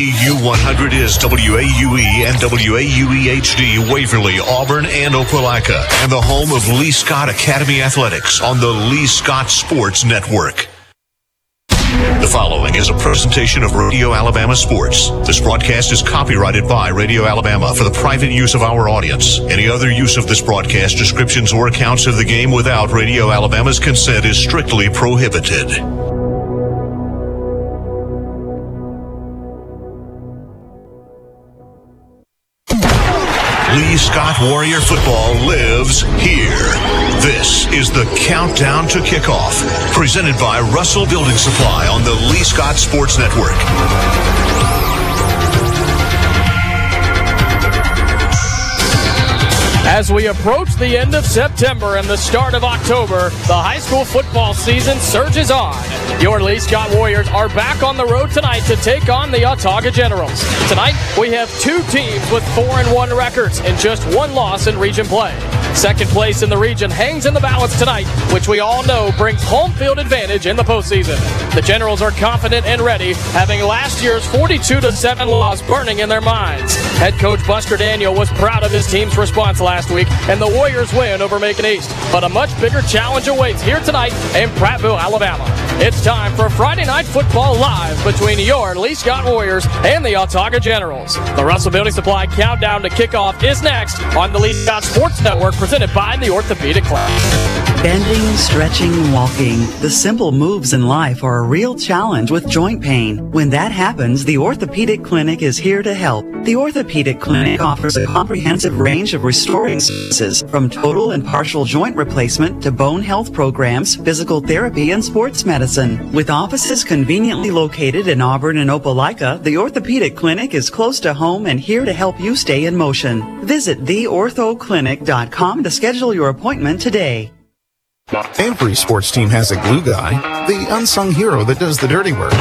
AU 100 is WAUE and WAUE HD Waverly, Auburn, and Opelika, and the home of Lee Scott Academy Athletics on the Lee Scott Sports Network. The following is a presentation of Radio Alabama Sports. This broadcast is copyrighted by Radio Alabama for the private use of our audience. Any other use of this broadcast, descriptions, or accounts of the game without Radio Alabama's consent is strictly prohibited. Scott Warrior football lives here. This is the countdown to kickoff, presented by Russell Building Supply on the Lee Scott Sports Network. As we approach the end of September and the start of October, the high school football season surges on. Your Lee Scott Warriors are back on the road tonight to take on the Autauga Generals. Tonight, we have two teams with 4 and 1 records and just one loss in region play. Second place in the region hangs in the balance tonight, which we all know brings home field advantage in the postseason. The Generals are confident and ready, having last year's 42 7 loss burning in their minds. Head coach Buster Daniel was proud of his team's response last week, and the Warriors win over Macon East. But a much bigger challenge awaits here tonight in Prattville, Alabama. It's time for Friday Night Football Live between your Lee Scott Warriors and the Autauga Generals. The Russell Building Supply countdown to kickoff is next on the Lee Scott Sports Network presented by the Orthopedic Club. Bending, stretching, walking. The simple moves in life are a real challenge with joint pain. When that happens, the Orthopedic Clinic is here to help. The Orthopedic Clinic offers a comprehensive range of restoring services from total and partial joint replacement to bone health programs, physical therapy, and sports medicine. With offices conveniently located in Auburn and Opelika, the Orthopedic Clinic is close to home and here to help you stay in motion. Visit theorthoclinic.com to schedule your appointment today. Every sports team has a glue guy, the unsung hero that does the dirty work.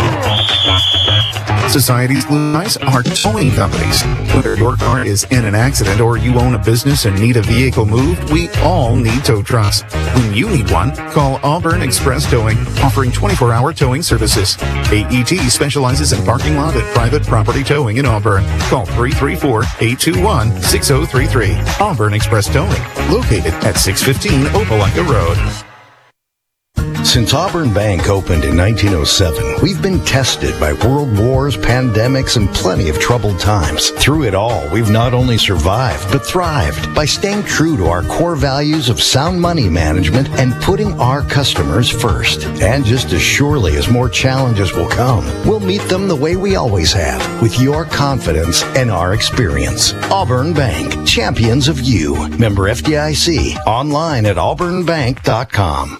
Society's Blue Eyes are towing companies. Whether your car is in an accident or you own a business and need a vehicle moved, we all need tow trucks. When you need one, call Auburn Express Towing, offering 24-hour towing services. AET specializes in parking lot and private property towing in Auburn. Call 334-821-6033. Auburn Express Towing, located at 615 Opelika Road. Since Auburn Bank opened in 1907, we've been tested by world wars, pandemics, and plenty of troubled times. Through it all, we've not only survived, but thrived by staying true to our core values of sound money management and putting our customers first. And just as surely as more challenges will come, we'll meet them the way we always have, with your confidence and our experience. Auburn Bank, champions of you. Member FDIC, online at auburnbank.com.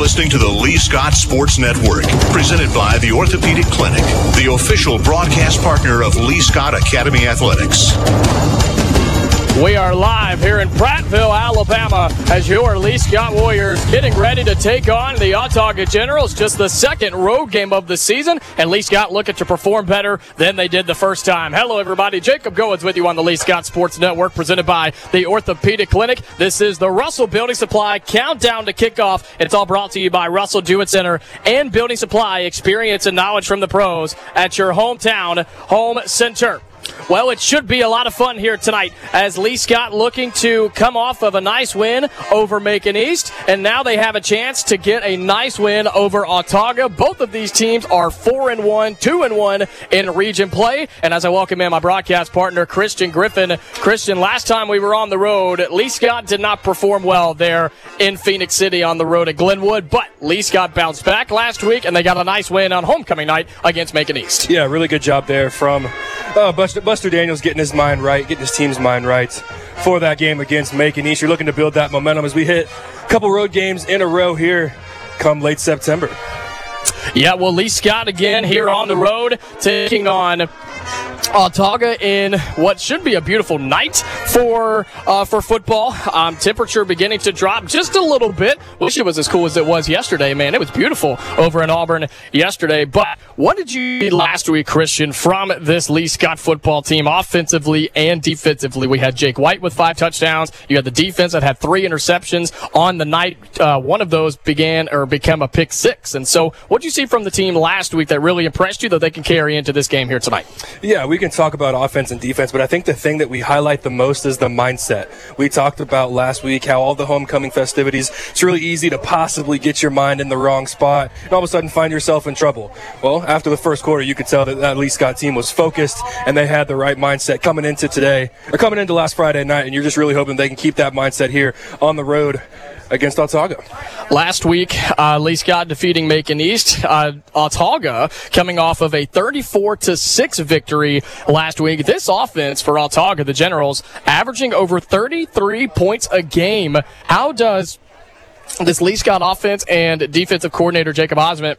Listening to the Lee Scott Sports Network, presented by the Orthopedic Clinic, the official broadcast partner of Lee Scott Academy Athletics. We are live here in Prattville, Alabama, as your Lee Scott Warriors getting ready to take on the Autauga Generals. Just the second road game of the season, and Lee Scott looking to perform better than they did the first time. Hello, everybody. Jacob Goins with you on the Lee Scott Sports Network, presented by the Orthopedic Clinic. This is the Russell Building Supply countdown to kickoff. It's all brought to you by Russell Do It Center and Building Supply. Experience and knowledge from the pros at your hometown home center. Well, it should be a lot of fun here tonight as Lee Scott looking to come off of a nice win over Macon East, and now they have a chance to get a nice win over Autauga. Both of these teams are four and one, two and one in region play. And as I welcome in my broadcast partner Christian Griffin, Christian, last time we were on the road, Lee Scott did not perform well there in Phenix City on the road at Glenwood, but Lee Scott bounced back last week, and they got a nice win on homecoming night against Macon East. Yeah, really good job there from uh, Buster Buster, Daniels getting his mind right, getting his team's mind right for that game against Macon East. You're looking to build that momentum as we hit a couple road games in a row here come late September. Yeah, well, Lee Scott again here on the road taking on Autauga in what should be a beautiful night for uh, for football. Um, temperature beginning to drop just a little bit. Wish it was as cool as it was yesterday, man. It was beautiful over in Auburn yesterday. But what did you see last week, Christian, from this Lee Scott football team, offensively and defensively? We had Jake White with five touchdowns. You had the defense that had three interceptions on the night. Uh, one of those began or became a pick six. And so, what did you see from the team last week that really impressed you that they can carry into this game here tonight? Yeah, we can talk about offense and defense, but I think the thing that we highlight the most is the mindset. We talked about last week how all the homecoming festivities, it's really easy to possibly get your mind in the wrong spot and all of a sudden find yourself in trouble. Well, after the first quarter, you could tell that that Lee Scott team was focused and they had the right mindset coming into today or coming into last Friday night, and you're just really hoping they can keep that mindset here on the road against Autauga. Last week, uh, Lee Scott defeating Macon East. Uh, Autauga coming off of a 34 to 6 victory last week. This offense for Autauga, the Generals, averaging over 33 points a game. How does this Lee Scott offense and defensive coordinator Jacob Osment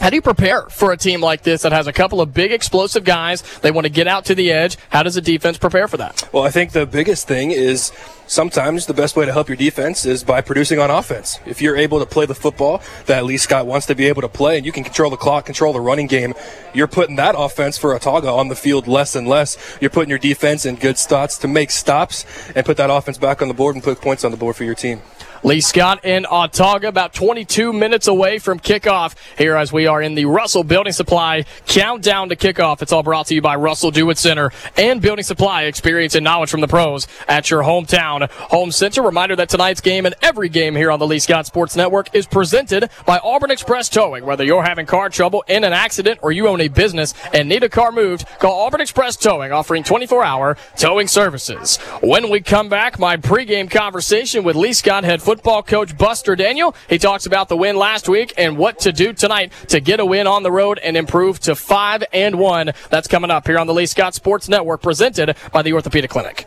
how do you prepare for a team like this that has a couple of big explosive guys? They want to get out to the edge. How does the defense prepare for that? Well, I think the biggest thing is sometimes the best way to help your defense is by producing on offense. If you're able to play the football that Lee Scott wants to be able to play and you can control the clock, control the running game, you're putting that offense for Autauga on the field less and less. You're putting your defense in good spots to make stops and put that offense back on the board and put points on the board for your team. Lee Scott in Autauga about 22 minutes away from kickoff here as we are in the Russell Building Supply countdown to kickoff. It's all brought to you by Russell Do It Center and Building Supply experience and knowledge from the pros at your hometown home center. Reminder that tonight's game and every game here on the Lee Scott Sports Network is presented by Auburn Express Towing. Whether you're having car trouble in an accident or you own a business and need a car moved, call Auburn Express Towing offering 24 hour towing services. When we come back, my pregame conversation with Lee Scott head football coach Buster Daniel. He talks about the win last week and what to do tonight to get a win on the road and improve to five and one. That's coming up here on the Lee Scott Sports Network, presented by the Orthopedic Clinic.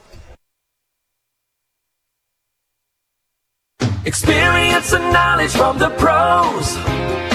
Experience and knowledge from the pros.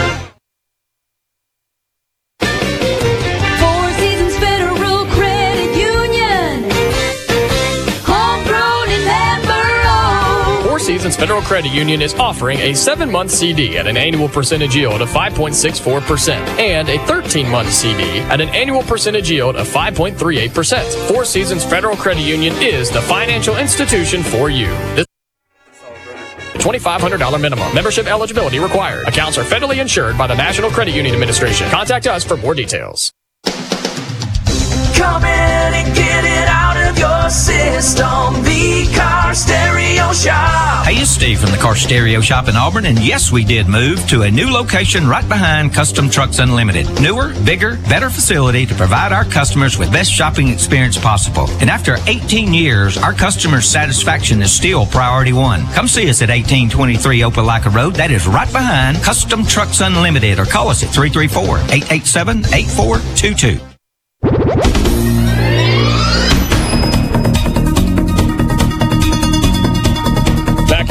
Seasons Federal Credit Union is offering a seven month CD at an annual percentage yield of 5.64% and a 13 month CD at an annual percentage yield of 5.38%. Four Seasons Federal Credit Union is the financial institution for you. This $2,500 minimum. Membership eligibility required. Accounts are federally insured by the National Credit Union Administration. Contact us for more details. Come in and get it out of your system. The Car Stereo Shop. Hey, it's Steve from the Car Stereo Shop in Auburn, and yes, we did move to a new location right behind Custom Trucks Unlimited. Newer, bigger, better facility to provide our customers with best shopping experience possible. And after 18 years, our customers' satisfaction is still priority one. Come see us at 1823 Opelika Road. That is right behind Custom Trucks Unlimited, or call us at 334-887-8422. Back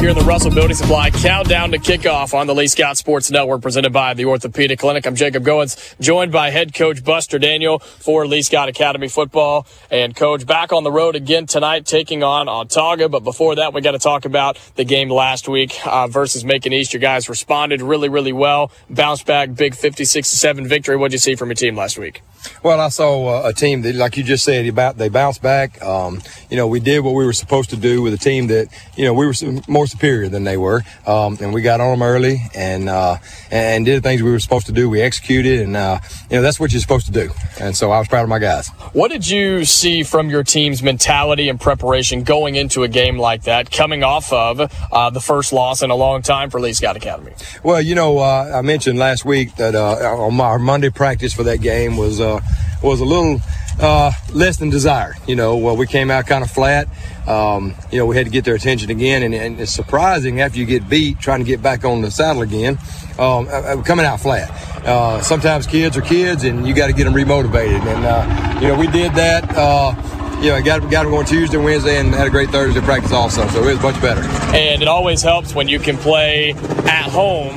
here in the Russell Building Supply, countdown to kickoff on the Lee Scott Sports Network, presented by the Orthopedic Clinic. I'm Jacob Goins, joined by head coach Buster Daniel for Lee Scott Academy football. And coach, back on the road again tonight, taking on Autauga. But before that, we got to talk about the game last week uh, versus Macon East. Your guys responded really, really well. Bounced back, big 56 7 victory. What'd you see from your team last week? Well, I saw uh, a team that, like you just said, about they bounced back. Um, you know, we did what we were supposed to do with a team that, you know, we were more superior than they were, um, and we got on them early and uh, and did the things we were supposed to do. We executed, and uh, you know that's what you're supposed to do. And so I was proud of my guys. What did you see from your team's mentality and preparation going into a game like that, coming off of uh, the first loss in a long time for Lee Scott Academy? Well, you know, uh, I mentioned last week that uh, on my Monday practice for that game was uh, was a little uh, less than desired. You know, well, we came out kind of flat. Um, you know, we had to get their attention again, and, and, it's surprising after you get beat, trying to get back on the saddle again, um, uh, uh, coming out flat. Uh, sometimes kids are kids, and you got to get them remotivated. And uh, you know, we did that. Uh, you know, got got them on Tuesday, Wednesday, and had a great Thursday practice also. So it was much better. And it always helps when you can play at home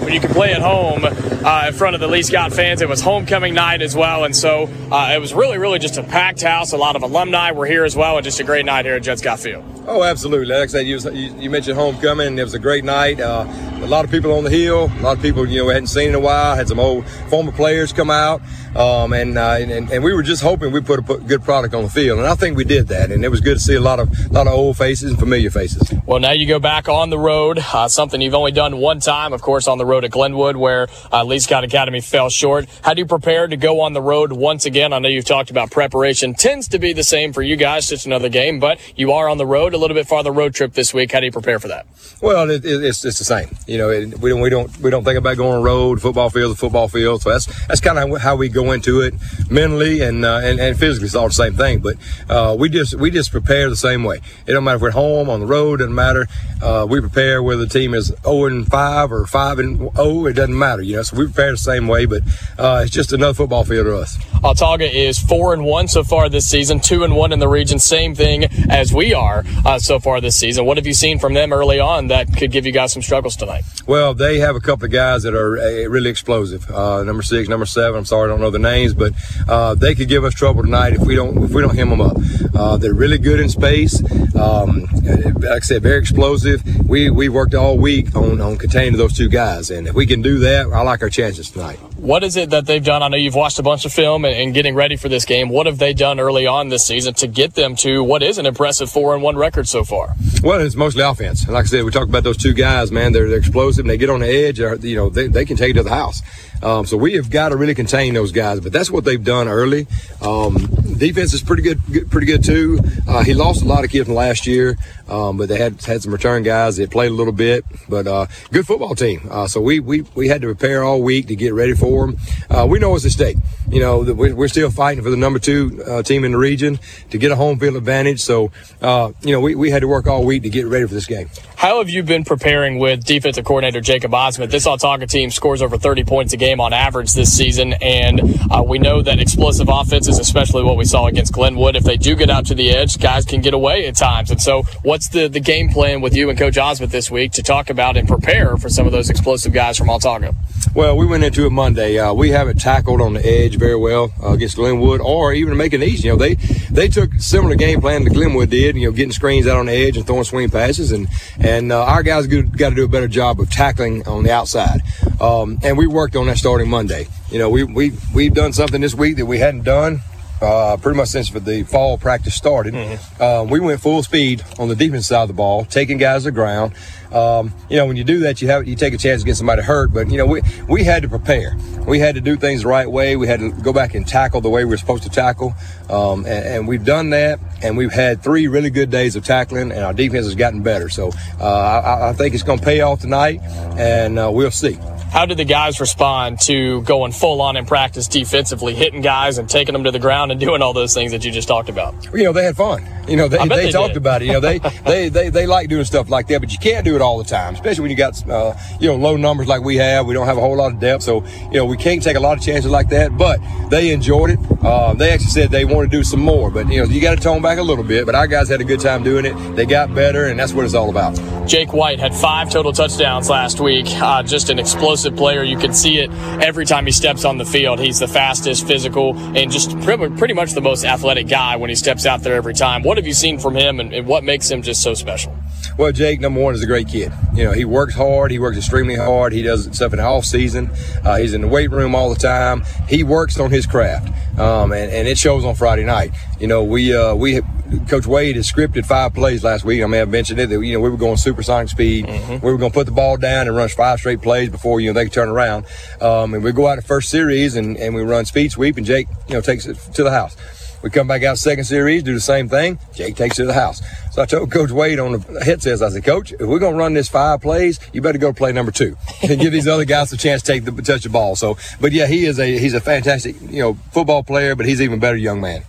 when you can play at home uh, in front of the Lee Scott fans. It was homecoming night as well, and so uh, it was really, really just a packed house. A lot of alumni were here as well, and just a great night here at Judd Scott Field. Oh, absolutely. Like I said, you, you mentioned homecoming. And it was a great night. Uh, a lot of people on the hill. A lot of people, you know, we hadn't seen in a while. Had some old former players come out, um, and, uh, and, and we were just hoping we put a good product on the field, and I think we did that. And it was good to see a lot of a lot of old faces and familiar faces. Well, now you go back on the road, uh, something you've only done one time, of course, on the road at Glenwood, where uh, Lee Scott Academy fell short. How do you prepare to go on the road once again? I know you've talked about preparation tends to be the same for you guys, just another game, but you are on the road a little bit farther road trip this week. How do you prepare for that? Well, it, it, it's it's the same. You know, it, we don't we don't we don't think about going on road. Football field, football field. So that's that's kind of how we go into it mentally and uh, and, and physically. It's all the same thing. But uh, we just we just prepare the same way. It don't matter if we're at home on the road. Doesn't matter. Uh, we prepare whether the team is 0 and 5 or five and Oh, it doesn't matter. You know, so we prepare the same way. But uh, it's just another football field to us. Autauga is four and one so far this season, two and one in the region. Same thing as we are uh, so far this season. What have you seen from them early on that could give you guys some struggles tonight? Well, they have a couple of guys that are uh, really explosive. Uh, number six, number seven. I'm sorry, I don't know the names, but uh, they could give us trouble tonight if we don't if we don't hem them up. Uh, they're really good in space. Um, like I said, very explosive. We we worked all week on on containing those two guys, and if we can do that, I like our chances tonight. What is it that they've done? I know you've watched a bunch of film and, and getting ready for this game. What have they done early on this season to get them to what is an impressive four and one record so far? Well, it's mostly offense. Like I said, we talked about those two guys, man. They're, they're explosive and they get on the edge. Or, you know, they, they can take it to the house. Um, so we have got to really contain those guys. But that's what they've done early. Um, defense is pretty good, good pretty good too. Uh, he lost a lot of kids from last year, um, but they had had some return guys that played a little bit. But uh, good football team. Uh, so we, we we had to prepare all week to get ready for them. Uh, we know it's a stake. You know, we're still fighting for the number two uh, team in the region to get a home field advantage. So uh, you know, we, we had to work all week to get ready for this game. How have you been preparing with defensive coordinator Jacob Osmond? This Autauga team scores over 30 points a game on average this season, and uh, we know that explosive offenses, especially what we saw against Glenwood, if they do get out to the edge, guys can get away at times. And so, what's the, the game plan with you and Coach Osmond this week to talk about and prepare for some of those explosive guys from Autauga? Well, we went into it Monday. Uh, we haven't tackled on the edge very well uh, against Glenwood, or even making it easy. You know, they they took similar game plan to Glenwood did. You know, getting screens out on the edge and throwing swing passes, and and uh, our guys got to do a better job of tackling on the outside. Um, and we worked on that starting Monday. You know, we we we've done something this week that we hadn't done uh, pretty much since the fall practice started. Mm-hmm. Uh, we went full speed on the defense side of the ball, taking guys to the ground. Um, you know, when you do that, you have you take a chance to get somebody hurt. But you know, we we had to prepare. We had to do things the right way. We had to go back and tackle the way we were supposed to tackle, um, and, and, we've done that. And we've had three really good days of tackling, and our defense has gotten better. So uh, I, I, think it's going to pay off tonight, and uh, we'll see. How did the guys respond to going full on in practice defensively, hitting guys and taking them to the ground and doing all those things that you just talked about? You know, they had fun. You know, they, they, they, talked did. about it. You know, they, they, they, they like doing stuff like that, but you can't do it all the time, especially when you got, uh, you know, low numbers like we have. We don't have a whole lot of depth. So, you know, we can't take a lot of chances like that, but they enjoyed it. Uh, they actually said they want to do some more, but, you know, you got to tone back a little bit. But our guys had a good time doing it. They got better, and that's what it's all about. Jake White had five total touchdowns last week. Uh, just an explosive player. You can see it every time he steps on the field. He's the fastest, physical, and just pretty much the most athletic guy when he steps out there every time. What have you seen from him, and, and what makes him just so special? Well, Jake, number one, is a great kid. You know, he works hard. He works extremely hard. He does stuff in the off season. Uh, he's in the weight room all the time. He works on his craft, um, and, and it shows on Friday night. You know, we uh, we Coach Wade has scripted five plays last week. I may have mentioned it that you know we were going supersonic speed. Mm-hmm. We were going to put the ball down and run five straight plays before you know they could turn around. Um, and we go out the first series and, and we run speed sweep, and Jake you know takes it to the house. We come back out second series, do the same thing. Jake takes it to the house. So I told Coach Wade on the headsets, I said, Coach, if we're going to run this five plays, you better go play number two and give these other guys a chance to take the touch the ball. So, but yeah, he is a he's a fantastic you know football player, but he's even better young man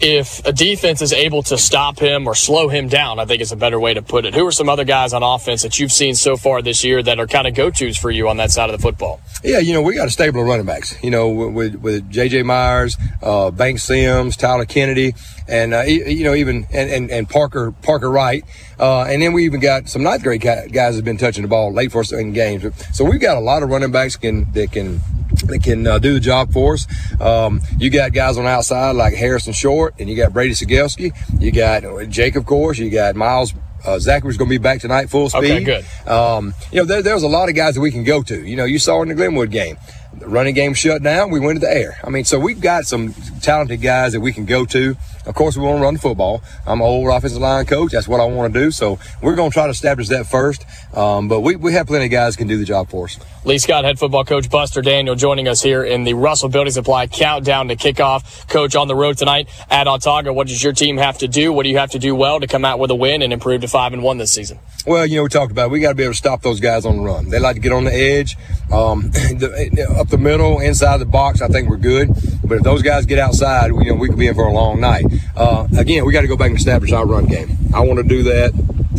if a defense is able to stop him or slow him down, I think is a better way to put it. Who are some other guys on offense that you've seen so far this year that are kind of go tos for you on that side of the football? Yeah, you know, we got a stable of running backs, you know, with, with J.J. Myers, uh, Bank Sims, Tyler Kennedy, and, uh, you know, even, and, and, and Parker, Parker Wright. Uh, and then we even got some ninth grade guys that have been touching the ball late for us in games. So we've got a lot of running backs can, that can that can uh, do the job for us. Um, you got guys on the outside like Harrison Short, and you got Brady Sigelski. You got uh, Jake, of course. You got Miles. Uh, Zachary's going to be back tonight, full speed. Okay, good. Um, you know, there, there's a lot of guys that we can go to. You know, you saw in the Glenwood game, the running game shut down. We went to the air. I mean, so we've got some talented guys that we can go to. Of course, we want to run the football. I'm an old offensive line coach. That's what I want to do. So we're going to try to establish that first. Um, but we, we have plenty of guys can do the job for us. Lee Scott head football coach Buster Daniel joining us here in the Russell Building Supply countdown to kickoff. Coach on the road tonight at Autauga. What does your team have to do? What do you have to do well to come out with a win and improve to five and one this season? Well, you know, we talked about it. we got to be able to stop those guys on the run. They like to get on the edge, um, the, up the middle, inside the box. I think we're good. But if those guys get outside, you know, we could be in for a long night. Uh, again, we got to go back and establish our run game. I want to do that.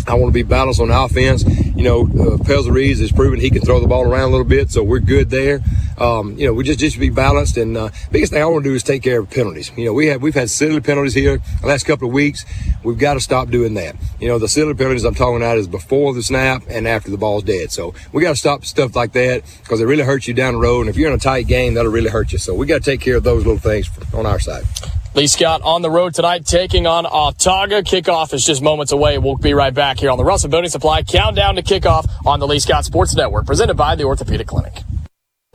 I want to be balanced on offense. You know, uh, Pelzer has proven he can throw the ball around a little bit, so we're good there. Um, you know, we just just be balanced. And uh, biggest thing I want to do is take care of penalties. You know, we have we've had silly penalties here the last couple of weeks. We've got to stop doing that. You know, the silly penalties I'm talking about is before the snap and after the ball's dead. So we got to stop stuff like that because it really hurts you down the road. And if you're in a tight game, that'll really hurt you. So we got to take care of those little things on our side. Lee Scott on the road tonight, taking on Autauga. Kickoff is just moments away. We'll be right back here on the Russell Building Supply countdown to kickoff on the Lee Scott Sports Network, presented by the Orthopedic Clinic.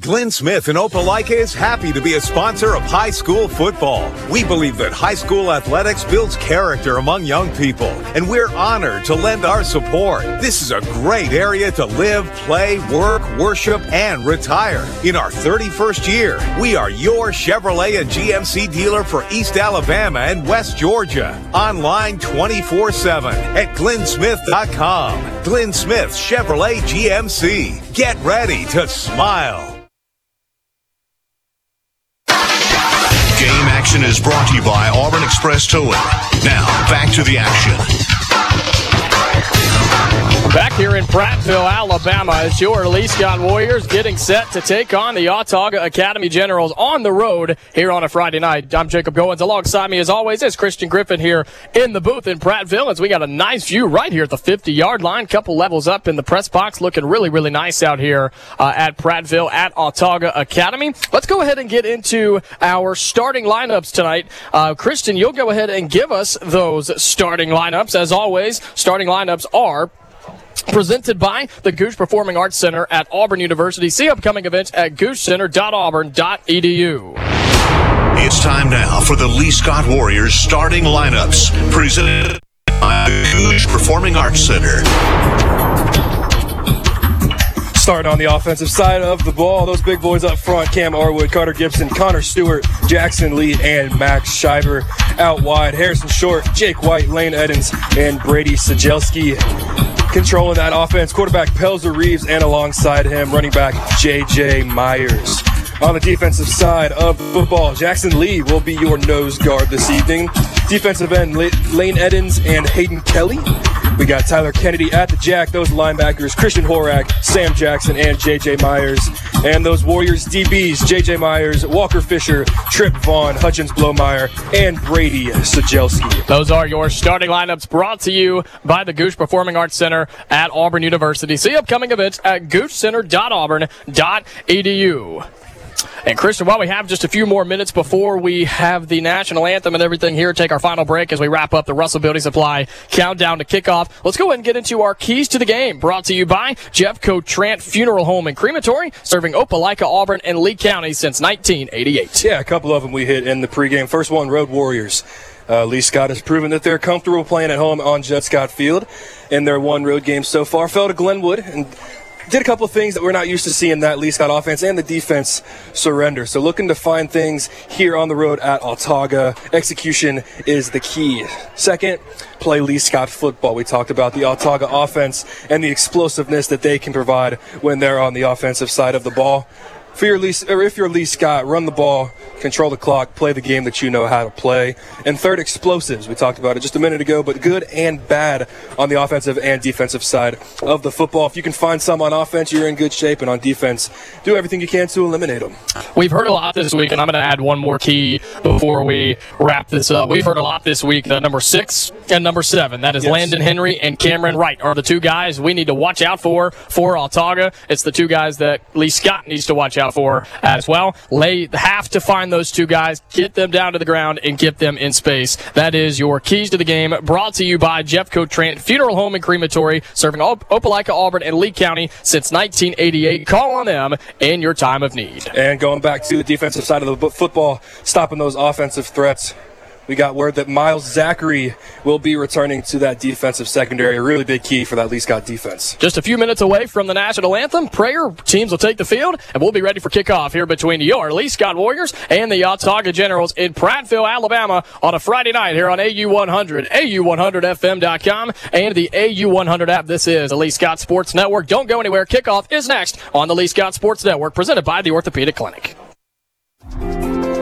Glenn Smith in Opelika is happy to be a sponsor of high school football. We believe that high school athletics builds character among young people, and we're honored to lend our support. This is a great area to live, play, work, worship, and retire. In our 31st year, we are your Chevrolet and GMC dealer for East Alabama and West Georgia. Online 24 7 at glennsmith.com. Glenn Smith Chevrolet GMC. Get ready to smile. Is brought to you by Auburn Express Towing. Now, back to the action. Back here in Prattville, Alabama, it's your Lee Scott Warriors getting set to take on the Autauga Academy Generals on the road here on a Friday night. I'm Jacob Goins. Alongside me, as always, is Christian Griffin here in the booth in Prattville. As we got a nice view right here at the 50 yard line, couple levels up in the press box, looking really, really nice out here uh, at Prattville at Autauga Academy. Let's go ahead and get into our starting lineups tonight. Uh, Christian, you'll go ahead and give us those starting lineups. As always, starting lineups are presented by the Gogue Performing Arts Center at Auburn University. See upcoming events at goguecenter.auburn.edu. It's time now for the Lee Scott Warriors starting lineups, presented by Gogue Performing Arts Center. Starting on the offensive side of the ball, those big boys up front Cam Arwood, Carter Gibson, Connor Stewart, Jackson Lee, and Max Scheiber. Out wide, Harrison Short, Jake White, Lane Edens, and Brady Sajelski. Controlling that offense, quarterback Pelzer Reeves, and alongside him, running back JJ Myers. On the defensive side of football, Jackson Lee will be your nose guard this evening. Defensive end, Lane Edens and Hayden Kelly. We got Tyler Kennedy at the jack, those linebackers, Christian Horak, Sam Jackson, and JJ Myers. And those Warriors DBs, JJ Myers, Walker Fisher, Trip Vaughn, Hutchins Blomeyer, and Brady Sajelski. Those are your starting lineups brought to you by the Gogue Performing Arts Center at Auburn University. See upcoming events at goguecenter.auburn.edu. And Christian, while we have just a few more minutes before we have the national anthem and everything here, take our final break as we wrap up the Russell Building Supply countdown to kickoff. Let's go ahead and get into our keys to the game. Brought to you by Jeffcoat Trant Funeral Home and Crematory, serving Opelika, Auburn, and Lee County since 1988. Yeah, a couple of them we hit in the pregame. First one, Road Warriors. Uh, Lee Scott has proven that they're comfortable playing at home on Judd Scott Field in their one road game so far. Fell to Glenwood and did a couple things that we're not used to seeing that Lee Scott offense and the defense surrender. So looking to find things here on the road at Autauga. Execution is the key. Second, play Lee Scott football. We talked about the Autauga offense and the explosiveness that they can provide when they're on the offensive side of the ball for your Lee, or if you're Lee Scott, run the ball, control the clock, play the game that you know how to play. And third, explosives. We talked about it just a minute ago, but good and bad on the offensive and defensive side of the football. If you can find some on offense, you're in good shape, and on defense, do everything you can to eliminate them. We've heard a lot this week, and I'm going to add one more key before we wrap this up. We've heard a lot this week that number six and number seven, that is yes. Landon Henry and Cameron Wright, are the two guys we need to watch out for for Autauga. It's the two guys that Lee Scott needs to watch out for as well. Lay have to find those two guys, get them down to the ground, and get them in space. That is your keys to the game. Brought to you by Jeffcoat Trant Funeral Home and Crematory, serving Opelika, Auburn, and Lee County since 1988. Call on them in your time of need. And going back to the defensive side of the football, stopping those offensive threats we got word that Miles Zachary will be returning to that defensive secondary. A really big key for that Lee Scott defense. Just a few minutes away from the national anthem. Prayer teams will take the field, and we'll be ready for kickoff here between your Lee Scott Warriors and the Autauga Generals in Prattville, Alabama on a Friday night here on AU100, AU100FM.com, and the AU100 app. This is the Lee Scott Sports Network. Don't go anywhere. Kickoff is next on the Lee Scott Sports Network, presented by the Orthopedic Clinic.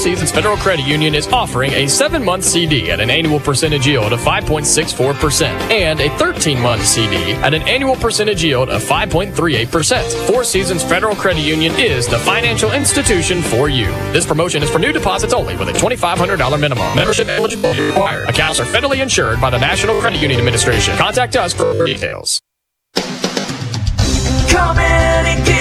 Federal Credit Union is offering a 7 month CD at an annual percentage yield of 5.64% and a 13 month CD at an annual percentage yield of 5.38%. Four Seasons Federal Credit Union is the financial institution for you. This promotion is for new deposits only with a $2,500 minimum. Membership eligibility required. Accounts are federally insured by the National Credit Union Administration. Contact us for details. Come in and get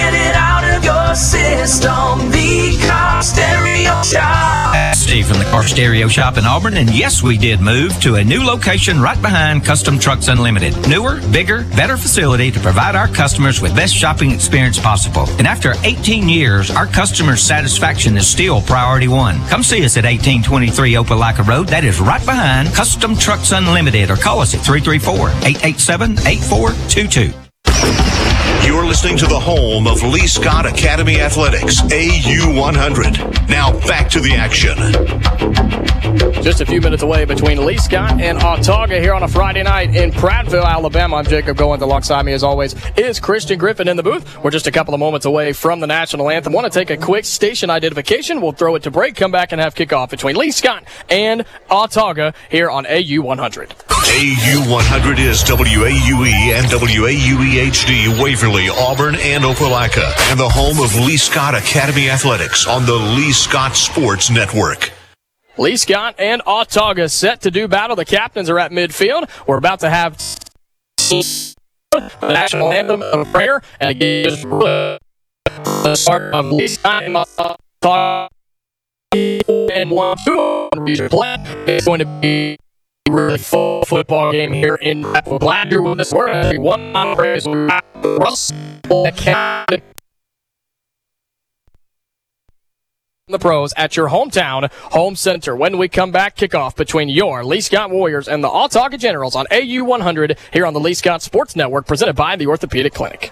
system. The Car Stereo Shop. Steve from the Car Stereo Shop in Auburn, and yes, we did move to a new location right behind Custom Trucks Unlimited. Newer, bigger, better facility to provide our customers with best shopping experience possible. And after 18 years, our customers' satisfaction is still priority one. Come see us at 1823 Opelika Road. That is right behind Custom Trucks Unlimited, or call us at 334-887-8422. You're listening to the home of Lee Scott Academy Athletics, AU100. Now back to the action. Just a few minutes away between Lee Scott and Autauga here on a Friday night in Prattville, Alabama. I'm Jacob Goins. Alongside me, as always, is Christian Griffin in the booth. We're just a couple of moments away from the national anthem. Want to take a quick station identification? We'll throw it to break, come back, and have kickoff between Lee Scott and Autauga here on AU100. AU100 is WAUE and WAUE HD, Waverly, Auburn, and Opelika, and the home of Lee Scott Academy Athletics on the Lee Scott Sports Network. Lee Scott and Autauga set to do battle. The captains are at midfield. We're about to have the national anthem of prayer. And just the start of Lee Scott and Autauga. And one, two, it's going to be really full football game here in We're glad you're with us. We're going one on praise. Russ Academy. the pros at your hometown home center. When we come back, kickoff between your Lee Scott Warriors and the Autauga Generals on AU 100 here on the Lee Scott Sports Network, presented by the Orthopedic Clinic.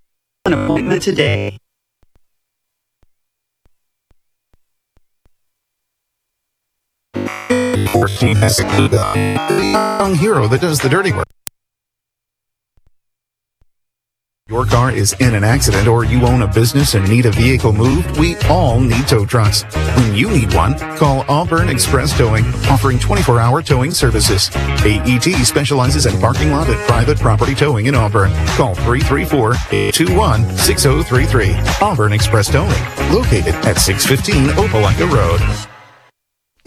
an appointment today. Young hero that does the dirty work. Your car is in an accident or you own a business and need a vehicle moved, we all need tow trucks. When you need one, call Auburn Express Towing, offering 24-hour towing services. AET specializes in parking lot and private property towing in Auburn. Call 334-821-6033. Auburn Express Towing, located at 615 Opelika Road.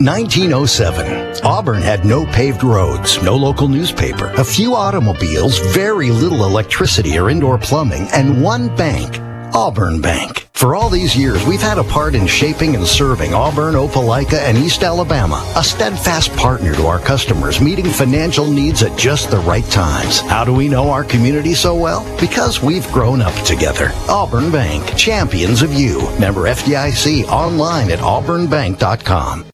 1907. Auburn had no paved roads, no local newspaper, a few automobiles, very little electricity or indoor plumbing, and one bank. Auburn Bank. For all these years, we've had a part in shaping and serving Auburn, Opelika, and East Alabama, a steadfast partner to our customers, meeting financial needs at just the right times. How do we know our community so well? Because we've grown up together. Auburn Bank, champions of you. Member FDIC online at auburnbank.com.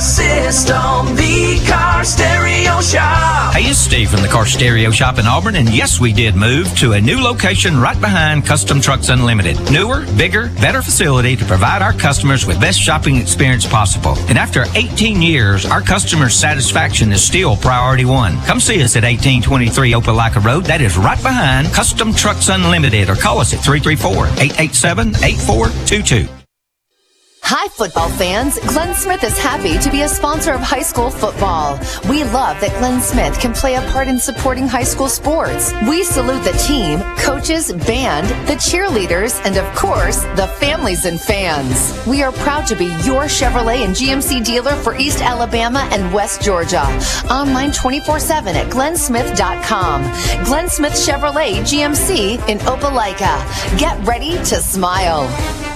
System. The Car Stereo Shop. Hey, it's Steve from the Car Stereo Shop in Auburn, and yes, we did move to a new location right behind Custom Trucks Unlimited. Newer, bigger, better facility to provide our customers with best shopping experience possible. And after 18 years, our customer satisfaction is still priority one. Come see us at 1823 Opelika Road. That is right behind Custom Trucks Unlimited, or call us at 334 887 8422. Hi, football fans. Glenn Smith is happy to be a sponsor of high school football. We love that Glenn Smith can play a part in supporting high school sports. We salute the team, coaches, band, the cheerleaders, and of course, the families and fans. We are proud to be your Chevrolet and GMC dealer for East Alabama and West Georgia. Online 24 7 at glennsmith.com. Glenn Smith Chevrolet GMC in Opelika. Get ready to smile.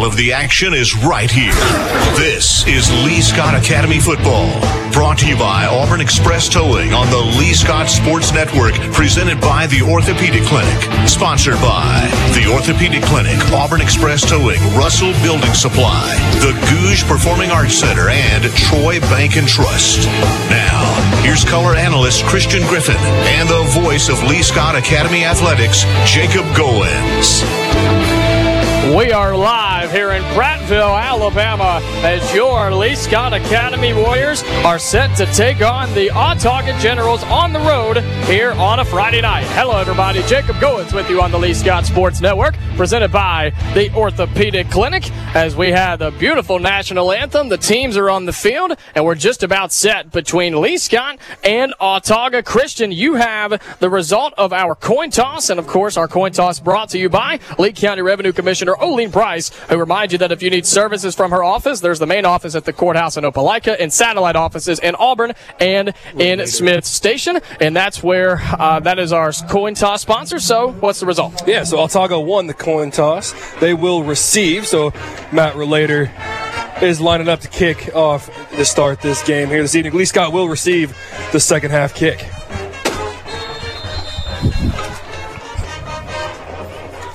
of the action is right here. This is Lee Scott Academy Football. Brought to you by Auburn Express Towing on the Lee Scott Sports Network, presented by the Orthopedic Clinic. Sponsored by the Orthopedic Clinic, Auburn Express Towing, Russell Building Supply, the Gogue Performing Arts Center, and Troy Bank and Trust. Now, here's color analyst Christian Griffin and the voice of Lee Scott Academy Athletics, Jacob Goins. We are live here in Prattville, Alabama, as your Lee Scott Academy Warriors are set to take on the Autauga Generals on the road here on a Friday night. Hello, everybody. Jacob Goins with you on the Lee Scott Sports Network, presented by the Orthopedic Clinic. As we have the beautiful national anthem, the teams are on the field, and we're just about set between Lee Scott and Autauga Christian. You have the result of our coin toss, and of course, our coin toss brought to you by Lee County Revenue Commissioner Oline Price, who reminds you that if you need services from her office, there's the main office at the courthouse in Opelika and satellite offices in Auburn and in Smith Station. And that's where uh, that is our coin toss sponsor. So, what's the result? Yeah, so Autauga won the coin toss. They will receive. So Matt Relator is lining up to kick off to start this game here this evening. Lee Scott will receive the second half kick.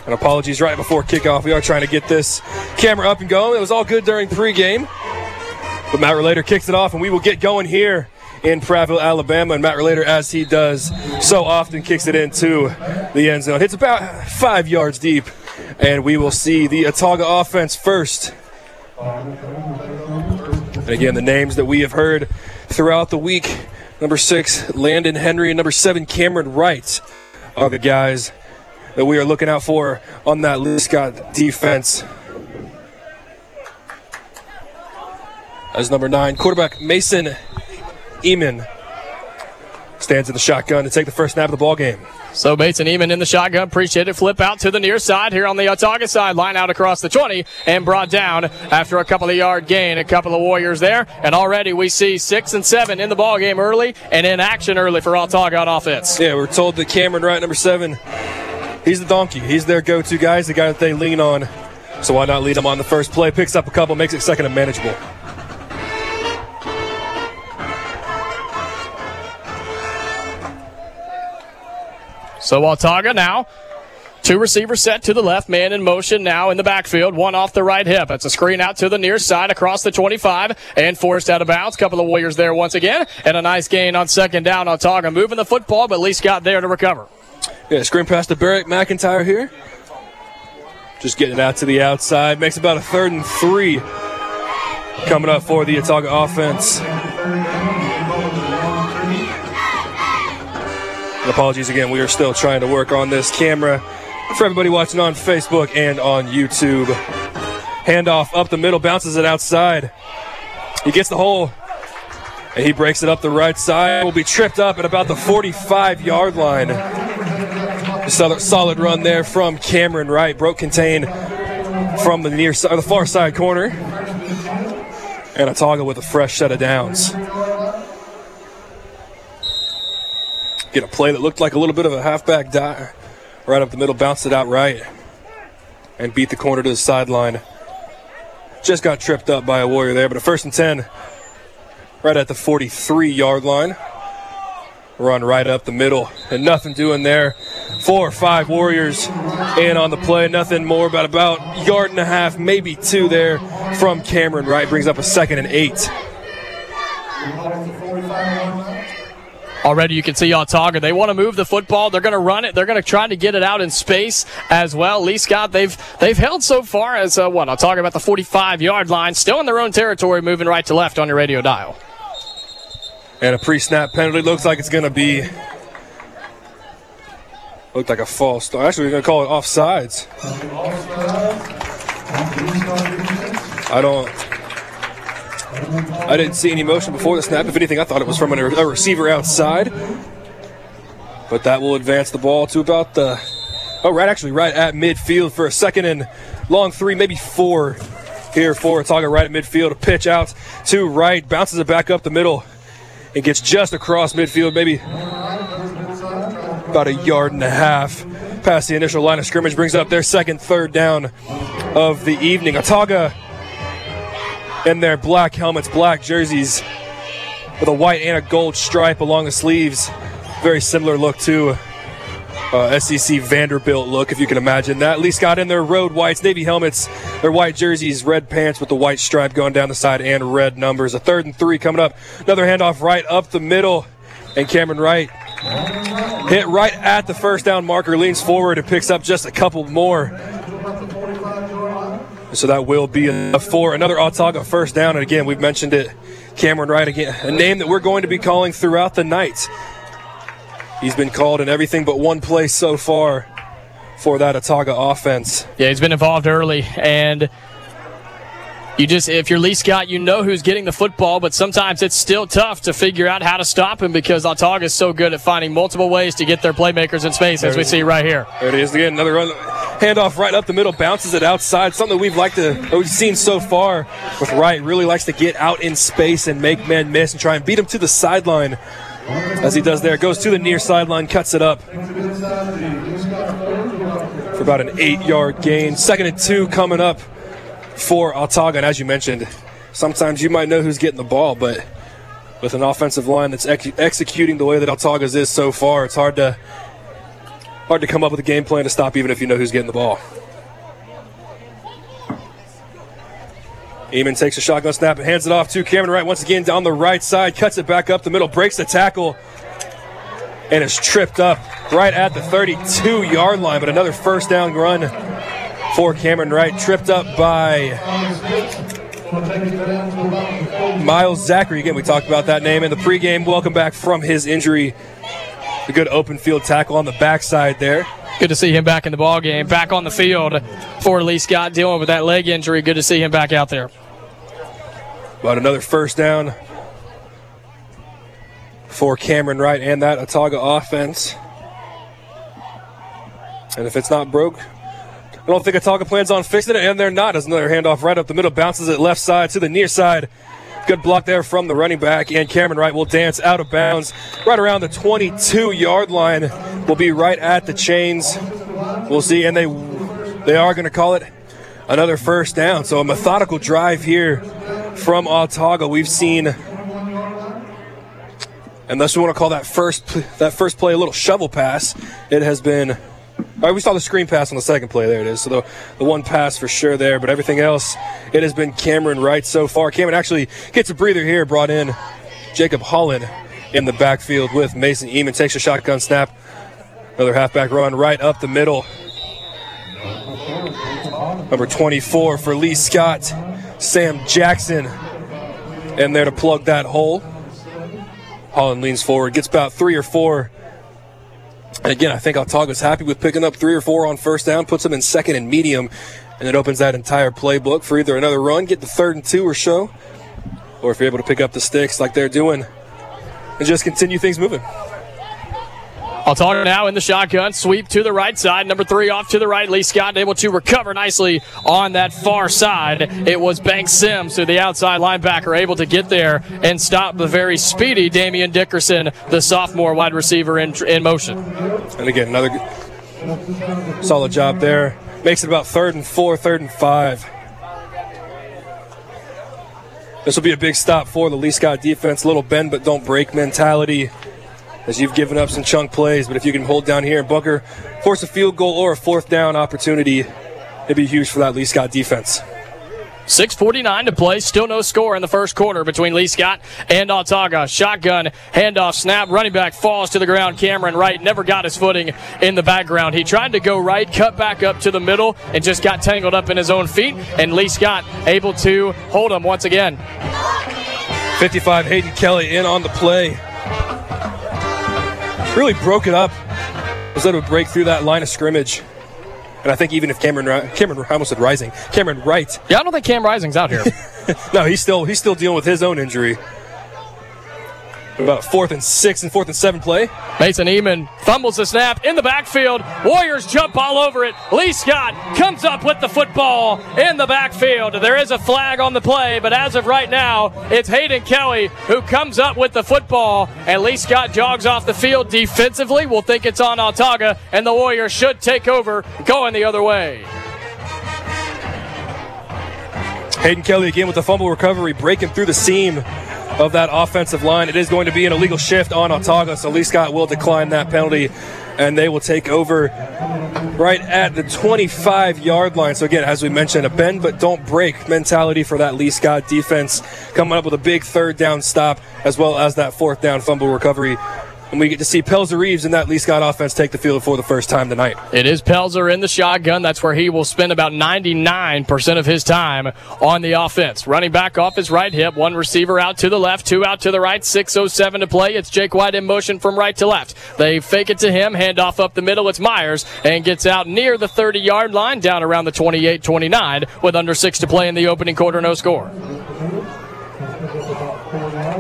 And apologies right before kickoff. We are trying to get this camera up and going. It was all good during pregame. But Matt Relator kicks it off, and we will get going here in Prattville, Alabama. And Matt Relator, as he does so often, kicks it into the end zone. Hits about five yards deep, and we will see the Autauga offense first. And again, the names that we have heard throughout the week number six, Landon Henry, and number seven, Cameron Wright are the guys that we are looking out for on that Lee Scott defense. As number nine, quarterback Mason Eamon stands in the shotgun to take the first snap of the ball game. So Mason Eamon in the shotgun. Appreciate it. Flip out to the near side here on the Autauga side. Line out across the 20 and brought down after a couple of yard gain. A couple of Warriors there. And already we see six and seven in the ball game early and in action early for Autauga on offense. Yeah, we're told that Cameron Wright, number seven, he's the donkey. He's their go-to guy. He's the guy that they lean on. So why not lead him on the first play? Picks up a couple, makes it second and manageable. So Autauga now. Two receivers set to the left, man in motion now in the backfield, one off the right hip. It's a screen out to the near side across the 25 and forced out of bounds. Couple of Warriors there once again, and a nice gain on second down. Autauga moving the football, but at least got there to recover. Yeah, screen pass to Barrett McIntyre here. Just getting it out to the outside. Makes about a third and three coming up for the Autauga offense. And apologies again, we are still trying to work on this camera for everybody watching on Facebook and on YouTube. Handoff up the middle, bounces it outside. He gets the hole. And he breaks it up the right side. Will be tripped up at about the 45 yard line. Solid, solid run there from Cameron Wright. Broke contain from the near side, the far side corner. And Autauga with a fresh set of downs. Get a play that looked like a little bit of a halfback dive. Right up the middle, bounced it out right. And beat the corner to the sideline. Just got tripped up by a Warrior there, but a first and 10 right at the 43 yard line. Run right up the middle, and nothing doing there. Four or five Warriors in on the play. Nothing more, but about yard and a half, maybe two there from Cameron Wright. Brings up a second and eight. Already you can see Autauga. They want to move the football. They're going to run it. They're going to try to get it out in space as well. Lee Scott, they've they've held so far as uh, what? Talk about the 45 yard line. Still in their own territory, moving right to left on your radio dial. And a pre-snap penalty looks like it's going to be looked like a false start. Actually, we're going to call it offsides. I don't. I didn't see any motion before the snap. If anything, I thought it was from a receiver outside. But that will advance the ball to about the. Oh, right, actually, right at midfield for a second and long three, maybe four here for Autauga right at midfield. A pitch out to right, bounces it back up the middle. It gets just across midfield, maybe about a yard and a half past the initial line of scrimmage. Brings up their second, third down of the evening. Autauga in their black helmets, black jerseys with a white and a gold stripe along the sleeves. Very similar look to uh, SEC Vanderbilt look, if you can imagine that. Lee Scott in their road whites, navy helmets, their white jerseys, red pants with the white stripe going down the side, and red numbers. A third and three coming up. Another handoff right up the middle, and Cameron Wright hit right at the first down marker, leans forward and picks up just a couple more. So that will be enough for another Autauga first down. And again, we've mentioned it. Cameron Wright again, a name that we're going to be calling throughout the night. He's been called in everything but one play so far for that Autauga offense. Yeah, he's been involved early, and you just if you're Lee Scott, you know who's getting the football, but sometimes it's still tough to figure out how to stop him because Autauga is so good at finding multiple ways to get their playmakers in space, as we see right here. There it is again, another run, handoff right up the middle, bounces it outside. Something we've liked to we've seen so far with Wright. Really likes to get out in space and make men miss and try and beat him to the sideline as he does there. Goes to the near sideline, cuts it up for about an eight-yard gain. Second and two coming up for Autauga. And as you mentioned, sometimes you might know who's getting the ball, but with an offensive line that's ex- executing the way that Autauga's is so far, it's hard to hard to come up with a game plan to stop, even if you know who's getting the ball. Eamon takes a shotgun snap and hands it off to Cameron Wright once again down the right side, cuts it back up the middle, breaks the tackle, and is tripped up right at the 32 yard line. But another first down run for Cameron Wright, tripped up by Miles Zachary. Again, we talked about that name in the pregame. Welcome back from his injury. A good open field tackle on the backside there. Good to see him back in the ball game, back on the field for Lee Scott dealing with that leg injury. Good to see him back out there. But another first down for Cameron Wright and that Autauga offense. And if it's not broke, I don't think Autauga plans on fixing it, and they're not. As another handoff right up the middle, bounces it left side to the near side. Good block there from the running back, and Cameron Wright will dance out of bounds right around the 22 yard line. Will be right at the chains. We'll see, and they they are going to call it another first down. So a methodical drive here from Autauga. We've seen, unless we want to call that first that first play a little shovel pass, it has been. All right, we saw the screen pass on the second play. There it is. So the, the one pass for sure there, but everything else, it has been Cameron Wright so far. Cameron actually gets a breather here, brought in Jacob Holland in the backfield with Mason Eamon. Takes a shotgun snap. Another halfback run right up the middle. Number 24 for Lee Scott, Sam Jackson. in there to plug that hole. Holland leans forward, gets about three or four. Again, I think Autauga's happy with picking up three or four on first down, puts them in second and medium, and it opens that entire playbook for either another run, get the third and two or so, or if you're able to pick up the sticks like they're doing and just continue things moving. Autauga now in the shotgun. Sweep to the right side. Number three off to the right. Lee Scott able to recover nicely on that far side. It was Bank Sims to the outside linebacker able to get there and stop the very speedy Damian Dickerson, the sophomore wide receiver in, in motion. And again, another good, solid job there. Makes it about third and four, third and five. This will be a big stop for the Lee Scott defense. Little bend but don't break mentality as you've given up some chunk plays. But if you can hold down here and Booker, force a field goal or a fourth down opportunity, it'd be huge for that Lee Scott defense. 6.49 to play. Still no score in the first quarter between Lee Scott and Autauga. Shotgun, handoff, snap, running back falls to the ground. Cameron Wright never got his footing in the background. He tried to go right, cut back up to the middle, and just got tangled up in his own feet. And Lee Scott able to hold him once again. 55 Hayden Kelly in on the play. Really broke it up. Was able to break through that line of scrimmage. And I think even if Cameron, Cameron, I almost said Rising, Cameron Wright. Yeah, I don't think Cam Rising's out here. no, he's still he's still dealing with his own injury. About fourth and six and fourth and seven play. Mason Eamon fumbles the snap in the backfield. Warriors jump all over it. Lee Scott comes up with the football in the backfield. There is a flag on the play, but as of right now, it's Hayden Kelly who comes up with the football, and Lee Scott jogs off the field defensively. We'll think it's on Autauga, and the Warriors should take over going the other way. Hayden Kelly again with the fumble recovery, breaking through the seam of that offensive line. It is going to be an illegal shift on Autauga, so Lee Scott will decline that penalty, and they will take over right at the 25 yard line. So, again, as we mentioned, a bend but don't break mentality for that Lee Scott defense, coming up with a big third down stop as well as that fourth down fumble recovery and we get to see Pelzer Reeves in that Lee Scott offense take the field for the first time tonight. It is Pelzer in the shotgun. That's where he will spend about 99% of his time on the offense. Running back off his right hip, one receiver out to the left, two out to the right, 6.07 to play. It's Jake White in motion from right to left. They fake it to him, handoff up the middle. It's Myers and gets out near the 30 yard line, down around the 28 29 with under six to play in the opening quarter, no score.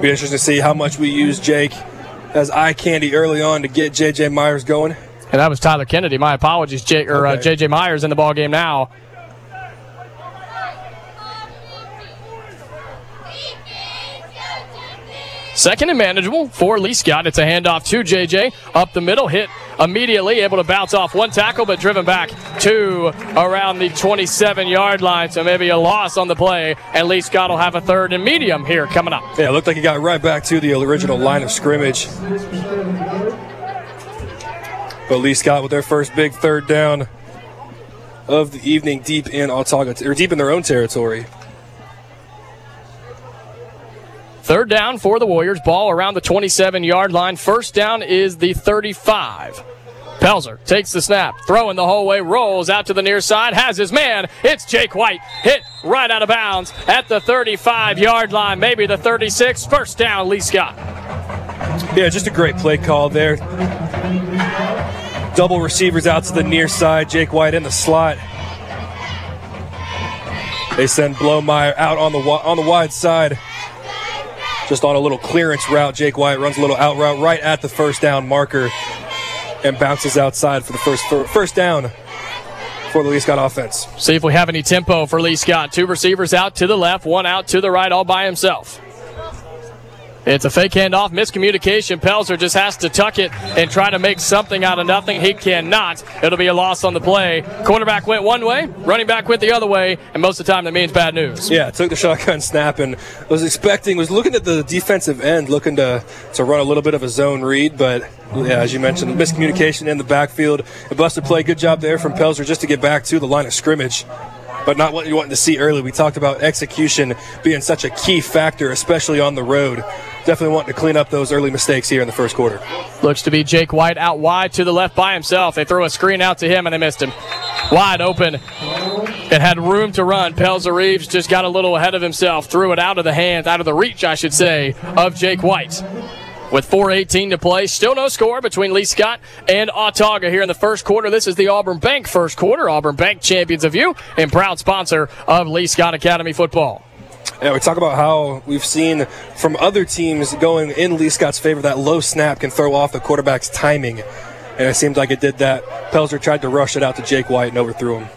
Be interesting to see how much we use Jake as eye candy early on to get J.J. Myers going. And that was Tyler Kennedy. My apologies, J- or okay. uh, J.J. Myers in the ball game now. Second and manageable for Lee Scott. It's a handoff to JJ up the middle, hit immediately, able to bounce off one tackle, but driven back to around the 27 yard line. So maybe a loss on the play, and Lee Scott will have a third and medium here coming up. Yeah, it looked like he got right back to the original line of scrimmage. But Lee Scott with their first big third down of the evening deep in Autauga, or deep in their own territory. Third down for the Warriors. Ball around the 27 yard line. First down is the 35. Pelzer takes the snap, throwing the whole way, rolls out to the near side, has his man. It's Jake White, hit right out of bounds at the 35 yard line, maybe the 36. First down, Lee Scott. Yeah, just a great play call there. Double receivers out to the near side, Jake White in the slot. They send Blomeyer out on the on the wide side just on a little clearance route. Jake White runs a little out route right at the first down marker and bounces outside for the first first down for the Lee Scott offense. See if we have any tempo for Lee Scott. Two receivers out to the left, one out to the right, all by himself. It's a fake handoff, miscommunication. Pelzer just has to tuck it and try to make something out of nothing. He cannot. It'll be a loss on the play. Quarterback went one way, running back went the other way, and most of the time that means bad news. Yeah, took the shotgun snap and was expecting, was looking at the defensive end, looking to, to run a little bit of a zone read, but yeah, as you mentioned, miscommunication in the backfield. A busted play, good job there from Pelzer just to get back to the line of scrimmage but not what you wanted to see early. We talked about execution being such a key factor, especially on the road. Definitely wanting to clean up those early mistakes here in the first quarter. Looks to be Jake White out wide to the left by himself. They throw a screen out to him and they missed him. Wide open. It had room to run. Pelzer Reeves just got a little ahead of himself, threw it out of the hands, out of the reach, I should say, of Jake White with 4.18 to play. Still no score between Lee Scott and Autauga here in the first quarter. This is the Auburn Bank first quarter. Auburn Bank champions of you and proud sponsor of Lee Scott Academy football. Yeah, we talk about how we've seen from other teams going in Lee Scott's favor that low snap can throw off the quarterback's timing. And it seemed like it did that. Pelzer tried to rush it out to Jake White and overthrew him.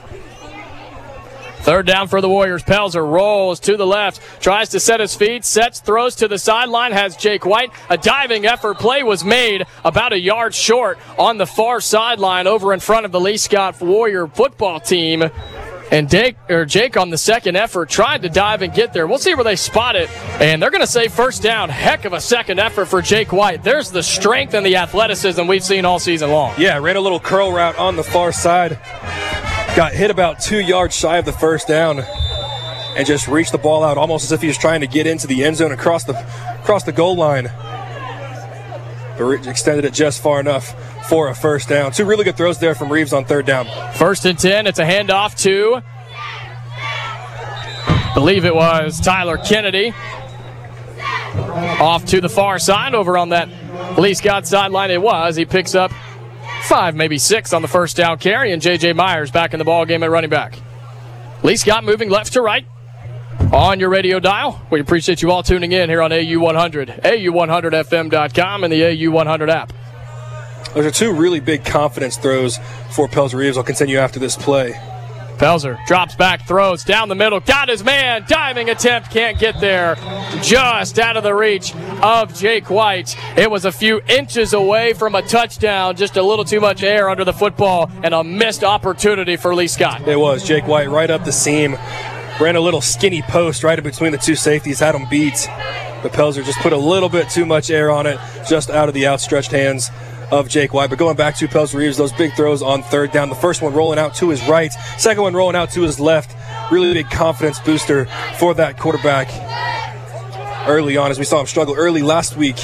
Third down for the Warriors. Pelzer rolls to the left, tries to set his feet, sets, throws to the sideline, has Jake White. A diving effort play was made about a yard short on the far sideline over in front of the Lee Scott Warrior football team. And Jake, Jake on the second effort tried to dive and get there. We'll see where they spot it. And they're going to say first down. Heck of a second effort for Jake White. There's the strength and the athleticism we've seen all season long. Yeah, ran a little curl route on the far side. Got hit about two yards shy of the first down. And just reached the ball out almost as if he was trying to get into the end zone across the across the goal line. But extended it just far enough for a first down. Two really good throws there from Reeves on third down. First and 10. It's a handoff to, believe it was Tyler Kennedy. Off to the far side over on that Lee Scott sideline. It was. He picks up five, maybe six on the first down carry, and J.J. Myers back in the ball game at running back. Lee Scott moving left to right on your radio dial. We appreciate you all tuning in here on AU100, AU100FM.com, and the AU100 app. Those are two really big confidence throws for Pels Reeves. I'll continue after this play. Pelzer drops back, throws down the middle, got his man, diving attempt, can't get there. Just out of the reach of Jake White. It was a few inches away from a touchdown, just a little too much air under the football, and a missed opportunity for Lee Scott. It was Jake White right up the seam, ran a little skinny post right between the two safeties, had him beat. But Pelzer just put a little bit too much air on it, just out of the outstretched hands of Jake White. But going back to Pels Reeves, those big throws on third down. The first one rolling out to his right, second one rolling out to his left. Really big confidence booster for that quarterback early on, as we saw him struggle early last week.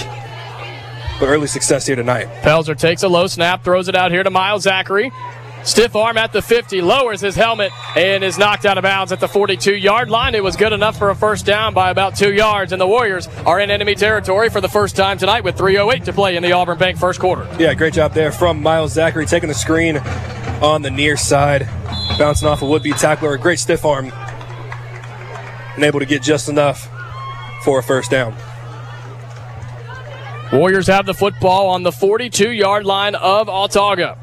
But early success here tonight. Pelzer takes a low snap, throws it out here to Miles Zachary. Stiff arm at the 50, lowers his helmet, and is knocked out of bounds at the 42 yard line. It was good enough for a first down by about two yards, and the Warriors are in enemy territory for the first time tonight with 3.08 to play in the Auburn Bank first quarter. Yeah, great job there from Miles Zachary taking the screen on the near side, bouncing off a would be tackler. A great stiff arm, and able to get just enough for a first down. Warriors have the football on the 42 yard line of Autauga.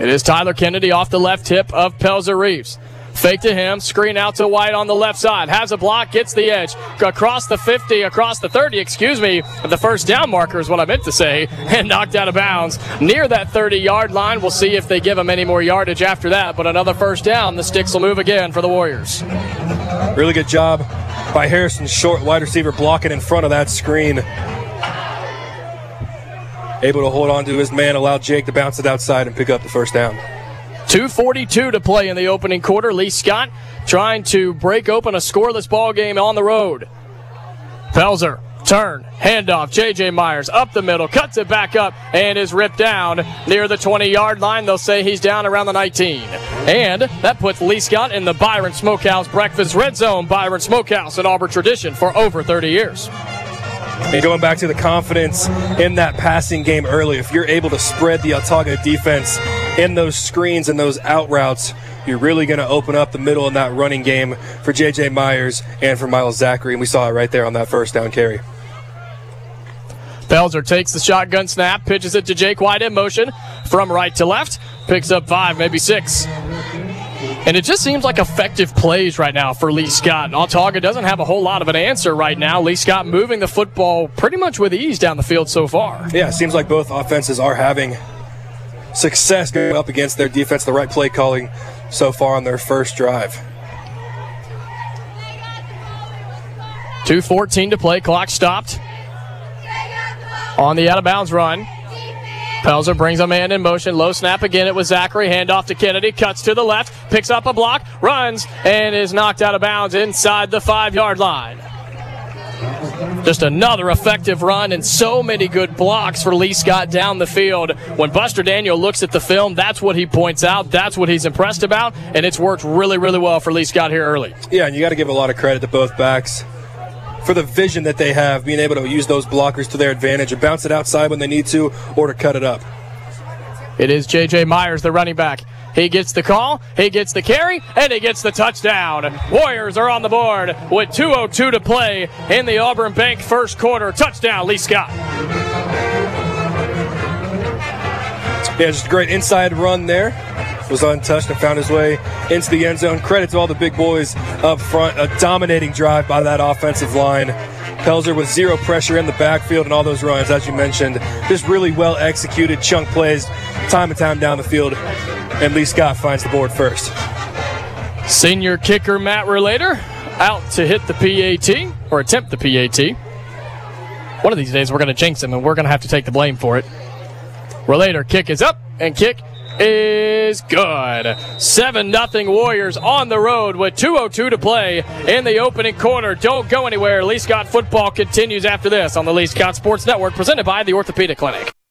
It is Tyler Kennedy off the left hip of Pelzer Reeves. Fake to him, screen out to White on the left side. Has a block, gets the edge. Across the 50, across the 30, excuse me. The first down marker is what I meant to say. And knocked out of bounds near that 30 yard line. We'll see if they give him any more yardage after that. But another first down. The sticks will move again for the Warriors. Really good job by Harrison Short, wide receiver, blocking in front of that screen able to hold on to his man, allow Jake to bounce it outside and pick up the first down. 242 to play in the opening quarter. Lee Scott trying to break open a scoreless ball game on the road. Pelzer, turn, handoff. J.J. Myers up the middle, cuts it back up, and is ripped down near the 20 yard line. They'll say he's down around the 19. And that puts Lee Scott in the Byron Smokehouse Breakfast Red Zone. Byron Smokehouse, an Auburn tradition for over 30 years. And going back to the confidence in that passing game early, if you're able to spread the Autauga defense in those screens and those out routes, you're really going to open up the middle in that running game for J.J. Myers and for Miles Zachary. And we saw it right there on that first down carry. Pelzer takes the shotgun snap, pitches it to Jake White in motion from right to left, picks up five, maybe six. And it just seems like effective plays right now for Lee Scott. Autauga doesn't have a whole lot of an answer right now. Lee Scott moving the football pretty much with ease down the field so far. Yeah, it seems like both offenses are having success going up against their defense, the right play calling so far on their first drive. 2.14 to play, clock stopped. On the out of bounds run. Pelzer brings a man in motion. Low snap again. It was Zachary. Handoff to Kennedy. Cuts to the left. Picks up a block. Runs and is knocked out of bounds inside the five yard line. Just another effective run and so many good blocks for Lee Scott down the field. When Buster Daniel looks at the film, that's what he points out. That's what he's impressed about, and it's worked really, really well for Lee Scott here early. Yeah, and you got to give a lot of credit to both backs for the vision that they have, being able to use those blockers to their advantage and bounce it outside when they need to or to cut it up. It is J.J. Myers, the running back. He gets the call, he gets the carry, and he gets the touchdown. Warriors are on the board with 2.02 to play in the Auburn Bank first quarter. Touchdown, Lee Scott. Yeah, just a great inside run there. Was untouched and found his way into the end zone. Credit to all the big boys up front. A dominating drive by that offensive line. Pelzer with zero pressure in the backfield and all those runs, as you mentioned. Just really well executed chunk plays, time and time down the field. And Lee Scott finds the board first. Senior kicker Matt Relator out to hit the PAT or attempt the PAT. One of these days we're going to jinx him and we're going to have to take the blame for it. Relator kick is up and kick is good. 7 0 Warriors on the road with 2.02 to play in the opening quarter. Don't go anywhere. Lee Scott football continues after this on the Lee Scott Sports Network presented by the Orthopedic Clinic.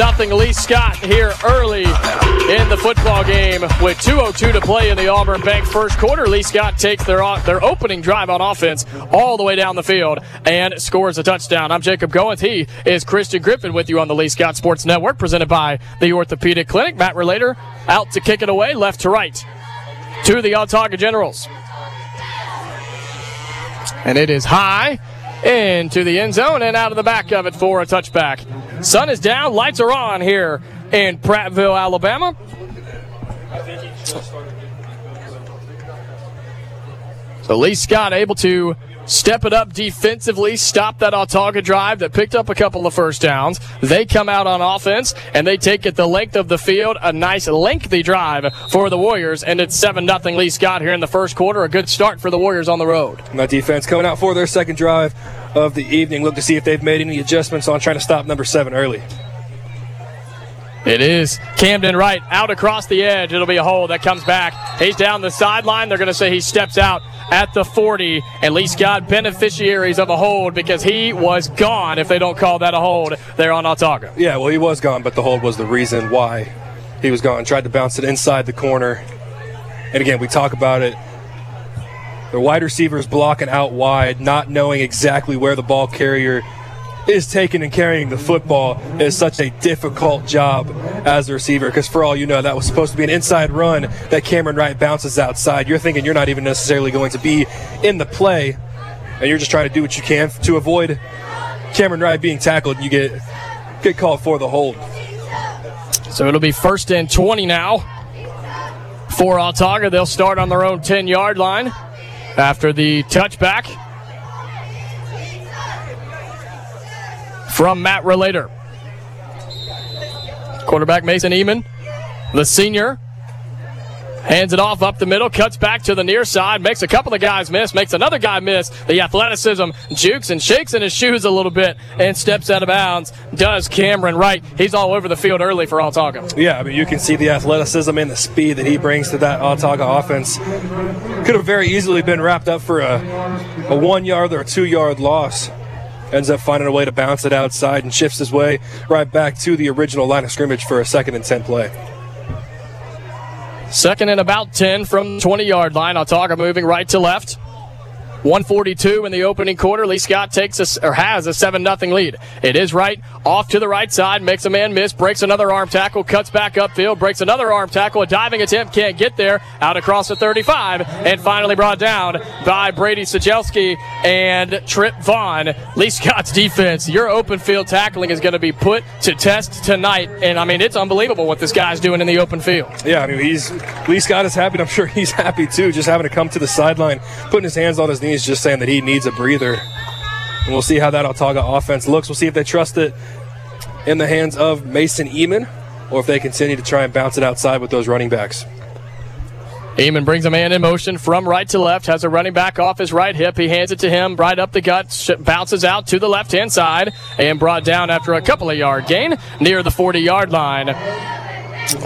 Nothing Lee Scott here early in the football game with 2:02 to play in the Auburn Bank first quarter. Lee Scott takes their their opening drive on offense all the way down the field and scores a touchdown. I'm Jacob Goins. He is Christian Griffin with you on the Lee Scott Sports Network, presented by the Orthopedic Clinic. Matt Relator out to kick it away, left to right, to the Autauga Generals, and it is high into the end zone and out of the back of it for a touchback. Sun is down, lights are on here in Prattville, Alabama. So Lee Scott able to step it up defensively, stop that Autauga drive that picked up a couple of first downs. They come out on offense and they take it the length of the field. A nice lengthy drive for the Warriors, and it's 7 0 Lee Scott here in the first quarter. A good start for the Warriors on the road. That defense coming out for their second drive of the evening. Look to see if they've made any adjustments on trying to stop number seven early. It is Camden Wright out across the edge. It'll be a hold that comes back. He's down the sideline. They're going to say he steps out at the 40. At least got beneficiaries of a hold because he was gone. If they don't call that a hold, they're on Autauga. Yeah, well, he was gone, but the hold was the reason why he was gone. Tried to bounce it inside the corner. And again, we talk about it. The wide receivers blocking out wide, not knowing exactly where the ball carrier is taking and carrying the football is such a difficult job as a receiver. Because for all you know that was supposed to be an inside run that Cameron Wright bounces outside. You're thinking you're not even necessarily going to be in the play and you're just trying to do what you can to avoid Cameron Wright being tackled and you get get called for the hold. So it'll be first and 20 now for Autauga they'll start on their own 10 yard line after the touchback from Matt Relator. Quarterback Mason Eamon, the senior, hands it off up the middle, cuts back to the near side, makes a couple of guys miss, makes another guy miss. The athleticism jukes and shakes in his shoes a little bit and steps out of bounds. Does Cameron Wright? He's all over the field early for Autauga. Yeah, I mean you can see the athleticism and the speed that he brings to that Autauga offense. Could have very easily been wrapped up for a, a one yard or a two yard loss ends up finding a way to bounce it outside and shifts his way right back to the original line of scrimmage for a second and 10 play. Second and about 10 from 20 yard line. Autauga moving right to left. 142 in the opening quarter. Lee Scott takes a, or has a 7 0 lead. It is right off to the right side, makes a man miss, breaks another arm tackle, cuts back upfield, breaks another arm tackle. A diving attempt can't get there. Out across the 35, and finally brought down by Brady Sajelski and Trip Vaughn. Lee Scott's defense, your open field tackling is going to be put to test tonight. And I mean, it's unbelievable what this guy's doing in the open field. Yeah, I mean, he's Lee Scott is happy. I'm sure he's happy too, just having to come to the sideline, putting his hands on his knees, just saying that he needs a breather. And we'll see how that Autauga offense looks. We'll see if they trust it in the hands of Mason Eamon or if they continue to try and bounce it outside with those running backs. Eamon brings a man in motion from right to left, has a running back off his right hip. He hands it to him right up the gut, sh- bounces out to the left hand side, and brought down after a couple of yard gain near the 40 yard line.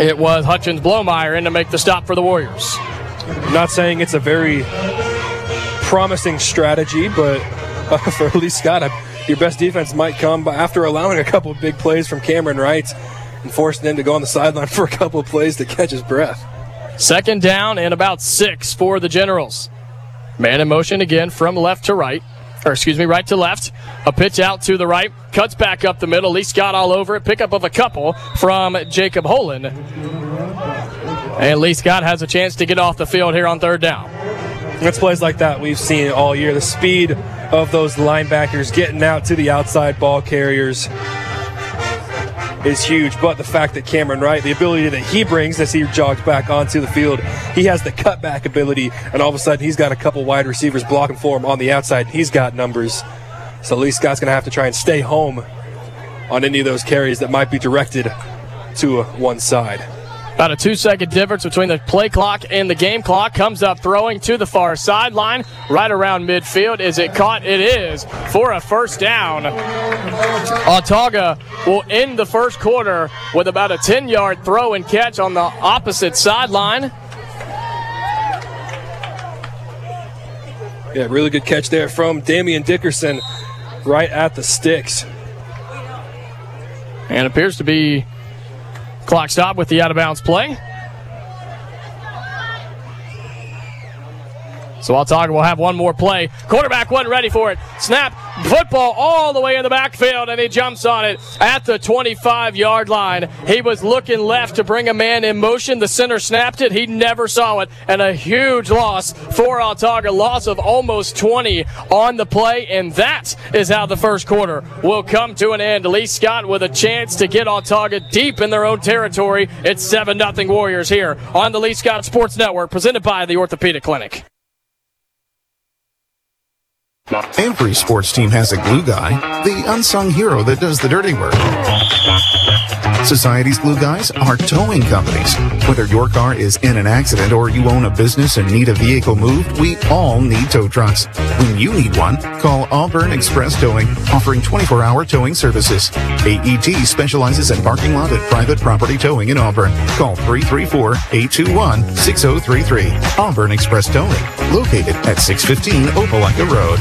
It was Hutchins Blomeyer in to make the stop for the Warriors. Not saying it's a very promising strategy, but uh, for Lee Scott, uh, your best defense might come after allowing a couple of big plays from Cameron Wright and forcing him to go on the sideline for a couple of plays to catch his breath. Second down and about six for the Generals. Man in motion again from left to right. Or excuse me, right to left. A pitch out to the right. Cuts back up the middle. Lee Scott all over it. Pickup of a couple from Jacob Holland. And Lee Scott has a chance to get off the field here on third down. It's plays like that we've seen all year. The speed of those linebackers getting out to the outside ball carriers is huge. But the fact that Cameron Wright, the ability that he brings as he jogs back onto the field, he has the cutback ability, and all of a sudden he's got a couple wide receivers blocking for him on the outside. He's got numbers. So Lee Scott's going to have to try and stay home on any of those carries that might be directed to one side. About a two second difference between the play clock and the game clock. Comes up throwing to the far sideline, right around midfield. Is it caught? It is for a first down. Autauga will end the first quarter with about a 10 yard throw and catch on the opposite sideline. Yeah, really good catch there from Damian Dickerson right at the sticks. And appears to be clock stop with the out of bounds play. So Autauga will have one more play. Quarterback wasn't ready for it. Snap, football all the way in the backfield, and he jumps on it at the 25 yard line. He was looking left to bring a man in motion. The center snapped it. He never saw it, and a huge loss for Autauga. Loss of almost 20 on the play, and that is how the first quarter will come to an end. Lee Scott with a chance to get Autauga deep in their own territory. It's 7 0 Warriors here on the Lee Scott Sports Network, presented by the Orthopedic Clinic. Every sports team has a glue guy, the unsung hero that does the dirty work. Society's glue guys are towing companies. Whether your car is in an accident or you own a business and need a vehicle moved, we all need tow trucks. When you need one, call Auburn Express Towing, offering 24-hour towing services. AET specializes in parking lot and private property towing in Auburn. Call 334-821-6033. Auburn Express Towing, located at 615 Opelika Road.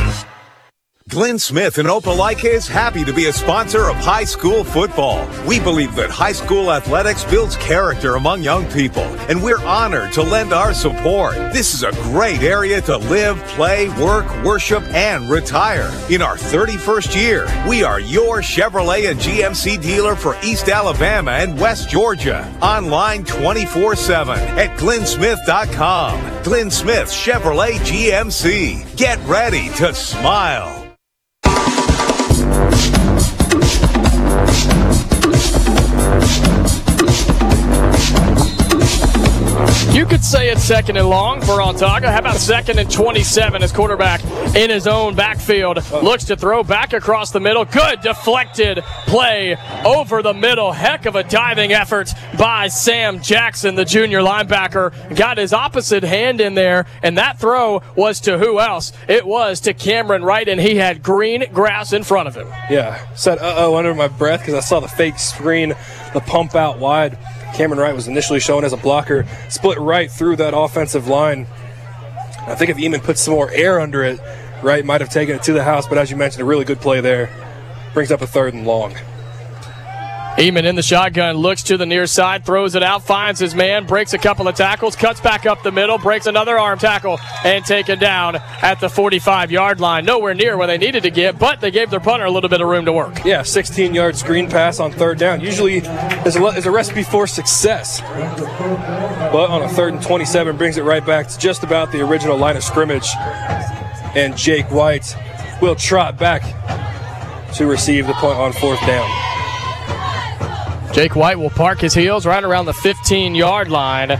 Glenn Smith in Opelika is happy to be a sponsor of high school football. We believe that high school athletics builds character among young people, and we're honored to lend our support. This is a great area to live, play, work, worship, and retire. In our 31st year, we are your Chevrolet and GMC dealer for East Alabama and West Georgia. Online 24 7 at glennsmith.com. Glenn Smith Chevrolet GMC. Get ready to smile. You could say it's second and long for Autauga. How about second and 27 as quarterback in his own backfield looks to throw back across the middle. Good deflected play over the middle. Heck of a diving effort by Sam Jackson, the junior linebacker. Got his opposite hand in there, and that throw was to who else? It was to Cameron Wright, and he had green grass in front of him. Yeah, said uh oh under my breath because I saw the fake screen, the pump out wide. Cameron Wright was initially shown as a blocker, split right through that offensive line. I think if Eamon put some more air under it, Wright might have taken it to the house, but as you mentioned, a really good play there. Brings up a third and long. Eamon in the shotgun, looks to the near side, throws it out, finds his man, breaks a couple of tackles, cuts back up the middle, breaks another arm tackle, and taken down at the 45 yard line. Nowhere near where they needed to get, but they gave their punter a little bit of room to work. Yeah, 16 yard screen pass on third down. Usually is a, is a recipe for success. But on a third and 27, brings it right back to just about the original line of scrimmage. And Jake White will trot back to receive the point on fourth down. Jake White will park his heels right around the 15 yard line.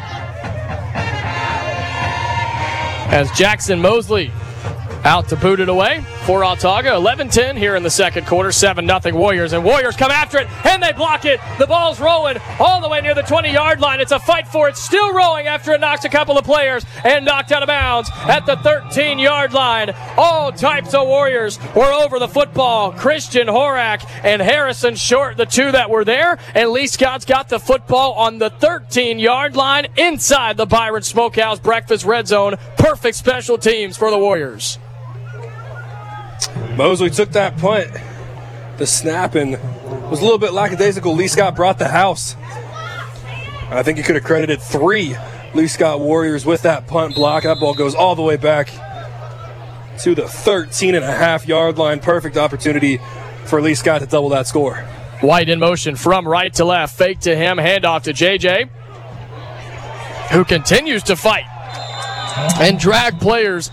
As Jackson Mosley out to boot it away. For Autauga. 11-10 here in the second quarter. 7-0 Warriors. And Warriors come after it, and they block it. The ball's rolling all the way near the 20-yard line. It's a fight for it. Still rolling after it knocks a couple of players and knocked out of bounds at the 13-yard line. All types of Warriors were over the football. Christian Horak and Harrison Short, the two that were there. And Lee Scott's got the football on the 13-yard line inside the Byron Smokehouse Breakfast Red Zone. Perfect special teams for the Warriors. Mosley took that punt. The snap and was a little bit lackadaisical. Lee Scott brought the house. I think he could have credited three Lee Scott Warriors with that punt block. That ball goes all the way back to the 13 and a half yard line. Perfect opportunity for Lee Scott to double that score. White in motion from right to left. Fake to him. Handoff to JJ, who continues to fight and drag players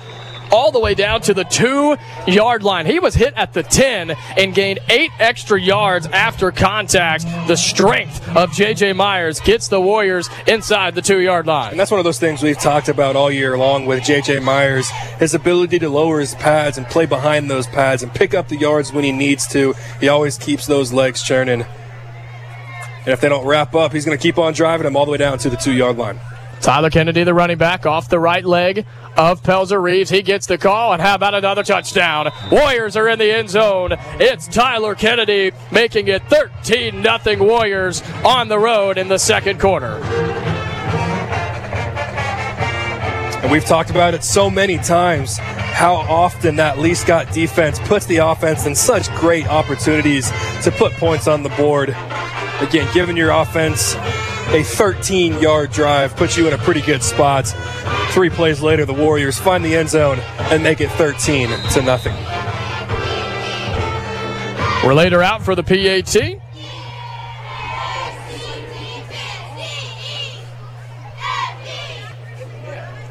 all the way down to the two yard line. He was hit at the 10 and gained eight extra yards after contact. The strength of J.J. Myers gets the Warriors inside the two yard line. And that's one of those things we've talked about all year long with J.J. Myers his ability to lower his pads and play behind those pads and pick up the yards when he needs to. He always keeps those legs churning. And if they don't wrap up, he's going to keep on driving them all the way down to the two yard line. Tyler Kennedy, the running back, off the right leg of Pelzer Reeves. He gets the call, and how about another touchdown? Warriors are in the end zone. It's Tyler Kennedy making it 13 0 Warriors on the road in the second quarter. And we've talked about it so many times how often that Lee Scott defense puts the offense in such great opportunities to put points on the board. Again, giving your offense a 13 yard drive puts you in a pretty good spot. Three plays later, the Warriors find the end zone and make it 13 to nothing. Relator out for the PAT.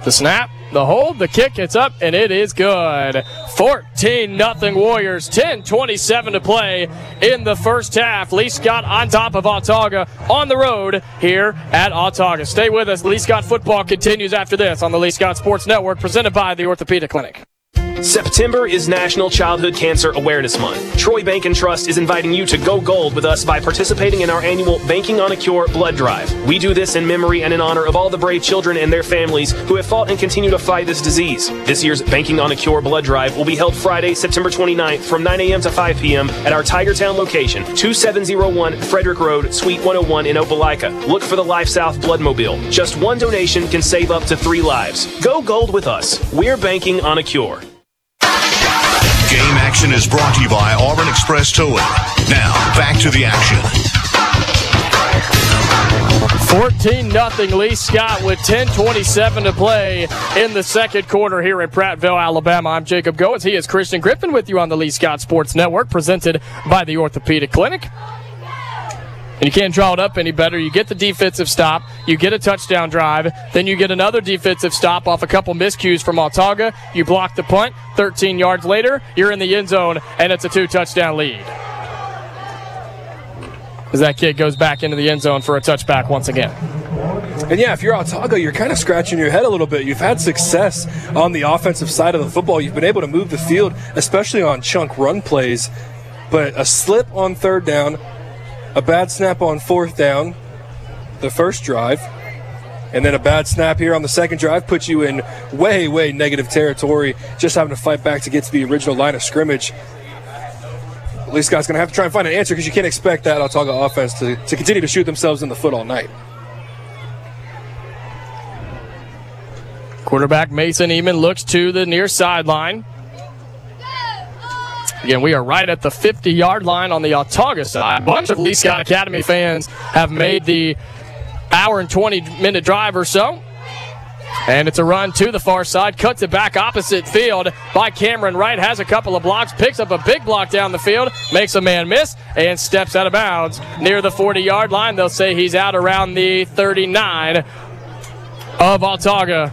The snap, the hold, the kick, it's up, and it is good. 14 nothing Warriors, 10 27 to play in the first half. Lee Scott on top of Autauga on the road here at Autauga. Stay with us. Lee Scott football continues after this on the Lee Scott Sports Network, presented by the Orthopedic Clinic. September is National Childhood Cancer Awareness Month. Troy Bank and Trust is inviting you to go gold with us by participating in our annual Banking on a Cure blood drive. We do this in memory and in honor of all the brave children and their families who have fought and continue to fight this disease. This year's Banking on a Cure blood drive will be held Friday, September 29th from 9 a.m. to 5 p.m. at our Tigertown location, 2701 Frederick Road, Suite 101 in Opelika. Look for the Life South Bloodmobile. Just one donation can save up to three lives. Go gold with us. We're banking on a cure. Game action is brought to you by Auburn Express Towing. Now, back to the action. 14 0 Lee Scott with 10:27 to play in the second quarter here in Prattville, Alabama. I'm Jacob Goins. He is Christian Griffin with you on the Lee Scott Sports Network, presented by the Orthopedic Clinic. And you can't draw it up any better. You get the defensive stop, you get a touchdown drive, then you get another defensive stop off a couple miscues from Autauga. You block the punt. 13 yards later, you're in the end zone, and it's a two touchdown lead. As that kid goes back into the end zone for a touchback once again. And yeah, if you're Autauga, you're kind of scratching your head a little bit. You've had success on the offensive side of the football. You've been able to move the field, especially on chunk run plays. But a slip on third down, a bad snap on fourth down, the first drive, and then a bad snap here on the second drive puts you in way, way negative territory, just having to fight back to get to the original line of scrimmage. At least Scott's going to have to try and find an answer because you can't expect that Autauga offense to, to continue to shoot themselves in the foot all night. Quarterback Mason Eamon looks to the near sideline. Again, we are right at the 50 yard line on the Autauga side. A bunch of Lee Scott Academy fans have made the hour and 20 minute drive or so. And it's a run to the far side, cuts it back opposite field by Cameron Wright, has a couple of blocks, picks up a big block down the field, makes a man miss, and steps out of bounds near the 40 yard line. They'll say he's out around the 39 of Autauga.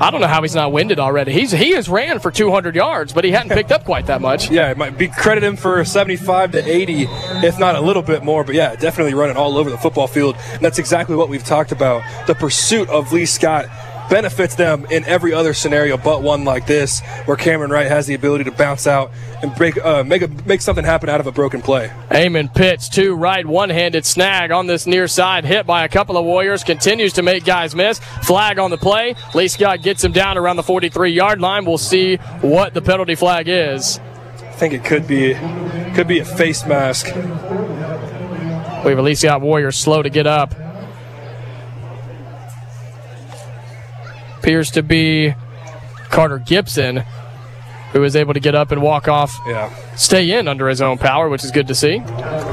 I don't know how he's not winded already. He's he has ran for 200 yards, but he hadn't picked up quite that much. Yeah, it might be credit him for 75 to 80, if not a little bit more. But yeah, definitely running all over the football field. And that's exactly what we've talked about. The pursuit of Lee Scott benefits them in every other scenario but one like this, where Cameron Wright has the ability to bounce out and break, uh, make a, make something happen out of a broken play. Amon pitch to right, one-handed snag on this near side, hit by a couple of Warriors, continues to make guys miss. Flag on the play. Lee Scott gets him down around the 43-yard line. We'll see what the penalty flag is. I think it could be could be a face mask. We've at least got Warriors slow to get up. Appears to be Carter Gibson, who is able to get up and walk off. Yeah. Stay in under his own power, which is good to see.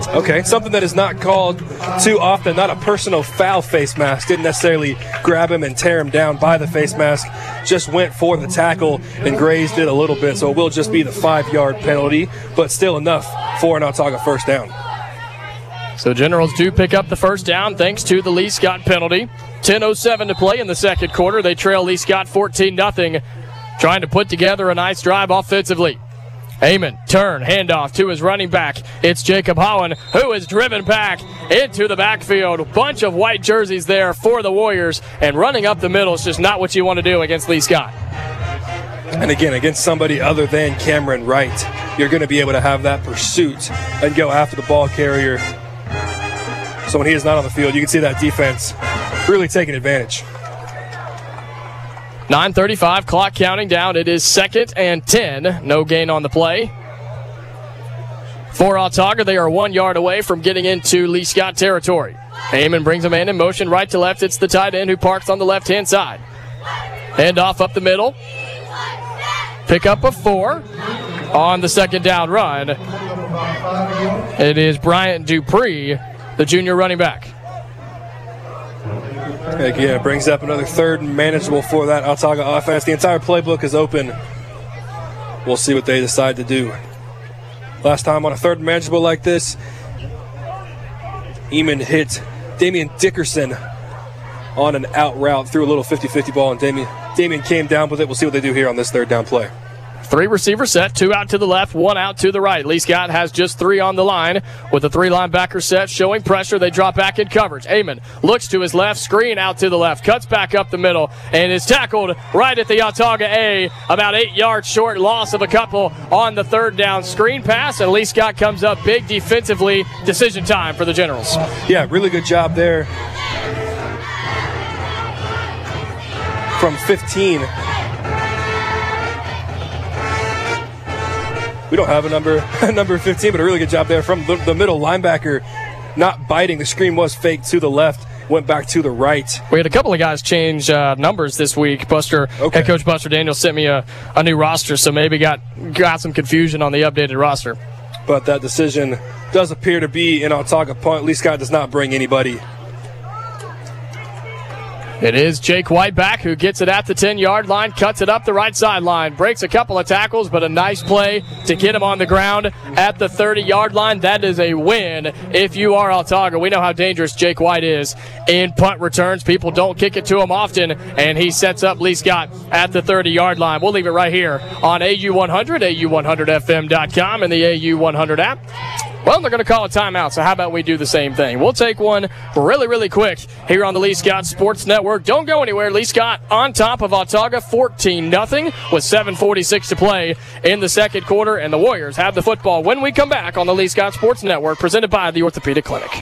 Okay, something that is not called too often, not a personal foul face mask. Didn't necessarily grab him and tear him down by the face mask. Just went for the tackle and grazed it a little bit. So it will just be the five yard penalty, but still enough for an Autauga first down. So Generals do pick up the first down thanks to the Lee Scott penalty. 10.07 to play in the second quarter. They trail Lee Scott 14 0, trying to put together a nice drive offensively. Amon, turn, handoff to his running back. It's Jacob Holland, who is driven back into the backfield. Bunch of white jerseys there for the Warriors, and running up the middle is just not what you want to do against Lee Scott. And again, against somebody other than Cameron Wright, you're going to be able to have that pursuit and go after the ball carrier. So when he is not on the field, you can see that defense really taking advantage. 9.35, clock counting down. It is second and 10. No gain on the play. For Autauga, they are one yard away from getting into Lee Scott territory. Amon brings a man in motion right to left. It's the tight end who parks on the left hand side. Hand off up the middle. Pick up a four on the second down run. It is Bryant Dupree, the junior running back. Again, it brings up another third and manageable for that Autauga offense. The entire playbook is open. We'll see what they decide to do. Last time on a third and manageable like this, Eamon hit Damian Dickerson on an out route, threw a little 50 50 ball, and Damian, Damian came down with it. We'll see what they do here on this third down play. Three receiver set, two out to the left, one out to the right. Lee Scott has just three on the line with a three linebacker set showing pressure. They drop back in coverage. Amon looks to his left, screen out to the left, cuts back up the middle, and is tackled right at the Autauga A, about eight yards short, loss of a couple on the third down screen pass, and Lee Scott comes up big defensively. Decision time for the Generals. Yeah, really good job there. From 15, we don't have a number number 15, but a really good job there from the, the middle linebacker, not biting. The screen was fake to the left, went back to the right. We had a couple of guys change uh, numbers this week. Buster, Okay. head coach Buster Daniels sent me a, a new roster, so maybe got got some confusion on the updated roster. But that decision does appear to be an Autauga punt. Lee Scott does not bring anybody. It is Jake Whiteback who gets it at the 10 yard line, cuts it up the right sideline, breaks a couple of tackles, but a nice play to get him on the ground at the 30 yard line. That is a win if you are Autauga. We know how dangerous Jake White is in punt returns. People don't kick it to him often, and he sets up Lee Scott at the 30 yard line. We'll leave it right here on AU100, AU100FM.com, and the AU100 app. Well, they're going to call a timeout, so how about we do the same thing? We'll take one really, really quick here on the Lee Scott Sports Network. Don't go anywhere. Lee Scott on top of Autauga, 14 0 with 7.46 to play in the second quarter, and the Warriors have the football when we come back on the Lee Scott Sports Network, presented by the Orthopedic Clinic.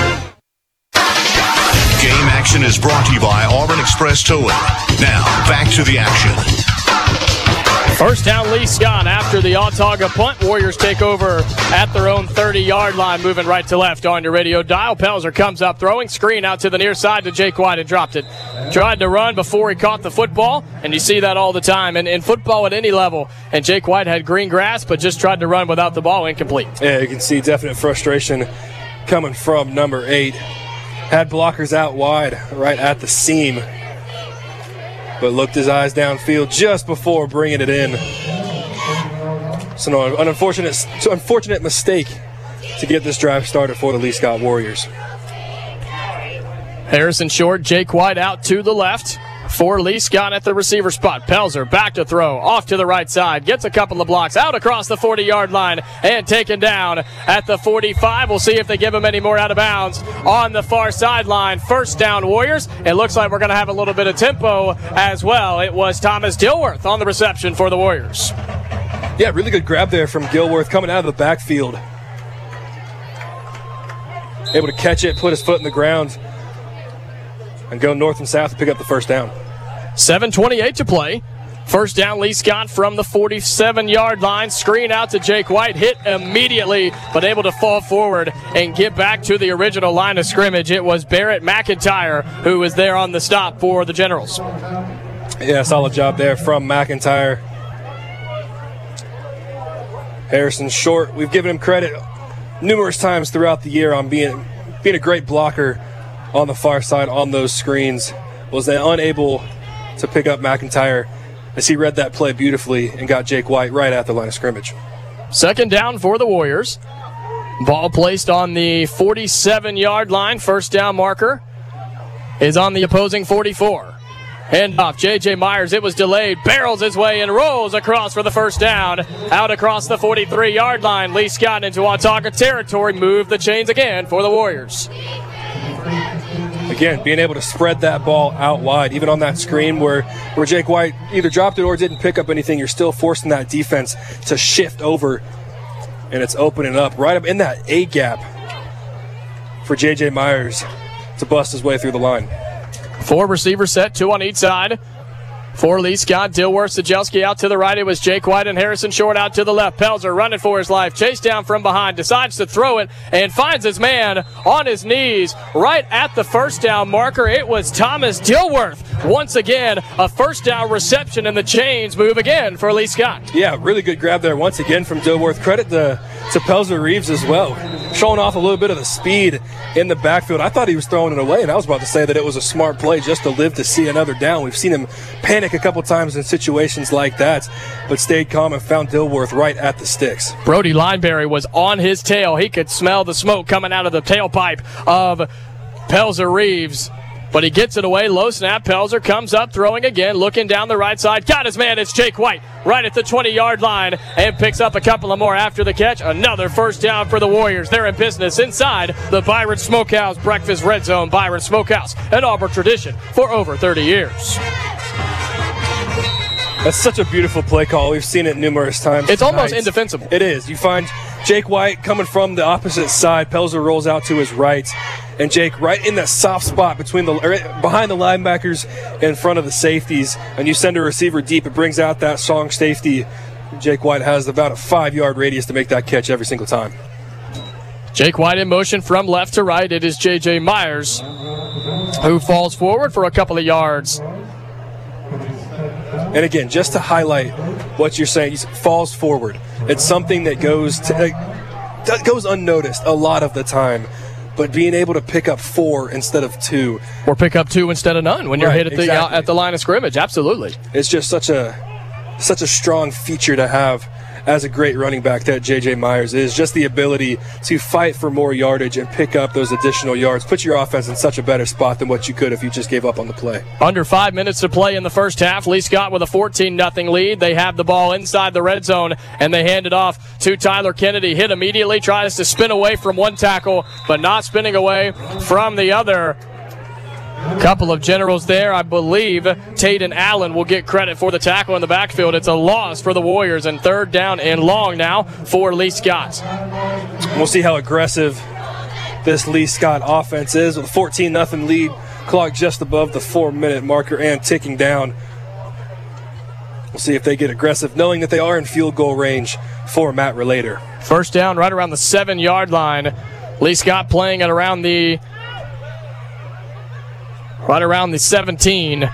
Game action action is brought to you by Auburn Express Towing. Now, back to the action. First down, Lee Scott after the Autauga punt. Warriors take over at their own 30 yard line, moving right to left on your radio dial. Pelzer comes up, throwing screen out to the near side to Jake White and dropped it. Tried to run before he caught the football, and you see that all the time. And in football at any level, and Jake White had green grass, but just tried to run without the ball incomplete. Yeah, you can see definite frustration coming from number eight. Had blockers out wide, right at the seam but looked his eyes downfield just before bringing it in. So, an unfortunate, so unfortunate mistake to get this drive started for the Lee Scott Warriors. Harrison Short, Jake White out to the left. For Lee Scott at the receiver spot. Pelzer back to throw, off to the right side, gets a couple of blocks out across the 40 yard line and taken down at the 45. We'll see if they give him any more out of bounds on the far sideline. First down, Warriors. It looks like we're going to have a little bit of tempo as well. It was Thomas Dilworth on the reception for the Warriors. Yeah, really good grab there from Dilworth coming out of the backfield. Able to catch it, put his foot in the ground, and go north and south to pick up the first down. 7.28 to play. First down, Lee Scott from the 47 yard line. Screen out to Jake White. Hit immediately, but able to fall forward and get back to the original line of scrimmage. It was Barrett McIntyre who was there on the stop for the Generals. Yeah, solid job there from McIntyre. Harrison Short, we've given him credit numerous times throughout the year on being being a great blocker on the far side on those screens. Was they unable to pick up McIntyre as he read that play beautifully and got Jake White right at the line of scrimmage. Second down for the Warriors. Ball placed on the 47 yard line. First down marker is on the opposing 44. Hand off J.J. Myers. It was delayed. Barrels his way and rolls across for the first down. Out across the 43 yard line. Lee Scott into Autauga territory. Move the chains again for the Warriors. Again, being able to spread that ball out wide, even on that screen where, where Jake White either dropped it or didn't pick up anything, you're still forcing that defense to shift over, and it's opening up right up in that A gap for J.J. Myers to bust his way through the line. Four receiver set, two on each side. For Lee Scott, Dilworth, Sajelski out to the right. It was Jake White and Harrison Short out to the left. Pelzer running for his life. Chase down from behind. Decides to throw it and finds his man on his knees right at the first down marker. It was Thomas Dilworth. Once again, a first down reception and the chains move again for Lee Scott. Yeah, really good grab there once again from Dilworth. Credit to, to Pelzer Reeves as well. Showing off a little bit of the speed in the backfield. I thought he was throwing it away, and I was about to say that it was a smart play just to live to see another down. We've seen him panic a couple times in situations like that, but stayed calm and found Dilworth right at the sticks. Brody Lineberry was on his tail. He could smell the smoke coming out of the tailpipe of Pelzer Reeves. But he gets it away. Low snap. Pelzer comes up, throwing again, looking down the right side. Got his man. It's Jake White right at the 20 yard line and picks up a couple of more after the catch. Another first down for the Warriors. They're in business inside the Byron Smokehouse Breakfast Red Zone. Byron Smokehouse, an Auburn tradition for over 30 years. That's such a beautiful play call. We've seen it numerous times. It's almost indefensible. It is. You find Jake White coming from the opposite side. Pelzer rolls out to his right, and Jake right in that soft spot between the or behind the linebackers in front of the safeties. And you send a receiver deep. It brings out that song safety. Jake White has about a five yard radius to make that catch every single time. Jake White in motion from left to right. It is J.J. Myers who falls forward for a couple of yards. And again, just to highlight what you're saying, he falls forward. It's something that goes to, that goes unnoticed a lot of the time. But being able to pick up four instead of two, or pick up two instead of none when you're Right, hit at the exactly. at the line of scrimmage, absolutely. it's just such a such a strong feature to have as a great running back that JJ Myers is. Just the ability to fight for more yardage and pick up those additional yards, put your offense in such a better spot than what you could if you just gave up on the play. Under five minutes to play in the first half. Lee Scott with a 14 0 lead. They have the ball inside the red zone and they hand it off to Tyler Kennedy. Hit immediately, tries to spin away from one tackle, but not spinning away from the other. Couple of generals there. I believe Tate and Allen will get credit for the tackle in the backfield. It's a loss for the Warriors and third down and long now for Lee Scott. We'll see how aggressive this Lee Scott offense is with a 14 0 lead Clock just above the four minute marker and ticking down. We'll see if they get aggressive, knowing that they are in field goal range for Matt Relator. First down right around the seven yard line. Lee Scott playing at around the right around the 17.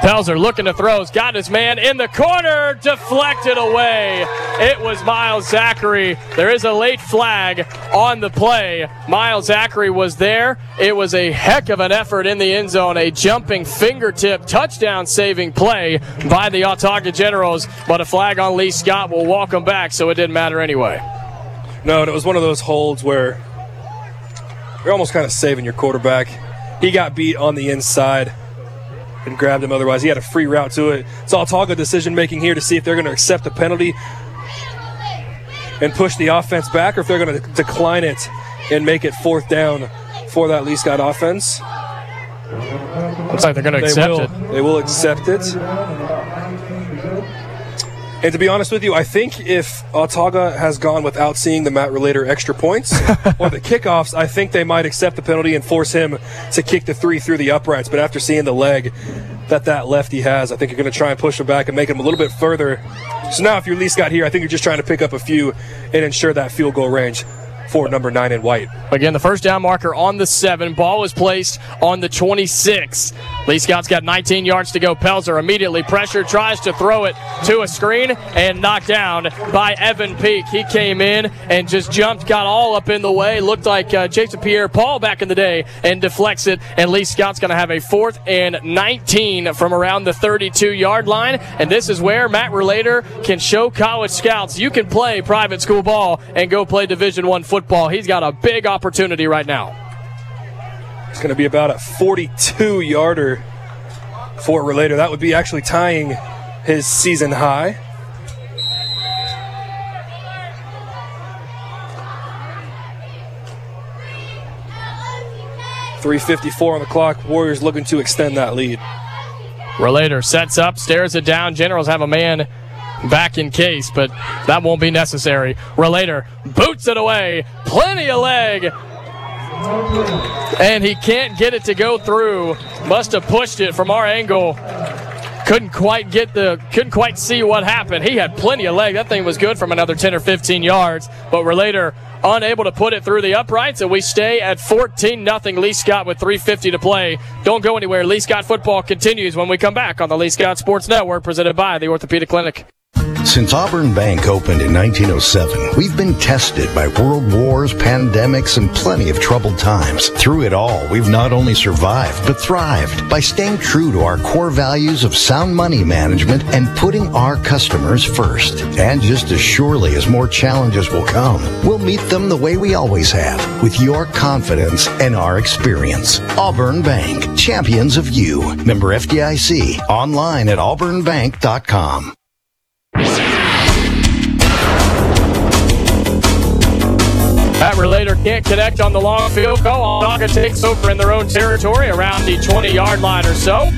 Pelzer looking to throw. He's got his man in the corner, deflected away. It was Miles Zachary. There is a late flag on the play. Miles Zachary was there. It was a heck of an effort in the end zone, a jumping fingertip touchdown saving play by the Autauga Generals, but a flag on Lee Scott will walk him back, so it didn't matter anyway. No, it was one of those holds where you're almost kind of saving your quarterback. He got beat on the inside and grabbed him otherwise. He had a free route to it. It's Autauga decision making here to see if they're going to accept the penalty and push the offense back or if they're going to decline it and make it fourth down for that Lee Scott offense. Looks like they're going to accept will, it. They will accept it. And to be honest with you, I think if Autauga has gone without seeing the Matt Relator extra points or the kickoffs, I think they might accept the penalty and force him to kick the three through the uprights. But after seeing the leg that that lefty has, I think you're going to try and push him back and make him a little bit further. So now, if you're Lee Scott here, I think you're just trying to pick up a few and ensure that field goal range for number nine in white. Again, the first down marker on the seven. Ball was placed on the 26. Lee Scott's got 19 yards to go. Pelzer immediately pressured, tries to throw it to a screen and knocked down by Evan Peak. He came in and just jumped, got all up in the way. Looked like uh, Jason Pierre Paul back in the day and deflects it. And Lee Scott's going to have a fourth and 19 from around the 32 yard line. And this is where Matt Relator can show college scouts you can play private school ball and go play Division One football. He's got a big opportunity right now. It's going to be about a 42 yarder for Relator. That would be actually tying his season high. Three fifty-four on the clock. Warriors looking to extend that lead. Relator sets up, stares it down. Generals have a man back in case, but that won't be necessary. Relator boots it away. Plenty of leg. And he can't get it to go through. Must have pushed it from our angle. Couldn't quite get the couldn't quite see what happened. He had plenty of leg. That thing was good from another 10 or 15 yards, but Relator unable to put it through the uprights, and we stay at 14 nothing. Lee Scott with 350 to play. Don't go anywhere. Lee Scott football continues when we come back on the Lee Scott Sports Network, presented by the Orthopedic Clinic. Since Auburn Bank opened in 1907, we've been tested by world wars, pandemics, and plenty of troubled times. Through it all, we've not only survived, but thrived by staying true to our core values of sound money management and putting our customers first. And just as surely as more challenges will come, we'll meet them the way we always have, with your confidence and our experience. Auburn Bank, champions of you. Member FDIC, online at auburnbank.com. That relator can't connect on the long field goal. Autauga takes over in their own territory around the 20 yard line or so.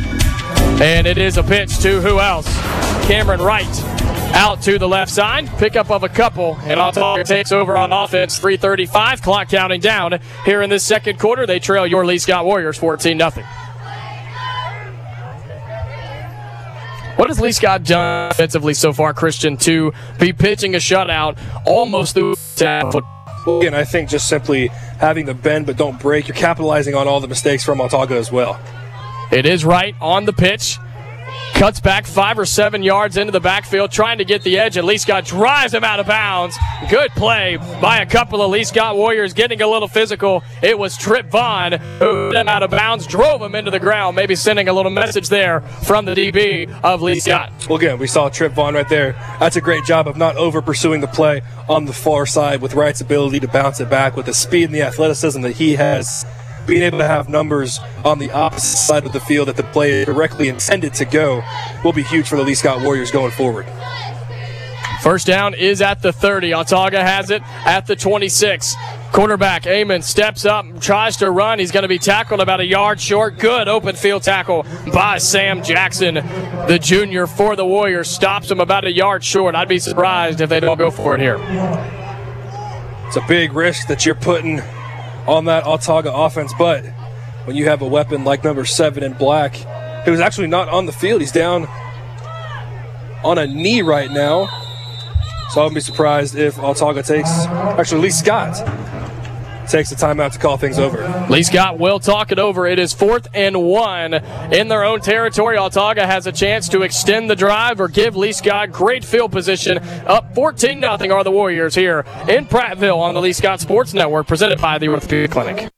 And it is a pitch to who else? Cameron Wright out to the left side. Pickup of a couple. And Autauga takes over on offense. 335. Clock counting down. Here in this second quarter, they trail your Lee Scott Warriors 14 0. What has Lee Scott done offensively so far, Christian, to be pitching a shutout almost through football? Again, I think just simply having the bend but don't break, you're capitalizing on all the mistakes from Autauga as well. It is right on the pitch. Cuts back five or seven yards into the backfield, trying to get the edge. And Lee Scott drives him out of bounds. Good play by a couple of Lee Scott Warriors getting a little physical. It was Trip Vaughn who him out of bounds, drove him into the ground, maybe sending a little message there from the DB of Lee Scott. Well, again, we saw Trip Vaughn right there. That's a great job of not over pursuing the play on the far side with Wright's ability to bounce it back with the speed and the athleticism that he has being able to have numbers on the opposite side of the field that the play is directly intended to go will be huge for the Lee Scott Warriors going forward. First down is at the 30. Autauga has it at the 26. Quarterback Amon steps up, tries to run. He's going to be tackled about a yard short. Good open field tackle by Sam Jackson, the junior for the Warriors. Stops him about a yard short. I'd be surprised if they don't go for it here. It's a big risk that you're putting on that Autauga offense, but when you have a weapon like number seven in black, who is actually not on the field. He's down on a knee right now. So I wouldn't be surprised if Autauga takes, actually, Lee Scott takes the timeout to call things over. Lee Scott will talk it over. It is fourth and one in their own territory. Autauga has a chance to extend the drive or give Lee Scott great field position. Up 14 0 are the Warriors here in Prattville on the Lee Scott Sports Network, presented by the Orthopedic Clinic.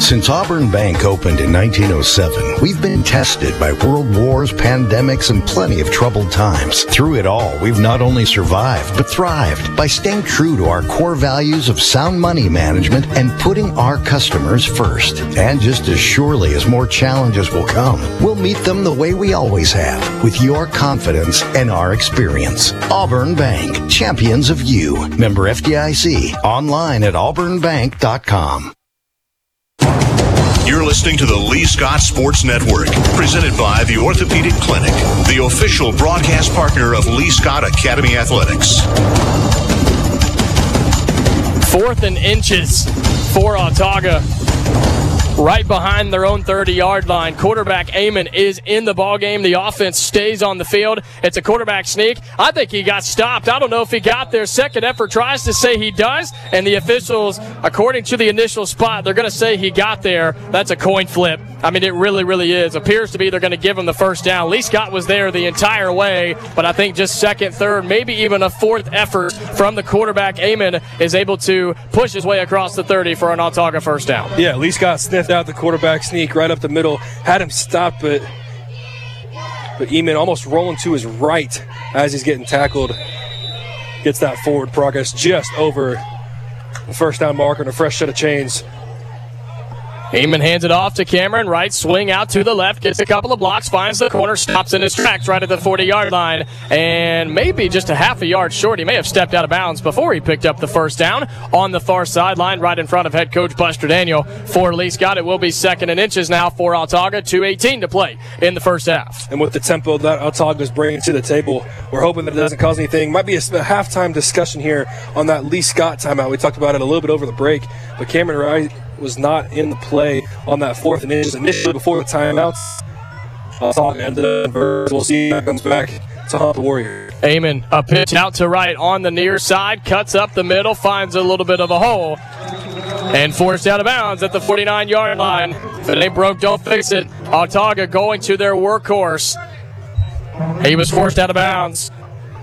Since Auburn Bank opened in 1907, we've been tested by world wars, pandemics, and plenty of troubled times. Through it all, we've not only survived, but thrived by staying true to our core values of sound money management and putting our customers first. And just as surely as more challenges will come, we'll meet them the way we always have, with your confidence and our experience. Auburn Bank, champions of you. Member FDIC, online at auburnbank.com. You're listening to the Lee Scott Sports Network, presented by the Orthopedic Clinic, the official broadcast partner of Lee Scott Academy Athletics. Fourth and inches for Autauga. Right behind their own 30 yard line. Quarterback Amon is in the ball game. The offense stays on the field. It's a quarterback sneak. I think he got stopped. I don't know if he got there. Second effort tries to say he does, and the officials, according to the initial spot, they're going to say he got there. That's a coin flip. I mean, it really, really is. Appears to be they're going to give him the first down. Lee Scott was there the entire way, but I think just second, third, maybe even a fourth effort from the quarterback Amon is able to push his way across the 30 for an Autauga first down. Yeah, Lee Scott sniffed out the quarterback sneak right up the middle, had him stop, but but Eamon almost rolling to his right as he's getting tackled. Gets that forward progress just over the first down marker and a fresh set of chains. Eamon hands it off to Cameron. Right swing out to the left, gets a couple of blocks, finds the corner, stops in his tracks right at the 40 yard line, and maybe just a half a yard short. He may have stepped out of bounds before he picked up the first down on the far sideline, right in front of head coach Buster Daniel. For Lee Scott, it will be second and inches now for Autauga. 2.18 to play in the first half. And with the tempo that Autauga is bringing to the table, we're hoping that it doesn't cause anything. Might be a, a halftime discussion here on that Lee Scott timeout. We talked about it a little bit over the break, but Cameron Wright was not in the play on that fourth and inches initially before the timeouts. Uh, and then we'll see he comes back to haunt the Warrior. Amon, a pitch out to right on the near side, cuts up the middle, finds a little bit of a hole, and forced out of bounds at the 49 yard line. If it ain't broke, don't fix it. Autauga going to their workhorse. He was forced out of bounds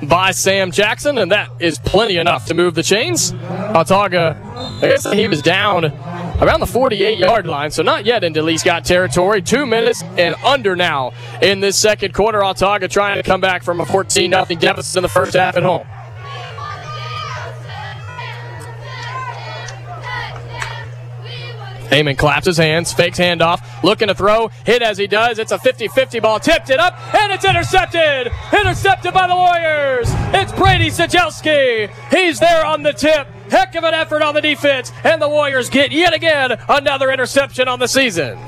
by Sam Jackson, and that is plenty enough to move the chains. Autauga, I guess he was down around the 48 yard line, so not yet into Lee Scott territory. Two minutes and under now in this second quarter. Autauga trying to come back from a 14 0 deficit in the first half at home. Heyman claps his hands, fakes handoff, looking to throw, hit as he does. It's a 50 50 ball, tipped it up, and it's intercepted! Intercepted by the Warriors! It's Brady Sajelski! He's there on the tip. Heck of an effort on the defense, and the Warriors get yet again another interception on the season.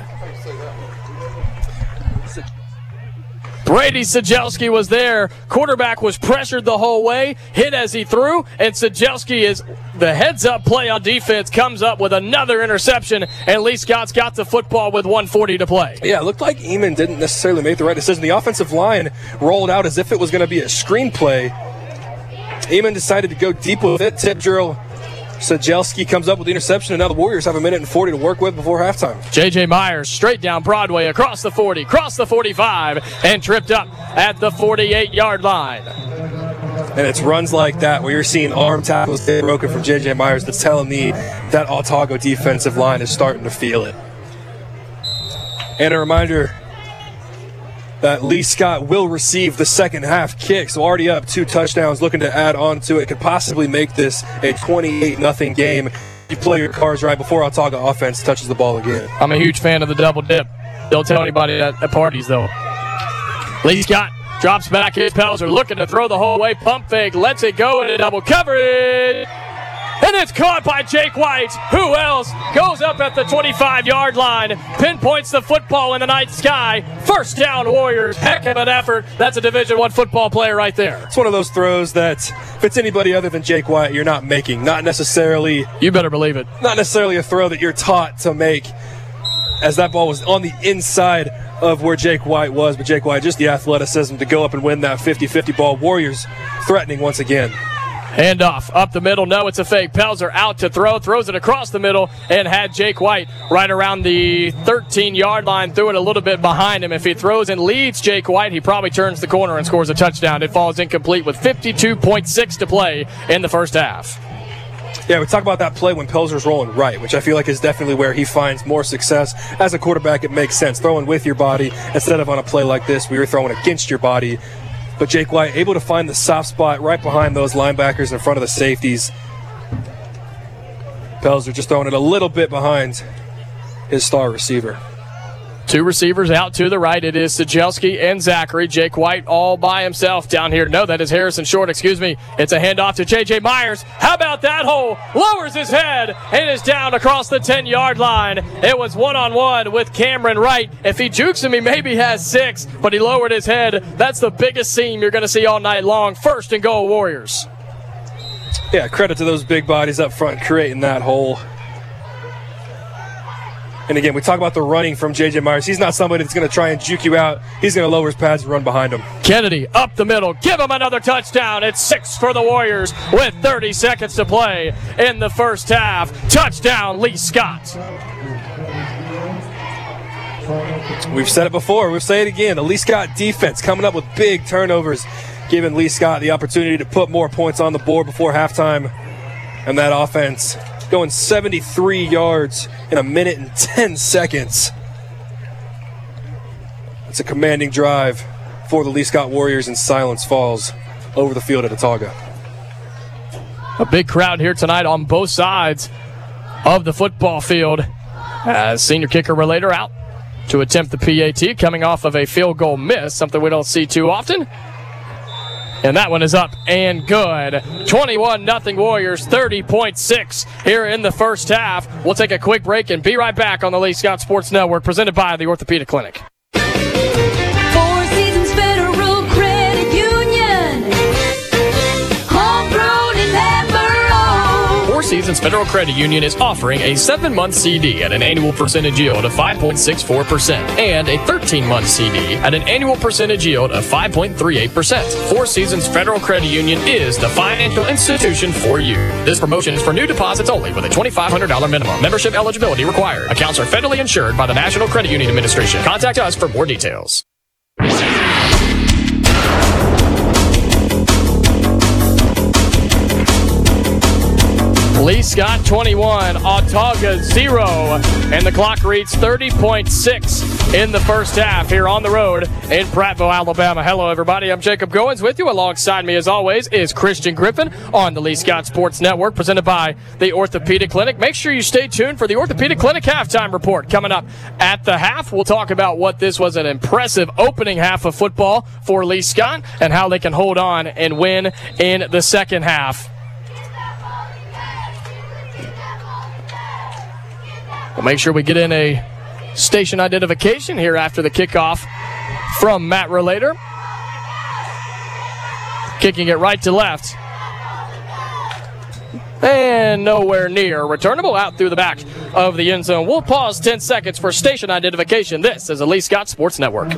Brady Sajelski was there. Quarterback was pressured the whole way, hit as he threw, and Sajelski is the heads up play on defense, comes up with another interception, and Lee Scott's got the football with 140 to play. Yeah, it looked like Eamon didn't necessarily make the right decision. The offensive line rolled out as if it was going to be a screenplay. Eamon decided to go deep with it. Tip drill Sajelski comes up with the interception, and now the Warriors have a minute and 40 to work with before halftime. J.J. Myers straight down Broadway, across the 40, across the 45, and tripped up at the 48 yard line. And it's runs like that where you're seeing arm tackles get broken from J.J. Myers that's telling me that Autauga defensive line is starting to feel it. And a reminder that Lee Scott will receive the second half kick. So already up two touchdowns, looking to add on to it. Could possibly make this a 28 0 game. You play your cards right before Autauga offense touches the ball again. I'm a huge fan of the double dip. Don't tell anybody at, at parties, though. Lee Scott drops back. His pals are looking to throw the whole way. Pump fake, lets it go into double coverage. And it's caught by Jake White. Who else goes up at the 25 yard line, pinpoints the football in the night sky. First down, Warriors. Heck of an effort. That's a Division One football player right there. It's one of those throws that if it's anybody other than Jake White, you're not making. Not necessarily. You better believe it. Not necessarily a throw that you're taught to make, as that ball was on the inside of where Jake White was. But Jake White, just the athleticism to go up and win that 50-50 ball. Warriors threatening once again. Handoff up the middle. No, it's a fake. Pelzer out to throw, throws it across the middle, and had Jake White right around the 13 yard line. Threw it a little bit behind him. If he throws and leads Jake White, he probably turns the corner and scores a touchdown. It falls incomplete with 52.6 to play in the first half. Yeah, we talk about that play when Pelzer's rolling right, which I feel like is definitely where he finds more success. As a quarterback, it makes sense. Throwing with your body instead of on a play like this, we were throwing against your body. But Jake White able to find the soft spot right behind those linebackers in front of the safeties. Pelzer just throwing it a little bit behind his star receiver. Two receivers out to the right. It is Sajelski and Zachary. Jake White all by himself down here. No, that is Harrison Short. Excuse me. It's a handoff to J.J. Myers. How about that hole? Lowers his head and is down across the 10 yard line. It was one on one with Cameron Wright. If he jukes him, he maybe has six, but he lowered his head. That's the biggest seam you're going to see all night long. First and goal, Warriors. Yeah, credit to those big bodies up front creating that hole. And again, we talk about the running from J.J. Myers. He's not somebody that's going to try and juke you out. He's going to lower his pads and run behind him. Kennedy up the middle. Give him another touchdown. It's six for the Warriors with 30 seconds to play in the first half. Touchdown, Lee Scott. We've said it before. We'll say it again. The Lee Scott defense coming up with big turnovers, giving Lee Scott the opportunity to put more points on the board before halftime. And that offense going 73 yards in a minute and 10 seconds. It's a commanding drive for the Lee Scott Warriors, and silence falls over the field at Autauga. A big crowd here tonight on both sides of the football field. As senior kicker relator out to attempt the PAT, coming off of a field goal miss, something we don't see too often. And that one is up and good. 21 0 Warriors, 30.6 here in the first half. We'll take a quick break and be right back on the Lee Scott Sports Network, presented by the Orthopedic Clinic. Seasons Federal Credit Union is offering a seven month CD at an annual percentage yield of 5.64% and a 13 month CD at an annual percentage yield of 5.38%. Four Seasons Federal Credit Union is the financial institution for you. This promotion is for new deposits only with a $2,500 minimum. Membership eligibility required. Accounts are federally insured by the National Credit Union Administration. Contact us for more details. Lee Scott 21, Autauga 0, and the clock reads 30.6 in the first half here on the road in Prattville, Alabama. Hello, everybody. I'm Jacob Goins with you. Alongside me, as always, is Christian Griffin on the Lee Scott Sports Network, presented by the Orthopedic Clinic. Make sure you stay tuned for the Orthopedic Clinic halftime report coming up at the half. We'll talk about what this was an impressive opening half of football for Lee Scott and how they can hold on and win in the second half. We'll make sure we get in a station identification here after the kickoff from Matt Relator. Kicking it right to left. And nowhere near returnable out through the back of the end zone. We'll pause 10 seconds for station identification. This is Lee Scott Sports Network.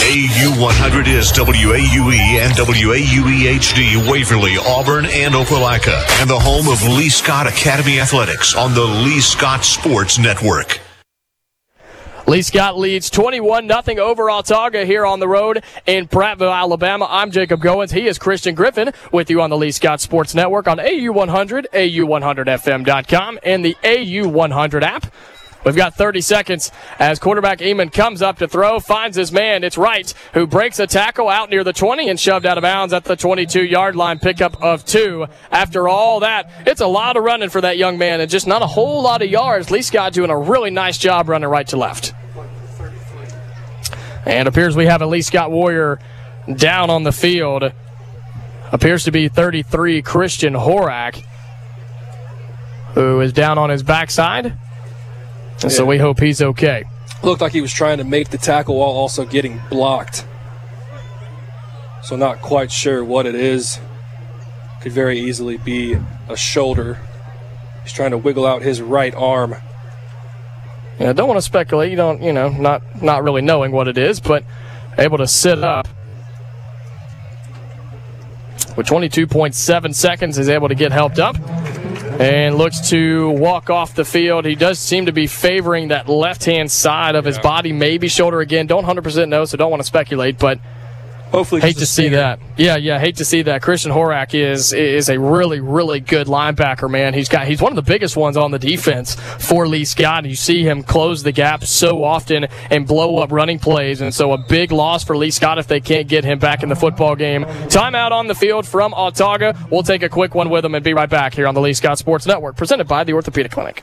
AU 100 is WAUE and WAUE HD Waverly, Auburn, and Opelika, and the home of Lee Scott Academy Athletics on the Lee Scott Sports Network. Lee Scott leads 21 0 over Autauga here on the road in Prattville, Alabama. I'm Jacob Goins. He is Christian Griffin with you on the Lee Scott Sports Network on AU100, AU100FM.com, and the AU100 app. We've got 30 seconds as quarterback Eamon comes up to throw, finds his man. It's Wright who breaks a tackle out near the 20 and shoved out of bounds at the 22 yard line. Pickup of two. After all that, it's a lot of running for that young man and just not a whole lot of yards. Lee Scott doing a really nice job running right to left. And appears we have a Lee Scott Warrior down on the field. Appears to be 33 Christian Horak. who is down on his backside. And so we hope he's okay. Looked like he was trying to make the tackle while also getting blocked. So not quite sure what it is. Could very easily be a shoulder. He's trying to wiggle out his right arm. Yeah, don't want to speculate. You don't, you know, not not really knowing what it is, but able to sit up with 22.7 seconds is able to get helped up and looks to walk off the field. He does seem to be favoring that left hand side of his body, maybe shoulder again. Don't 100% know, so don't want to speculate, but hopefully hate to see that. Yeah, yeah, hate to see that. Christian Horak is is a really really good linebacker, man. He's got he's one of the biggest ones on the defense for Lee Scott. You see him close the gap so often and blow up running plays, and so a big loss for Lee Scott if they can't get him back in the football game. Timeout on the field from Autauga. We'll take a quick one with him and be right back here on the Lee Scott Sports Network, presented by the Orthopedic Clinic.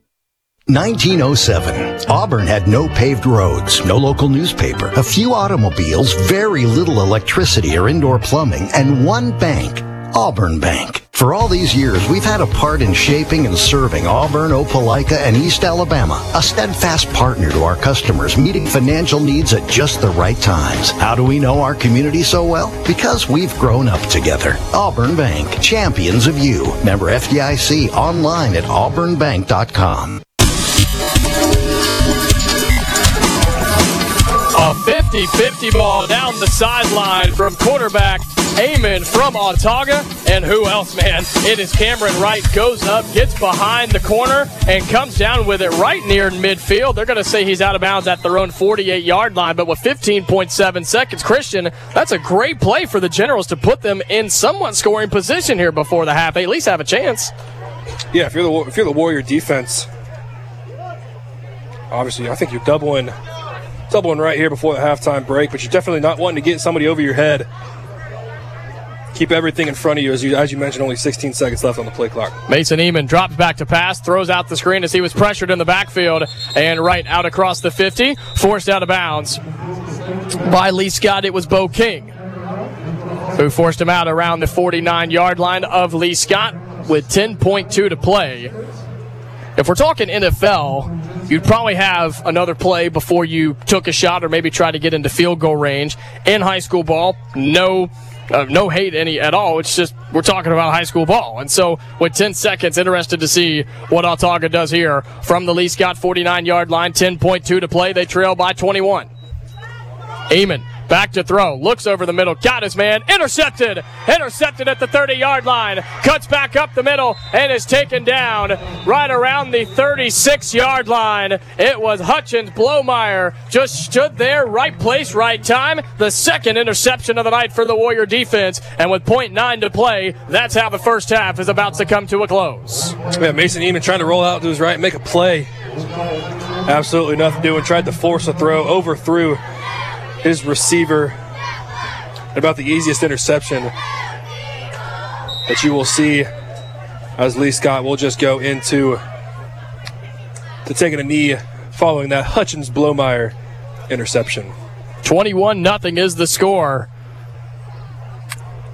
1907. Auburn had no paved roads, no local newspaper, a few automobiles, very little electricity or indoor plumbing, and one bank, Auburn Bank. For all these years, we've had a part in shaping and serving Auburn, Opelika, and East Alabama, a steadfast partner to our customers, meeting financial needs at just the right times. How do we know our community so well? Because we've grown up together. Auburn Bank, champions of you. Member FDIC, online at auburnbank.com. A 50 50 ball down the sideline from quarterback Eamon from Autauga. And who else, man? It is Cameron Wright. Goes up, gets behind the corner, and comes down with it right near midfield. They're going to say he's out of bounds at their own 48 yard line, but with 15.7 seconds, Christian, that's a great play for the Generals to put them in somewhat scoring position here before the half. They at least have a chance. Yeah, if you're the if you're the Warrior defense, obviously I think you're doubling doubling right here before the halftime break, but you're definitely not wanting to get somebody over your head. Keep everything in front of you as you as you mentioned. Only 16 seconds left on the play clock. Mason Eamon drops back to pass, throws out the screen as he was pressured in the backfield, and right out across the 50, forced out of bounds by Lee Scott. It was Bo King who forced him out around the 49 yard line of Lee Scott with 10.2 to play. If we're talking NFL, you'd probably have another play before you took a shot or maybe try to get into field goal range. In high school ball, no uh, no hate any at all. It's just we're talking about high school ball. And so with 10 seconds, interested to see what Autauga does here from the Lee Scott 49 yard line. 10.2 to play. They trail by 21. Eamon back to throw, looks over the middle, got his man, intercepted, intercepted at the 30 yard line, cuts back up the middle, and is taken down right around the 36 yard line. It was Hutchins Blomeyer, just stood there, right place, right time. The second interception of the night for the Warrior defense, and with 0.9 to play, that's how the first half is about to come to a close. Yeah, Mason Eamon trying to roll out to his right, make a play. Absolutely nothing doing. Tried to force a throw, overthrew his receiver. About the easiest interception that you will see as Lee Scott will just go into to taking a knee following that Hutchins Blomeyer interception. 21 nothing is the score.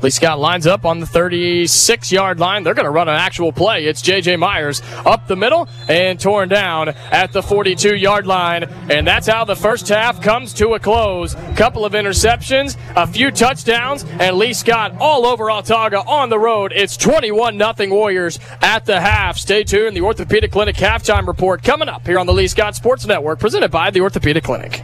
Lee Scott lines up on the 36 yard line. They're going to run an actual play. It's J.J. Myers up the middle and torn down at the 42 yard line. And that's how the first half comes to a close. Couple of interceptions, a few touchdowns, and Lee Scott all over Autauga on the road. It's 21 0 Warriors at the half. Stay tuned. The Orthopedic Clinic halftime report coming up here on the Lee Scott Sports Network, presented by the Orthopedic Clinic.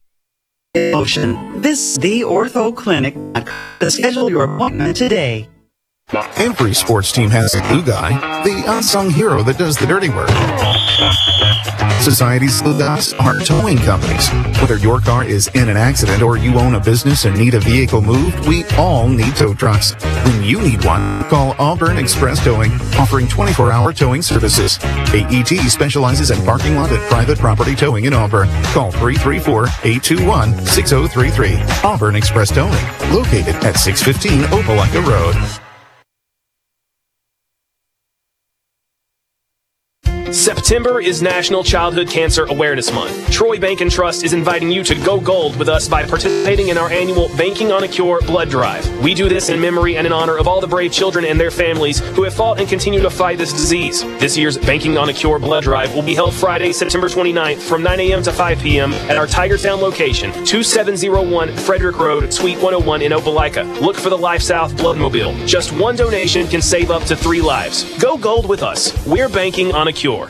Motion. This is the Ortho Clinic. Schedule your appointment today. Every sports team has a glue guy, the unsung hero that does the dirty work. Society's glue guys are towing companies. Whether your car is in an accident or you own a business and need a vehicle moved, we all need tow trucks. When you need one, call Auburn Express Towing, offering 24-hour towing services. AET specializes in parking lot and private property towing in Auburn. Call 334-821-6033. Auburn Express Towing, located at 615 Opelika Road. September is National Childhood Cancer Awareness Month. Troy Bank and Trust is inviting you to go gold with us by participating in our annual Banking on a Cure blood drive. We do this in memory and in honor of all the brave children and their families who have fought and continue to fight this disease. This year's Banking on a Cure blood drive will be held Friday, September 29th from 9 a.m. to 5 p.m. at our Tigertown location, 2701 Frederick Road, Suite 101 in Opelika. Look for the Life South Bloodmobile. Just one donation can save up to three lives. Go gold with us. We're banking on a cure.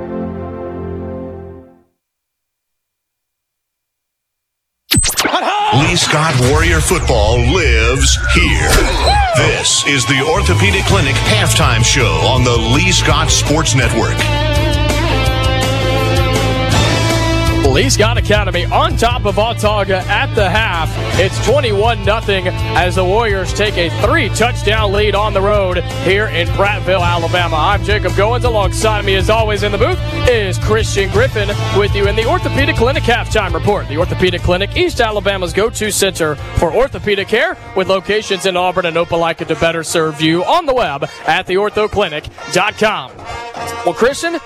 Lee Scott Warrior football lives here. This is the Orthopedic Clinic halftime show on the Lee Scott Sports Network. Lee Scott Academy on top of Autauga at the half. It's 21 0 as the Warriors take a three touchdown lead on the road here in Prattville, Alabama. I'm Jacob Goins. Alongside me, as always, in the booth is Christian Griffin with you in the Orthopedic Clinic halftime report. The Orthopedic Clinic, East Alabama's go to center for orthopedic care with locations in Auburn and Opelika to better serve you on the web at theorthoclinic.com. Well, Christian,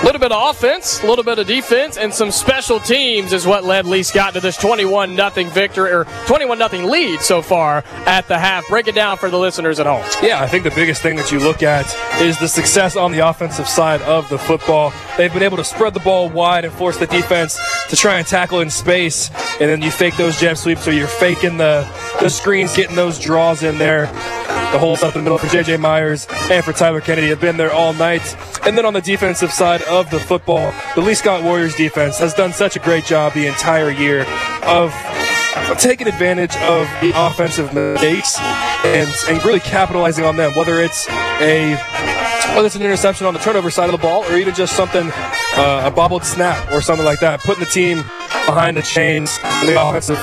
a little bit of offense, a little bit of defense, and some special teams is what led Lee Scott to this 21 0 victory or 21 0 lead so far at the half. Break it down for the listeners at home. Yeah, I think the biggest thing that you look at is the success on the offensive side of the football. They've been able to spread the ball wide and force the defense to try and tackle in space, and then you fake those jet sweeps, or you're faking the, the screens, getting those draws in there. The holes up in the middle for J.J. Myers and for Tyler Kennedy have been there all night. And then on the defensive side of the football, the Lee Scott Warriors defense has done such a great job the entire year of taking advantage of the offensive mistakes and, and really capitalizing on them, whether it's a whether it's an interception on the turnover side of the ball or even just something, uh, a bobbled snap or something like that, putting the team behind the chains and the offensive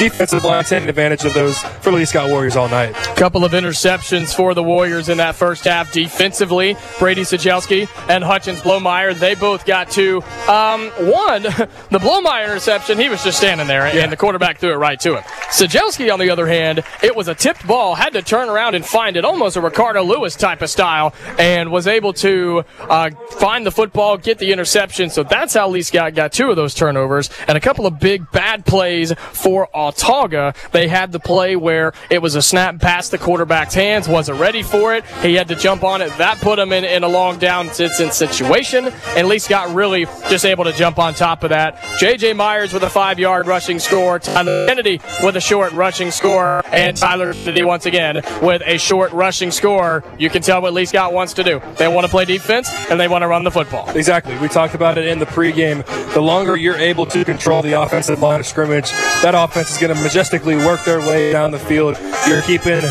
defensive line taking advantage of those for Lee Scott Warriors all night. Couple of interceptions for the Warriors in that first half defensively. Brady Sajelski and Hutchins Blomeyer, they both got two. Um, one, the Blomeyer interception, he was just standing there, and Yeah. the quarterback threw it right to him. Sajelski, on the other hand, it was a tipped ball, had to turn around and find it, almost a Ricardo Louis type of style, and was able to uh, find the football, get the interception. So that's how Lee Scott got two of those turnovers, and a couple of big bad plays for Autauga. They had the play where it was a snap past the quarterback's hands, wasn't ready for it. He had to jump on it. That put him in, in a long down instant situation, and Lee Scott really just able to jump on top of that. J.J. Myers with a five yard rushing score, Tyler Kennedy with a short rushing score, and Tyler Kennedy once again with a short rushing score. You can tell what Lee Scott wants to do. They want to play defense and they want to run the football. Exactly. We talked about it in the pregame. The longer you're able to control the offensive line of scrimmage, that offense is going to majestically work their way down the field. You're keeping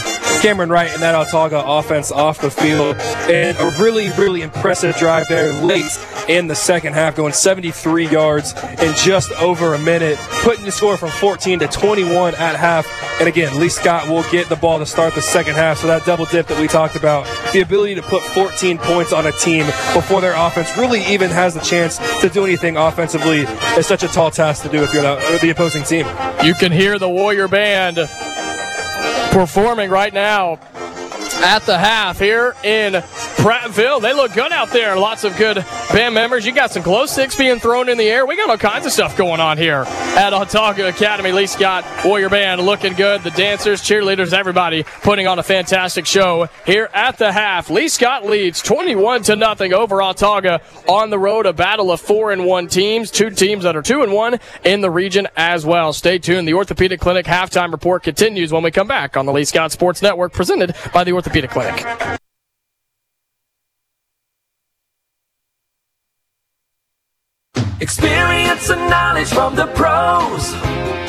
Cameron Wright and that Autauga offense off the field. And a really, really impressive drive there late in the second half, going 73 yards in just over a minute, putting the score from 14 to 21 at half. And again, Lee Scott will get the ball to start the second half. So that double dip that we talked about, the ability to put 14 points on a team before their offense really even has the chance to do anything offensively is such a tall task to do if you're the, the opposing team. You can hear the Warrior Band performing right now at the half here in Prattville. They look good out there. Lots of good band members. You got some glow sticks being thrown in the air. We got all kinds of stuff going on here at Autauga Academy. Lee Scott Warrior Band looking good. The dancers, cheerleaders, everybody putting on a fantastic show here at the half. Lee Scott leads 21 to nothing over Autauga on the road. A battle of four and one teams. Two teams that are two and one in the region as well. Stay tuned. The Orthopedic Clinic halftime report continues when we come back on the Lee Scott Sports Network presented by the Orthopedic Clinic. Experience and knowledge from the pros.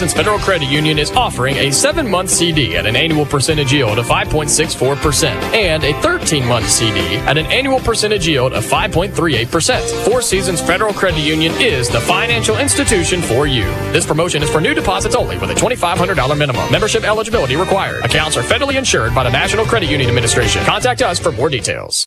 Seasons Federal Credit Union is offering a seven month CD at an annual percentage yield of 5.64% and a 13 month CD at an annual percentage yield of 5.38%. Four Seasons Federal Credit Union is the financial institution for you. This promotion is for new deposits only with a $2,500 minimum. Membership eligibility required. Accounts are federally insured by the National Credit Union Administration. Contact us for more details.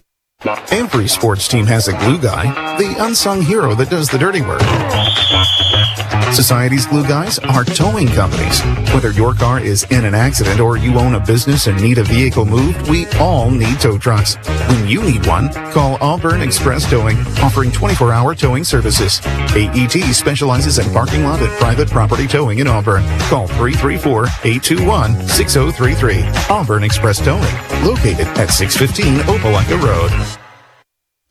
Every sports team has a glue guy, the unsung hero that does the dirty work. Society's glue guys are towing companies. Whether your car is in an accident or you own a business and need a vehicle moved, we all need tow trucks. When you need one, call Auburn Express Towing, offering 24-hour towing services. AET specializes in parking lot and private property towing in Auburn. Call 334-821-6033. Auburn Express Towing, located at 615 Opelika Road.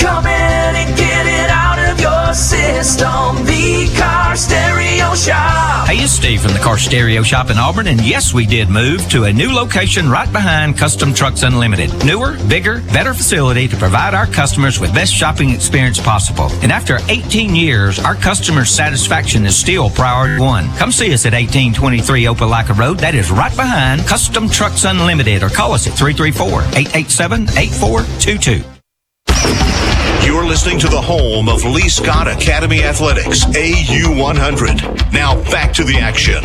Come in and get it out of your system. The Car Stereo Shop. Hey, it's Steve from the Car Stereo Shop in Auburn, and yes, we did move to a new location right behind Custom Trucks Unlimited. Newer, bigger, better facility to provide our customers with best shopping experience possible. And after 18 years, our customer satisfaction is still priority one. Come see us at 1823 Opelika Road. That is right behind Custom Trucks Unlimited, or call us at 334-887-8422. You're listening to the home of Lee Scott Academy Athletics, AU100. Now back to the action.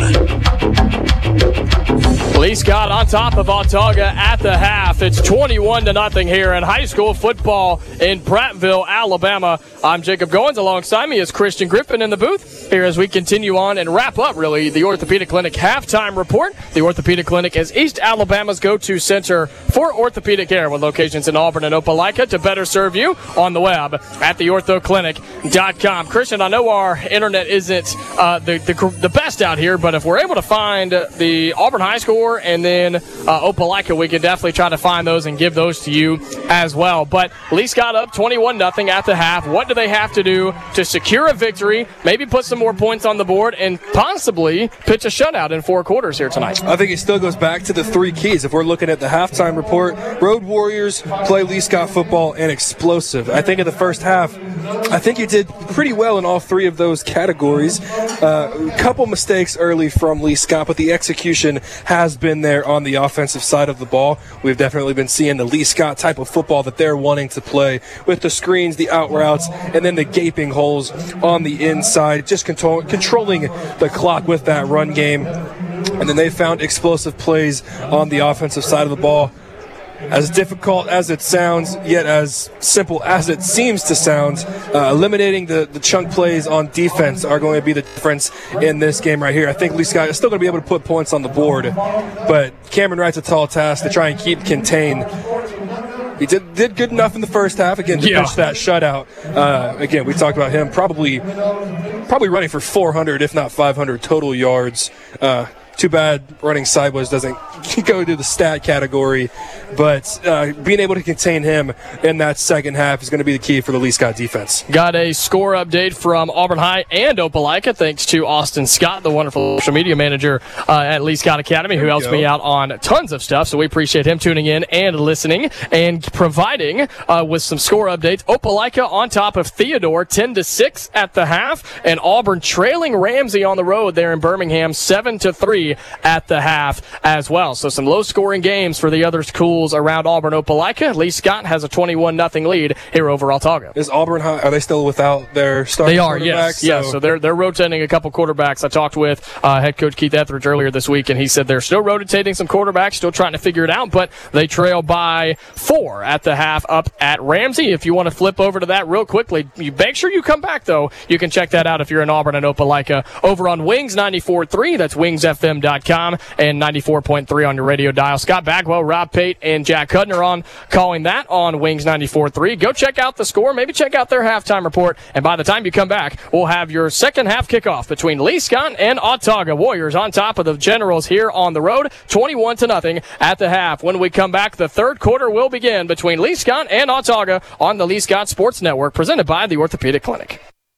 Lee Scott on top of Autauga at the half. It's 21 to nothing here in high school football in Prattville, Alabama. I'm Jacob Goins. Alongside me is Christian Griffin in the booth. Here as we continue on and wrap up, really, the Orthopedic Clinic halftime report. The Orthopedic Clinic is East Alabama's go-to center for orthopedic care with locations in Auburn and Opelika to better serve you on the web at theorthoclinic.com. Christian, I know our internet isn't uh, the, the, the best out here, but if we're able to find the Auburn High score and then uh, Opelika, we can definitely try to find those and give those to you as well. But Lee Scott up 21 0 at the half. What do they have to do to secure a victory, maybe put some more points on the board, and possibly pitch a shutout in four quarters here tonight? I think it still goes back to the three keys. If we're looking at the halftime report, Road Warriors play Lee Scott football and explosive. I think in the first half, I think you did pretty well in all three of those categories. A uh, couple mistakes early from Lee Scott, but the execution has been there on the offensive side of the ball. We've definitely been seeing the Lee Scott type of football that they're wanting to play with the screens, the out routes, and then the gaping holes on the inside, just control, controlling the clock with that run game. And then they found explosive plays on the offensive side of the ball as difficult as it sounds, yet as simple as it seems to sound, uh, eliminating the, the chunk plays on defense are going to be the difference in this game right here. I think Lee Scott is still going to be able to put points on the board, but Cameron Wright's a tall task to try and keep contained. He did, did good enough in the first half again to yeah. that shutout. Uh, again, we talked about him probably probably running for 400 if not 500 total yards. Uh, too bad running sideways doesn't go to the stat category, but uh, being able to contain him in that second half is going to be the key for the Lee Scott defense. Got a score update from Auburn High and Opelika, thanks to Austin Scott, the wonderful social media manager uh, at Lee Scott Academy, who helps go. me out on tons of stuff. So we appreciate him tuning in and listening and providing uh, with some score updates. Opelika on top of Theodore, ten to six at the half, and Auburn trailing Ramsey on the road there in Birmingham, seven to three at the half as well. So some low scoring games for the other schools around Auburn Opelika. Lee Scott has a 21 0 lead here over Autauga. Is Auburn are they still without their starting They are, yes. So. Yes, so they're, they're rotating a couple quarterbacks. I talked with uh, head coach Keith Etheridge earlier this week, and he said they're still rotating some quarterbacks, still trying to figure it out, but they trail by four at the half up at Ramsey. If you want to flip over to that real quickly, you make sure you come back, though. You can check that out if you're in Auburn and Opelika over on Wings 94.3. That's Wings FM FM.com and 94.3 on your radio dial. Scott Bagwell, Rob Pate, and Jack are on calling that on Wings 94.3. Go check out the score. Maybe check out their halftime report. And by the time you come back, we'll have your second half kickoff between Lee Scott and Autauga Warriors on top of the Generals here on the road, 21 to nothing at the half. When we come back, the third quarter will begin between Lee Scott and Autauga on the Lee Scott Sports Network, presented by the Orthopedic Clinic.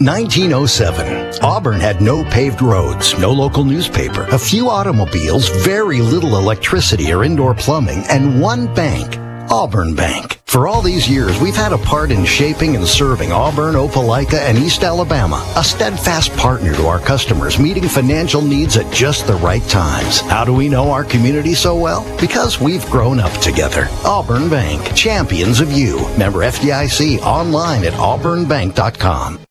1907. Auburn had no paved roads, no local newspaper, a few automobiles, very little electricity or indoor plumbing, and one bank. Auburn Bank. For all these years, we've had a part in shaping and serving Auburn, Opelika, and East Alabama, a steadfast partner to our customers, meeting financial needs at just the right times. How do we know our community so well? Because we've grown up together. Auburn Bank, champions of you. Member FDIC online at auburnbank.com.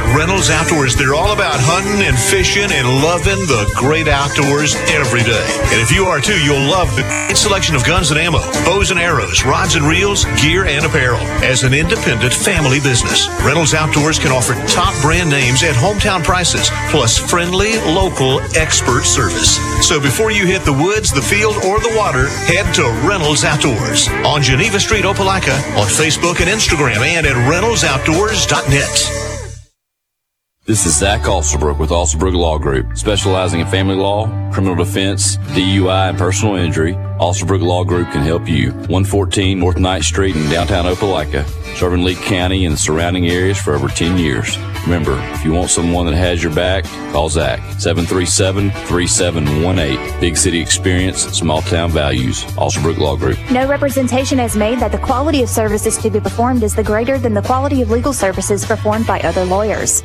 At Reynolds Outdoors, they're all about hunting and fishing and loving the great outdoors every day. And if you are too, you'll love the great selection of guns and ammo, bows and arrows, rods and reels, gear and apparel. As an independent family business, Reynolds Outdoors can offer top brand names at hometown prices, plus friendly, local, expert service. So before you hit the woods, the field, or the water, head to Reynolds Outdoors on Geneva Street, Opelika, on Facebook and Instagram, and at reynoldsoutdoors.net. This is Zach Alsterbrook with Alsterbrook Law Group, specializing in family law, criminal defense, DUI, and personal injury. Alsterbrook Law Group can help you. 114 North Ninth Street in downtown Opelika, serving Lee County and the surrounding areas for over 10 years. Remember, if you want someone that has your back, call Zach. 737-3718. Big city experience, small town values. Alsterbrook Law Group. No representation is made that the quality of services to be performed is the greater than the quality of legal services performed by other lawyers.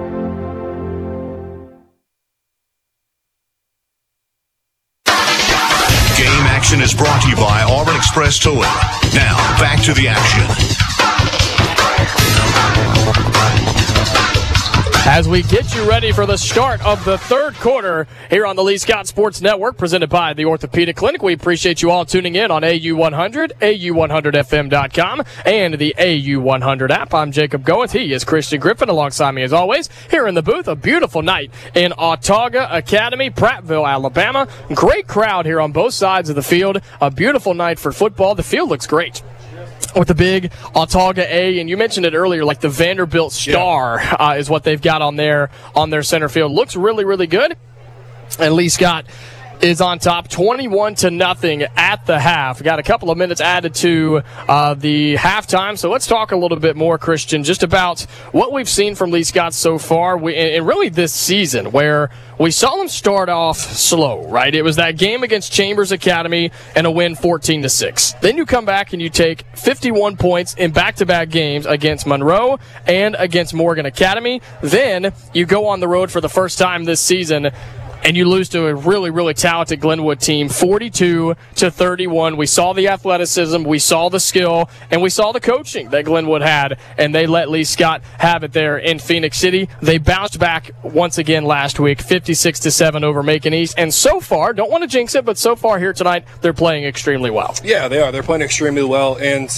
Is brought to you by Auburn Express Towing. Now, back to the action. As we get you ready for the start of the third quarter here on the Lee Scott Sports Network, presented by the Orthopedic Clinic, we appreciate you all tuning in on AU100, AU100FM.com, and the AU100 app. I'm Jacob Goins. He is Christian Griffin alongside me as always here in the booth. A beautiful night in Autauga Academy, Prattville, Alabama. Great crowd here on both sides of the field. A beautiful night for football. The field looks great with the big Autauga A, and you mentioned it earlier, like the Vanderbilt Star uh, is what they've got on there on their center field. Looks really, really good. And Lee Scott is on top 21 to nothing at the half. Got a couple of minutes added to uh, the halftime. So let's talk a little bit more, Christian, just about what we've seen from Lee Scott so far, we, and really this season, where we saw him start off slow, right? It was that game against Chambers Academy and a win 14 to 6. Then you come back and you take 51 points in back-to-back games against Monroe and against Morgan Academy. Then you go on the road for the first time this season and you lose to a really, really talented Glenwood team, 42 to 31. We saw the athleticism, we saw the skill, and we saw the coaching that Glenwood had, and they let Lee Scott have it there in Phenix City. They bounced back once again last week, 56 to 7 over Macon East, and so far, don't want to jinx it, but so far here tonight, they're playing extremely well. Yeah, they are. They're playing extremely well, and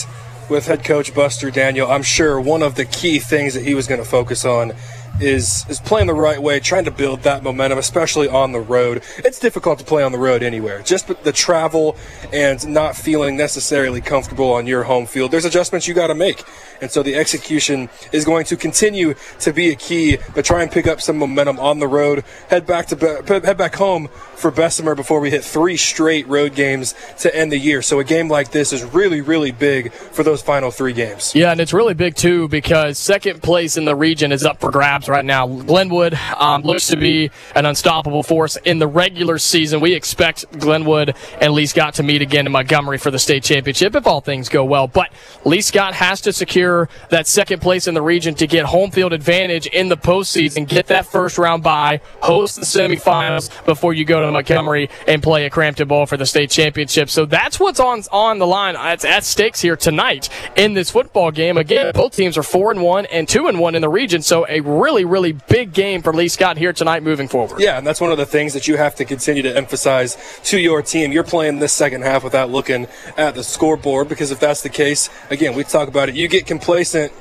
with head coach Buster Daniel, I'm sure one of the key things that he was going to focus on is is playing the right way, trying to build that momentum, especially on the road. It's difficult to play on the road anywhere. Just the travel and not feeling necessarily comfortable on your home field. There's adjustments you got to make. And so the execution is going to continue to be a key, but try and pick up some momentum on the road. Head back to head back home for Bessemer before we hit three straight road games to end the year. So a game like this is really, really big for those final three games. Yeah, and it's really big too because second place in the region is up for grabs right now. Glenwood um, looks to be an unstoppable force in the regular season. We expect Glenwood and Lee Scott to meet again in Montgomery for the state championship if all things go well. But Lee Scott has to secure that second place in the region to get home field advantage in the postseason, get that first round bye, host the semifinals before you go to Montgomery and play a Cramton Bowl for the state championship. So that's what's on on the line. It's at stakes here tonight in this football game. Again, both teams are four and one and two and one in the region. So a really, really really big game for Lee Scott here tonight moving forward. Yeah, and that's one of the things that you have to continue to emphasize to your team. You're playing this second half without looking at the scoreboard because if that's the case, again, we talk about it. You get complacent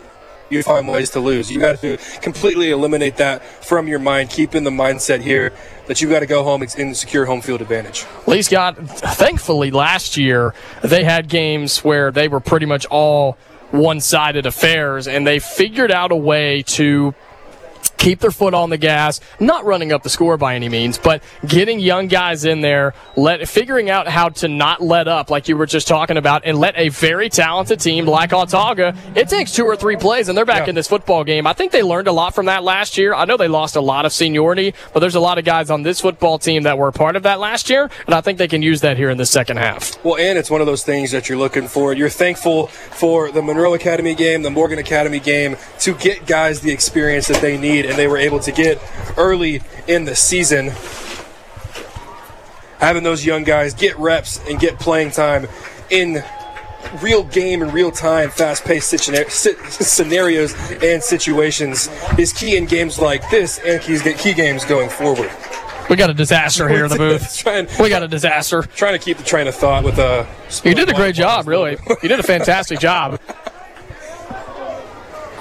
you find ways to lose. You got to completely eliminate that from your mind, keeping the mindset here that you've got to go home and secure home field advantage. Lee Scott, thankfully, last year they had games where they were pretty much all one sided affairs, and they figured out a way to keep their foot on the gas, not running up the score by any means, but getting young guys in there, let figuring out how to not let up, like you were just talking about, and let a very talented team like Autauga. It takes two or three plays, and they're back yeah. in this football game. I think they learned a lot from that last year. I know they lost a lot of seniority, but there's a lot of guys on this football team that were a part of that last year, and I think they can use that here in the second half. Well, and it's one of those things that you're looking for. You're thankful for the Monroe Academy game, the Morgan Academy game, to get guys the experience that they need and they were able to get early in the season. Having those young guys get reps and get playing time in real game and real time, fast paced scenarios and situations is key in games like this and key games going forward. We got a disaster here in the booth. trying, we got a disaster. Trying to keep the train of thought with a. You did a great job, really. You did a fantastic job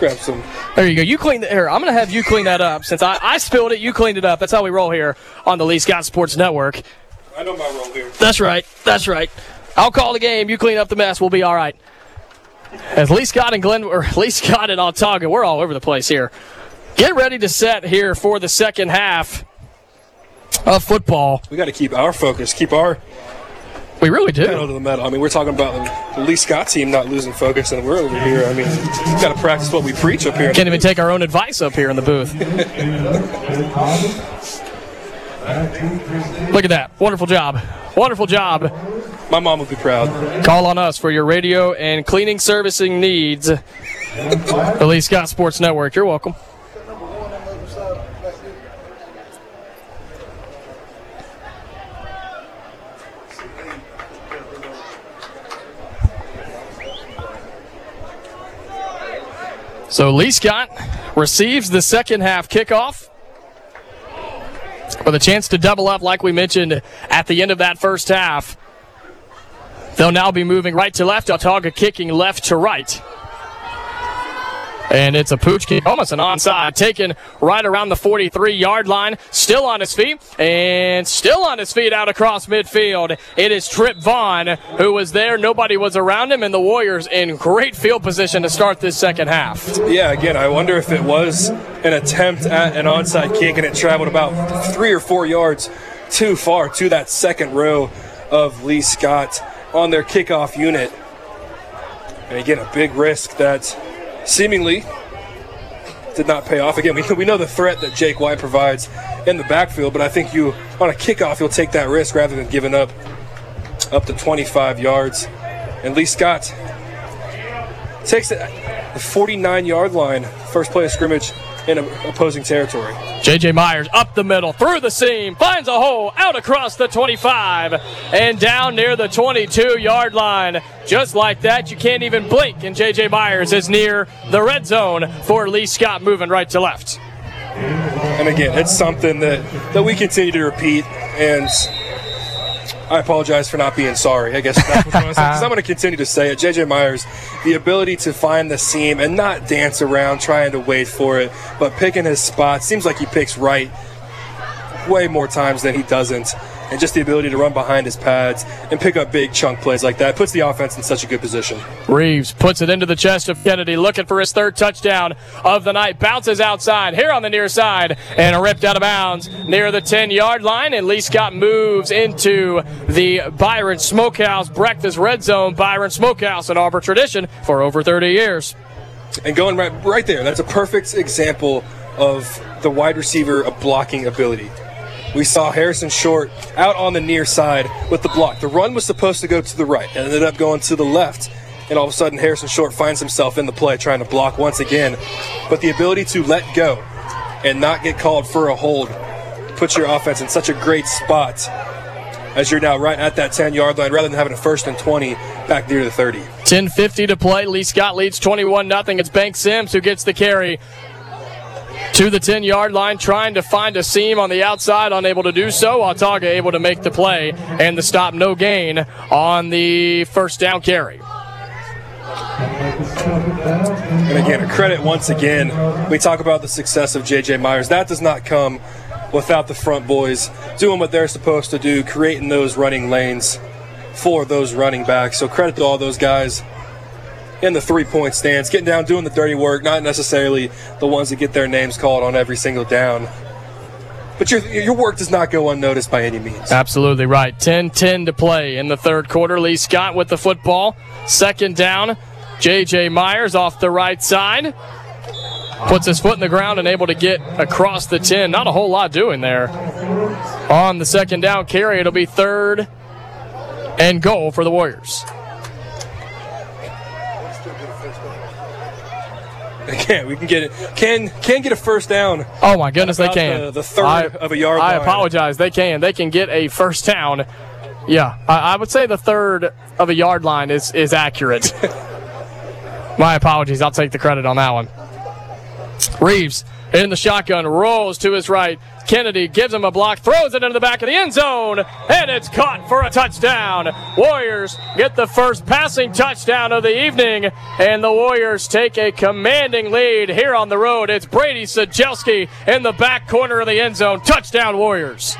grab some. There you go. You clean the here. I'm gonna have you clean that up since I, I spilled it. You cleaned it up. That's how we roll here on the Lee Scott Sports Network. I know my role here. That's right. That's right. I'll call the game. You clean up the mess. We'll be all right. As Lee Scott and Glen, or Lee Scott and Autauga, we're all over the place here. Get ready to set here for the second half of football. We got to keep our focus, keep our we really do. pedal to the metal. I mean, we're talking about the Lee Scott team not losing focus, and we're over here. I mean, we've got to practice what we preach up here. Can't even take our own advice up here in the booth. Look at that. Wonderful job. Wonderful job. My mom would be proud. Call on us for your radio and cleaning servicing needs. the Lee Scott Sports Network. You're welcome. So Lee Scott receives the second half kickoff with a chance to double up, like we mentioned at the end of that first half. They'll now be moving right to left. Autauga kicking left to right. And it's a pooch kick, almost an onside, taken right around the 43 yard line. Still on his feet, and still on his feet out across midfield. It is Trip Vaughn who was there. Nobody was around him, and the Warriors in great field position to start this second half. Yeah, again, I wonder if it was an attempt at an onside kick and it traveled about three or four yards too far to that second row of Lee Scott on their kickoff unit. And again, a big risk that seemingly did not pay off. Again, we, we know the threat that Jake White provides in the backfield, but I think you, on a kickoff, you'll take that risk rather than giving up up to 25 yards. And Lee Scott takes it the 49 yard line, first play of scrimmage in opposing territory. JJ Myers up the middle, through the seam, finds a hole, out across the 25, and down near the 22 yard line. Just like that, you can't even blink, and JJ Myers is near the red zone for Lee Scott moving right to left. And again, it's something that, that we continue to repeat, and I apologize for not being sorry. I guess that's what I'm going to say. 'cause I'm going to continue to say it. JJ Myers, the ability to find the seam and not dance around trying to wait for it, but picking his spot. Seems like he picks right way more times than he doesn't. And just the ability to run behind his pads and pick up big chunk plays like that puts the offense in such a good position. Reeves puts it into the chest of Kennedy, looking for his third touchdown of the night. Bounces outside, here on the near side, and ripped out of bounds near the 10 yard line. And Lee Scott moves into the Byron Smokehouse Breakfast Red Zone. Byron Smokehouse, an Auburn tradition for over 30 years. And going right, right there, that's a perfect example of the wide receiver blocking ability. We saw Harrison Short out on the near side with the block. The run was supposed to go to the right, and ended up going to the left. And all of a sudden, Harrison Short finds himself in the play trying to block once again. But the ability to let go and not get called for a hold puts your offense in such a great spot as you're now right at that 10 yard line rather than having a first and 20 back near the 30. 10.50 to play. Lee Scott leads 21 0. It's Bank Sims who gets the carry to the 10 yard line, trying to find a seam on the outside, unable to do so. Autauga able to make the play and the stop, no gain on the first down carry. And again, a credit once again. We talk about the success of J.J. Myers. That does not come without the front boys doing what they're supposed to do, creating those running lanes for those running backs. So credit to all those guys in the three point stance, getting down, doing the dirty work, not necessarily the ones that get their names called on every single down. But your, your work does not go unnoticed by any means. Absolutely right. 10 10 to play in the third quarter. Lee Scott with the football. Second down. J.J. Myers off the right side. Puts his foot in the ground and able to get across the 10. Not a whole lot doing there. On the second down carry, it'll be third and goal for the Warriors. Again, we can get it. Can can get a first down. Oh my goodness, they can. the- the third I, of a yard I line. apologize. They can. They can get a first down. Yeah, I, I would say the third of a yard line is is accurate. my apologies. I'll take the credit on that one. Reeves in the shotgun rolls to his right. Kennedy gives him a block, throws it into the back of the end zone, and it's caught for a touchdown. Warriors get the first passing touchdown of the evening, and the Warriors take a commanding lead here on the road. It's Brady Sajelski in the back corner of the end zone. Touchdown, Warriors.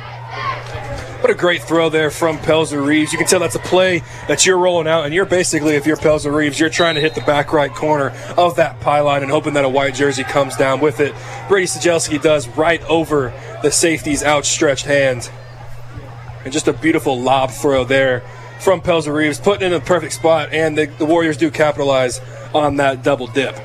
What a great throw there from Pelzer Reeves. You can tell that's a play that you're rolling out, and you're basically, if you're Pelzer Reeves, you're trying to hit the back right corner of that pylon and hoping that a white jersey comes down with it. Brady Sajelski does right over the safety's outstretched hands. And just a beautiful lob throw there from Pelzer Reeves, putting in a perfect spot, and the, the Warriors do capitalize on that double dip.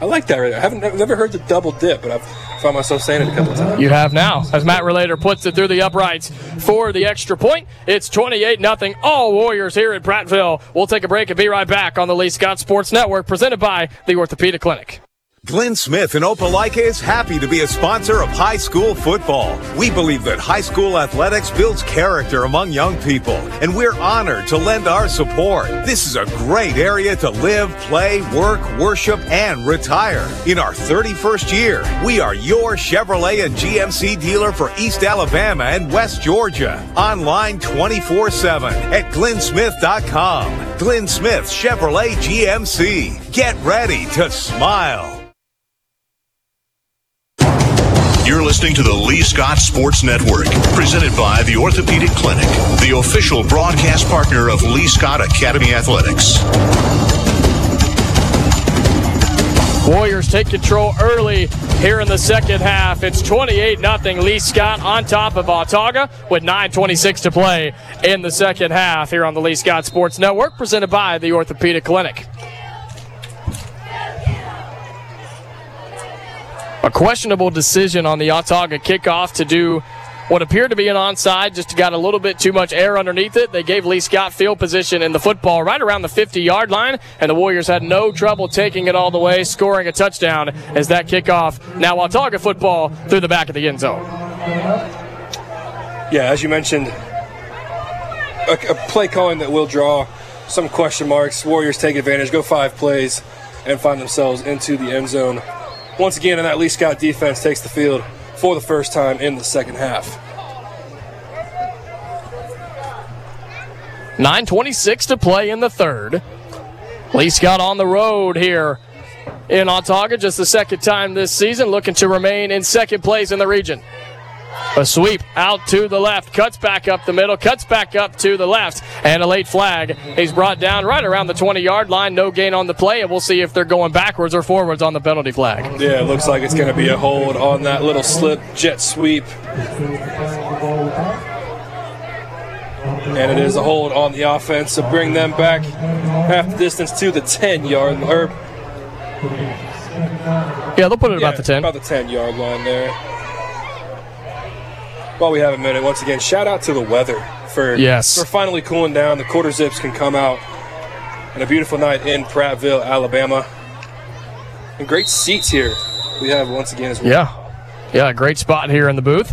I like that right there. I haven't I've never heard the double dip, but I've found myself saying it a couple times. You have now, as Matt Relator puts it through the uprights for the extra point. It's 28 0 all Warriors here at Prattville. We'll take a break and be right back on the Lee Scott Sports Network, presented by the Orthopedic Clinic. Glenn Smith in Opelika is happy to be a sponsor of high school football. We believe that high school athletics builds character among young people, and we're honored to lend our support. This is a great area to live, play, work, worship, and retire. In our 31st year, we are your Chevrolet and GMC dealer for East Alabama and West Georgia. Online 24 7 at glennsmith.com. Glenn Smith Chevrolet GMC. Get ready to smile. You're listening to the Lee Scott Sports Network, presented by the Orthopedic Clinic, the official broadcast partner of Lee Scott Academy Athletics. Warriors take control early here in the second half. It's 28 0. Lee Scott on top of Autauga with 9.26 to play in the second half here on the Lee Scott Sports Network, presented by the Orthopedic Clinic. A questionable decision on the Autauga kickoff to do what appeared to be an onside, just got a little bit too much air underneath it. They gave Lee Scott field position in the football right around the 50 yard line, and the Warriors had no trouble taking it all the way, scoring a touchdown as that kickoff. Now Autauga football through the back of the end zone. Yeah, as you mentioned, a, a play calling that will draw some question marks. Warriors take advantage, go five plays, and find themselves into the end zone. Once again, and that Lee Scott defense takes the field for the first time in the second half. 9.26 to play in the third. Lee Scott on the road here in Autauga, just the second time this season, looking to remain in second place in the region. A sweep out to the left, cuts back up the middle, cuts back up to the left, and a late flag. He's brought down right around the 20 yard line. No gain on the play, and we'll see if they're going backwards or forwards on the penalty flag. Yeah, it looks like it's going to be a hold on that little slip jet sweep. And it is a hold on the offense to bring them back half the distance to the 10 yard or Yeah, they'll put it yeah, about the 10. About the 10 yard line there. While we have a minute, once again, shout out to the weather for Yes. for finally cooling down. The quarter zips can come out, and a beautiful night in Prattville, Alabama, and great seats here. We have once again as well. Yeah. Yeah, great spot here in the booth.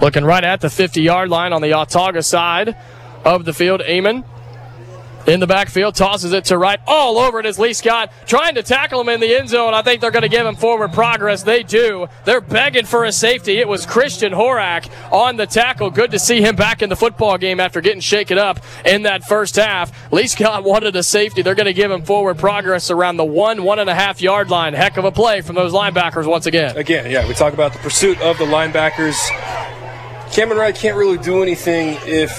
Looking right at the 50 yard line on the Autauga side of the field. Eamon in the backfield tosses it to right. All over it is Lee Scott trying to tackle him in the end zone. I think they're going to give him forward progress. They do. They're begging for a safety. It was Christian Horak on the tackle. Good to see him back in the football game after getting shaken up in that first half. Lee Scott wanted a safety. They're going to give him forward progress around the one, one and a half yard line. Heck of a play from those linebackers once again. Again, yeah, we talk about the pursuit of the linebackers. Cameron Wright can't really do anything if,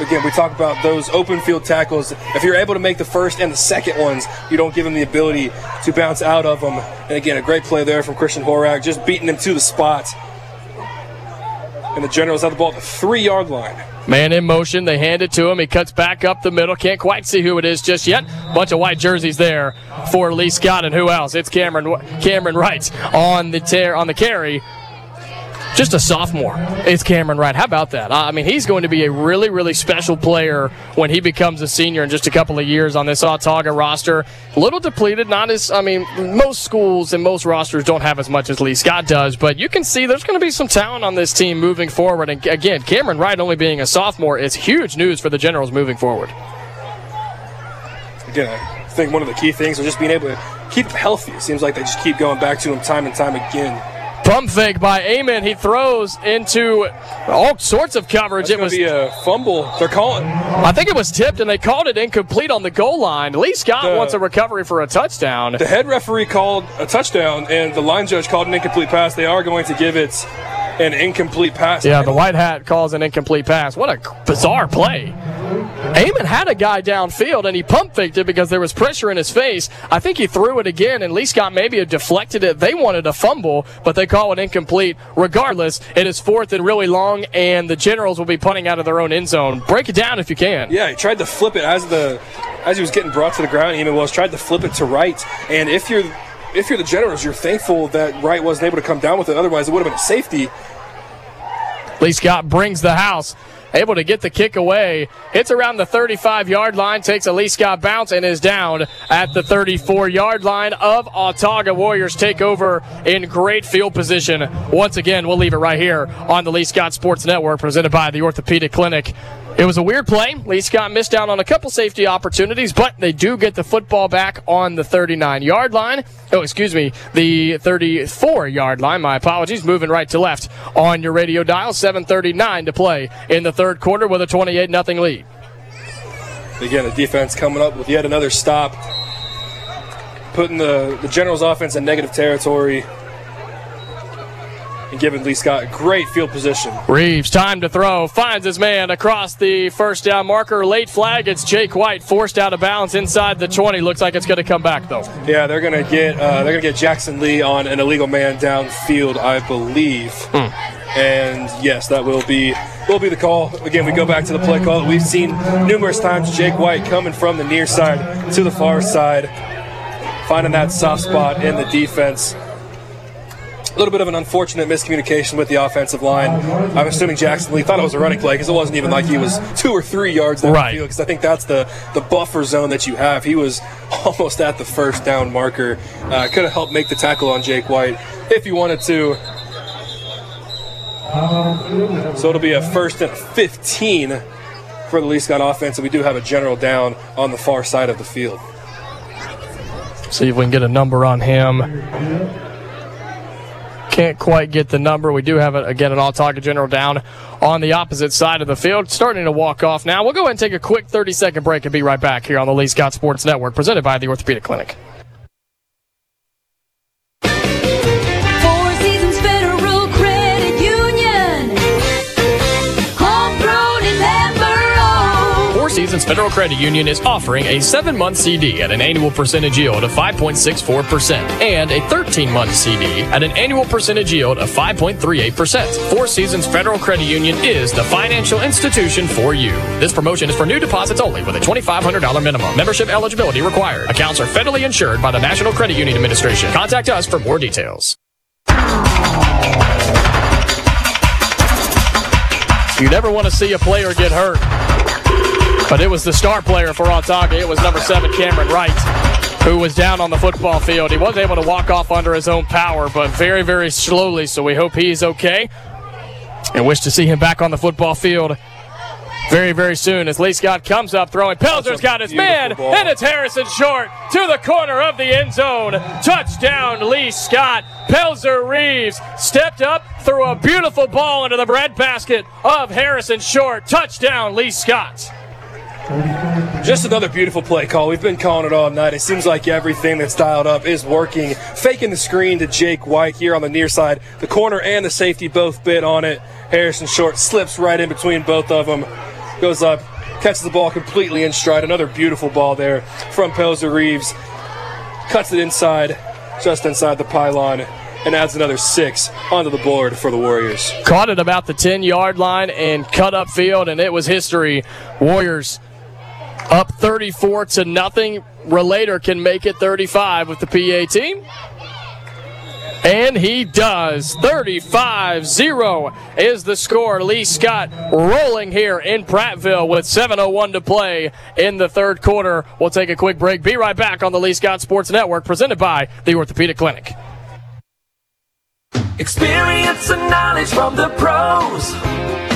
again, we talk about those open field tackles. If you're able to make the first and the second ones, you don't give him the ability to bounce out of them. And again, a great play there from Christian Horak, just beating him to the spot. And the Generals have the ball at the three yard line. Man in motion. They hand it to him. He cuts back up the middle. Can't quite see who it is just yet. Bunch of white jerseys there for Lee Scott and who else? It's Cameron Cameron Wright on the tear on the carry. Just a sophomore. It's Cameron Wright. How about that? I mean, he's going to be a really, really special player when he becomes a senior in just a couple of years on this Autauga roster. A little depleted, not as, I mean, most schools and most rosters don't have as much as Lee Scott does, but you can see there's going to be some talent on this team moving forward. And again, Cameron Wright only being a sophomore is huge news for the Generals moving forward. Again, I think one of the key things is just being able to keep him healthy. It seems like they just keep going back to him time and time again. Pump fake by Amon. He throws into all sorts of coverage. That's it was be a fumble. They're calling. I think it was tipped, and they called it incomplete on the goal line. Lee Scott The- wants a recovery for a touchdown. The head referee called a touchdown, and the line judge called an incomplete pass. They are going to give it an incomplete pass. Yeah, the white hat calls an incomplete pass. What a bizarre play. Amon had a guy downfield and he pump faked it because there was pressure in his face. I think he threw it again and Lee Scott maybe had deflected it. They wanted a fumble, but they call it incomplete. Regardless, it is fourth and really long, and the Generals will be punting out of their own end zone. Break it down if you can. Yeah, he tried to flip it as the as he was getting brought to the ground. Amon was tried to flip it to right, and if you're if you're the Generals, you're thankful that Wright wasn't able to come down with it. Otherwise, it would have been a safety. Lee Scott brings the house. Able to get the kick away. Hits around the 35 yard line, takes a Lee Scott bounce, and is down at the 34 yard line of Autauga. Warriors take over in great field position. Once again, we'll leave it right here on the Lee Scott Sports Network, presented by the Orthopedic Clinic. It was a weird play. Lee Scott missed out on a couple safety opportunities, but they do get the football back on the 39 yard line. Oh, excuse me, the 34 yard line. My apologies. Moving right to left on your radio dial. 7:39 to play in the third quarter with a 28 0 lead. Again, the defense coming up with yet another stop, putting the, the Generals offense in negative territory and giving Lee Scott great field position. Reeves, time to throw, finds his man across the first down marker. Late flag. It's Jake White forced out of bounds inside the 20. Looks like it's going to come back though. Yeah, they're gonna get uh, they're gonna get Jackson Lee on an illegal man downfield, I believe. And yes, that will be will be the call. Again, we go back to the play call that we've seen numerous times. Jake White coming from the near side to the far side, finding that soft spot in the defense. A little bit of an unfortunate miscommunication with the offensive line. I'm assuming Jackson Lee thought it was a running play because it wasn't even like he was two or three yards down Right. the field. Because I think that's the the buffer zone that you have. He was almost at the first down marker. Uh, could have helped make the tackle on Jake White if you wanted to. So it'll be a first and 15 for the Lee Scott offense, and we do have a general down on the far side of the field. See if we can get a number on him. Can't quite get the number. We do have, it again, an Autauga General down on the opposite side of the field. Starting to walk off now. We'll go ahead and take a quick 30 second break and be right back here on the Lee Scott Sports Network, presented by the Orthopedic Clinic. Seasons Federal Credit Union is offering a seven month CD at an annual percentage yield of 5.64% and a 13 month CD at an annual percentage yield of 5.38%. Four Seasons Federal Credit Union is the financial institution for you. This promotion is for new deposits only with a $2,500 minimum. Membership eligibility required. Accounts are federally insured by the National Credit Union Administration. Contact us for more details. You never want to see a player get hurt. But it was the star player for Autauga. It was number seven, Cameron Wright, who was down on the football field. He was able to walk off under his own power, but very, very slowly. So we hope he's okay and wish to see him back on the football field very, very soon as Lee Scott comes up throwing. Pelzer's got his man, ball. and it's Harrison Short to the corner of the end zone. Touchdown, Lee Scott. Pelzer Reeves stepped up, threw a beautiful ball into the breadbasket of Harrison Short. Touchdown, Lee Scott. Just another beautiful play call. We've been calling it all night. It seems like everything that's dialed up is working. Faking the screen to Jake White here on the near side. The corner and the safety both bit on it. Harrison Short slips right in between both of them. Goes up, catches the ball completely in stride. Another beautiful ball there from Pelzer Reeves. Cuts it inside, just inside the pylon, and adds another six onto the board for the Warriors. Caught it about the 10 yard line and cut up field, and it was history. Warriors up 34 to nothing. Relator can make it 35 with the PA team. And he does. 35 0 is the score. Lee Scott rolling here in Prattville with 7.01 to play in the third quarter. We'll take a quick break. Be right back on the Lee Scott Sports Network, presented by the Orthopedic Clinic. Experience and knowledge from the pros.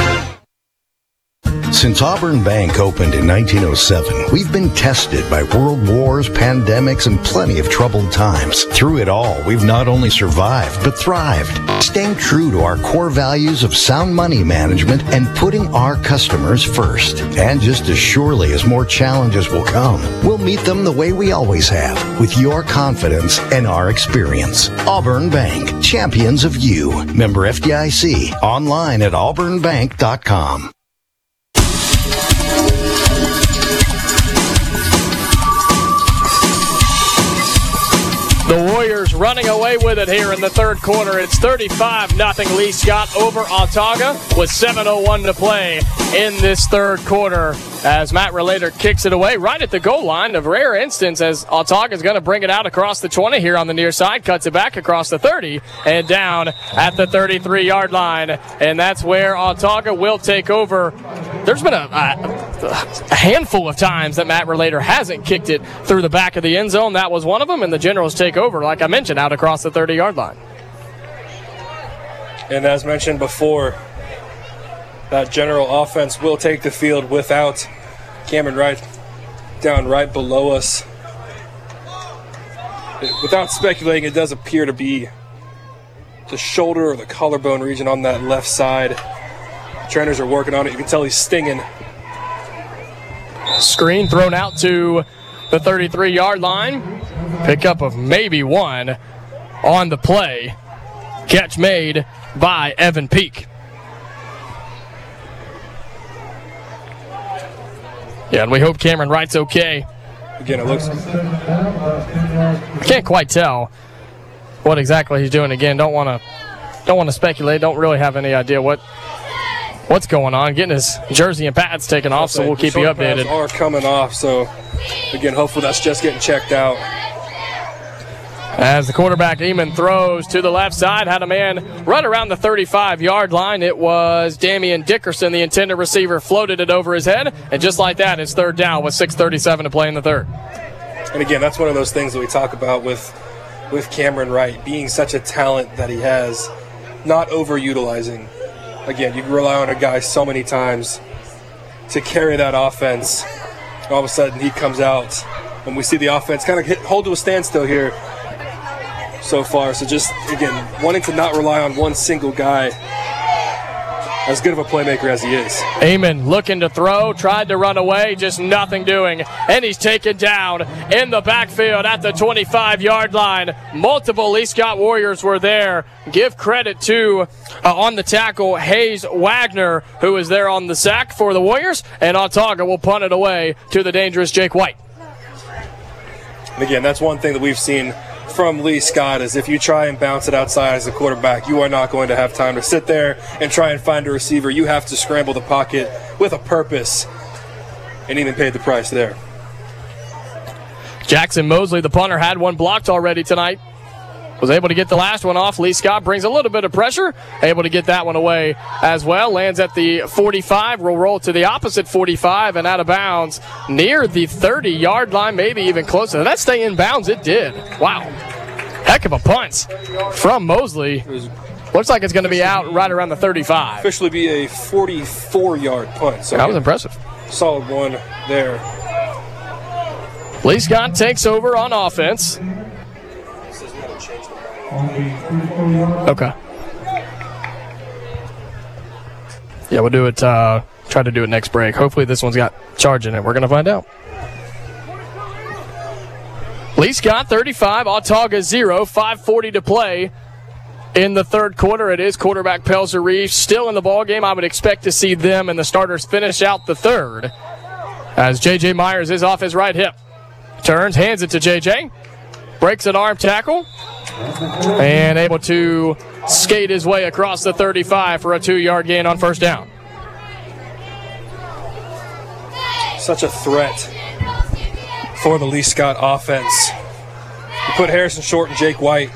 Since Auburn Bank opened in 1907, we've been tested by world wars, pandemics, and plenty of troubled times. Through it all, we've not only survived, but thrived, staying true to our core values of sound money management and putting our customers first. And just as surely as more challenges will come, we'll meet them the way we always have, with your confidence and our experience. Auburn Bank, champions of you. Member FDIC, online at auburnbank.com. running away with it here in the third quarter. It's 35 nothing. Lee Scott over Autauga with 7.01 to play in this third quarter as Matt Relator kicks it away right at the goal line. A rare instance as Autauga is going to bring it out across the 20 here on the near side, cuts it back across the 30 and down at the 33 yard line. And that's where Autauga will take over. There's been a, a, a handful of times that Matt Relator hasn't kicked it through the back of the end zone. That was one of them, and the Generals take over, like I mentioned, out across the 30 yard line. And as mentioned before, that general offense will take the field without Cameron Wright down right below us. Without speculating, it does appear to be the shoulder or the collarbone region on that left side. Trainers are working on it. You can tell he's stinging. Screen thrown out to the 33 yard line. Pickup of maybe one on the play. Catch made by Evan Peak. Yeah, and we hope Cameron Wright's okay. Again, it looks. I can't quite tell what exactly he's doing. Again, don't want to don't want to speculate. Don't really have any idea what what's going on. Getting his jersey and pads taken off, so we'll keep you updated. Are coming off, so again, hopefully that's just getting checked out. As the quarterback Eamon throws to the left side, had a man right around the 35 yard line. It was Damian Dickerson, the intended receiver, floated it over his head. And just like that, it's third down with 6.37 to play in the third. And again, that's one of those things that we talk about with with Cameron Wright being such a talent that he has, not overutilizing. Again, you rely on a guy so many times to carry that offense. All of a sudden, he comes out, and we see the offense kind of hit, hold to a standstill here so far. So just again, wanting to not rely on one single guy, as good of a playmaker as he is. Eamon looking to throw, tried to run away, just nothing doing. And he's taken down in the backfield at the 25 yard line. Multiple Lee Scott Warriors were there. Give credit to, uh, on the tackle, Hayes Wagner, who is there on the sack for the Warriors. And Autauga will punt it away to the dangerous Jake White. And again, that's one thing that we've seen from Lee Scott is if you try and bounce it outside as a quarterback, you are not going to have time to sit there and try and find a receiver. You have to scramble the pocket with a purpose and even paid the price there. Jackson Mosley, the punter, had one blocked already tonight. Was able to get the last one off. Lee Scott brings a little bit of pressure, able to get that one away as well. Lands at the 45, will roll to the opposite 45 and out of bounds near the 30 yard line, maybe even closer. Did that stay in bounds? It did. Wow. Heck of a punt from Mosley. Looks like it's going to be out right around the 35. Officially be a 44 yard punt. So That was impressive. Solid one there. Lee Scott takes over on offense. Okay. Yeah, we'll do it. Uh, try to do it next break. Hopefully, this one's got charge in it. We're to find out. Lee Scott 35, Autauga 0, 540 to play in the third quarter. It is quarterback Pelzer Reeves still in the ball game. I would expect to see them and the starters finish out the third as J.J. Myers is off his right hip. Turns, hands it to J.J. Breaks an arm tackle and able to skate his way across the 35 for a two yard gain on first down. Such a threat for the Lee Scott offense. You put Harrison Short and Jake White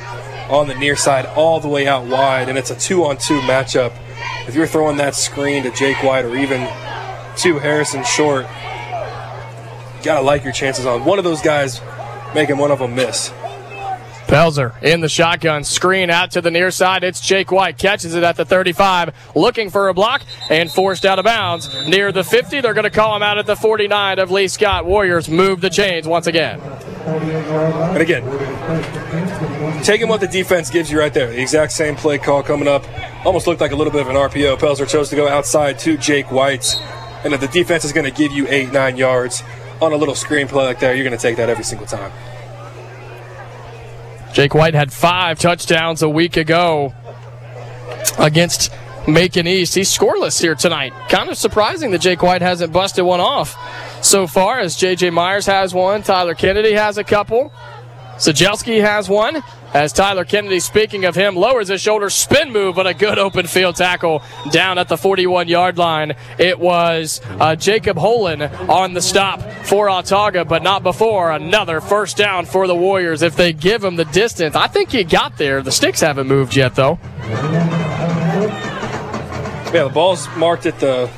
on the near side all the way out wide, and it's a two on two matchup. If you're throwing that screen to Jake White or even to Harrison Short, you gotta like your chances on one of those guys making one of them miss. Pelzer in the shotgun, screen out to the near side. It's Jake White, catches it at the 35, looking for a block and forced out of bounds near the 50. They're going to call him out at the 49 of Lee Scott. Warriors move the chains once again. And again, taking what the defense gives you right there. The exact same play call coming up. Almost looked like a little bit of an RPO. Pelzer chose to go outside to Jake White. And if the defense is going to give you eight, nine yards on a little screen play like that, you're going to take that every single time. Jake White had five touchdowns a week ago against Macon East. He's scoreless here tonight. Kind of surprising that Jake White hasn't busted one off so far, as J.J. Myers has one, Tyler Kennedy has a couple, Sajelski has one. As Tyler Kennedy, speaking of him, lowers his shoulder, spin move, but a good open field tackle down at the 41 yard line. It was uh, Jacob Holland on the stop for Autauga, but not before. Another first down for the Warriors if they give him the distance. I think he got there. The sticks haven't moved yet, though. Yeah, the ball's marked at the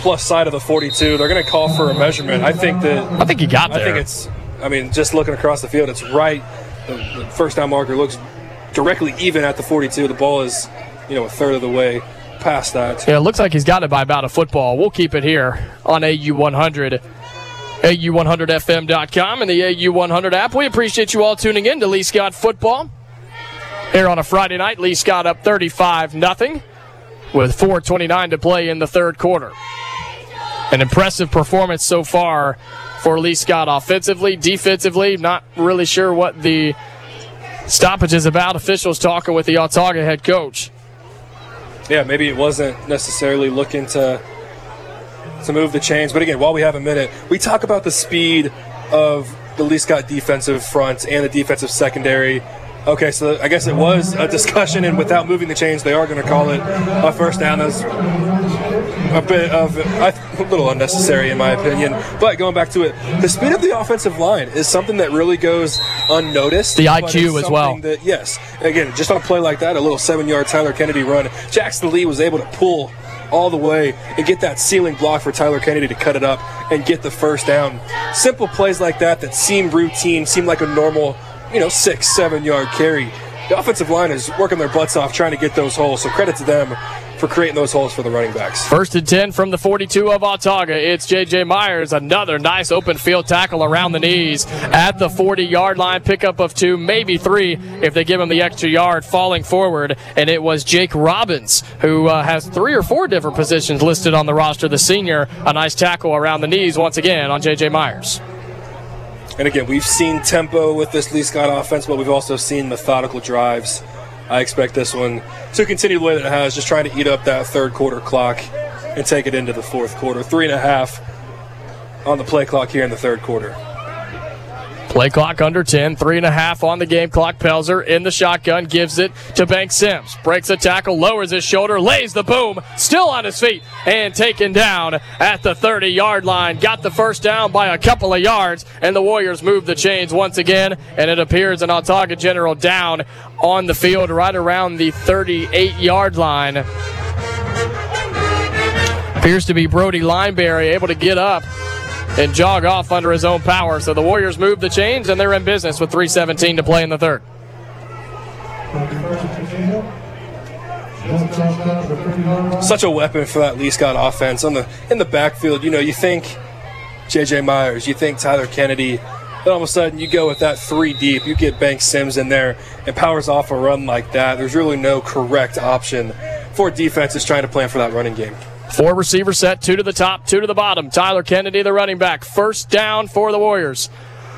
plus side of the 42. They're going to call for a measurement. I think that. I think he got there. I think it's. I mean, just looking across the field, it's right. The, first down marker looks directly even at the 42. The ball is, you know, a third of the way past that. Yeah, it looks like he's got it by about a football. We'll keep it here on AU100. AU100FM.com and the AU100 app. We appreciate you all tuning in to Lee Scott Football. Here on a Friday night, Lee Scott up 35 0 with 4.29 to play in the third quarter. An impressive performance so far for Lee Scott offensively, defensively. Not really sure what the stoppage is about. Officials talking with the Autauga head coach. Yeah, maybe it wasn't necessarily looking to to move the chains. But again, while we have a minute, we talk about the speed of the Lee Scott defensive front and the defensive secondary. Okay, so I guess it was a discussion, and without moving the chains, they are going to call it a first down. That's a bit of a little unnecessary, in my opinion. But going back to it, the speed of the offensive line is something that really goes unnoticed. The IQ as well. That, yes, again, just on a play like that, a little seven-yard Tyler Kennedy run, Jackson Lee was able to pull all the way and get that ceiling block for Tyler Kennedy to cut it up and get the first down. Simple plays like that that seem routine, seem like a normal, you know, six, seven yard carry. The offensive line is working their butts off trying to get those holes, so credit to them for creating those holes for the running backs. First and 10 from the 42 of Autauga. It's J.J. Myers. Another nice open field tackle around the knees at the 40 yard line. Pickup of two, maybe three if they give him the extra yard falling forward. And it was Jake Robbins who uh, has three or four different positions listed on the roster. The senior, a nice tackle around the knees once again on J.J. Myers. And again, we've seen tempo with this Lee Scott offense, but we've also seen methodical drives. I expect this one to continue the way that it has, just trying to eat up that third quarter clock and take it into the fourth quarter. Three and a half on the play clock here in the third quarter. Play clock under 10, three and a half on the game clock. Pelzer in the shotgun, gives it to Bank Sims. Breaks a tackle, lowers his shoulder, lays the boom, still on his feet, and taken down at the 30 yard line. Got the first down by a couple of yards, and the Warriors move the chains once again, and it appears an Autauga General down on the field right around the 38 yard line. Appears to be Brody Lineberry able to get up and jog off under his own power. So the Warriors move the chains and they're in business with 3.17 to play in the third. Such a weapon for that Lee Scott offense on the in the backfield. You know, you think J.J. Myers, you think Tyler Kennedy, then all of a sudden you go with that three deep. You get Bank Sims in there and powers off a run like that. There's really no correct option for defenses trying to plan for that running game. Four receiver set, two to the top, two to the bottom. Tyler Kennedy, the running back. First down for the Warriors.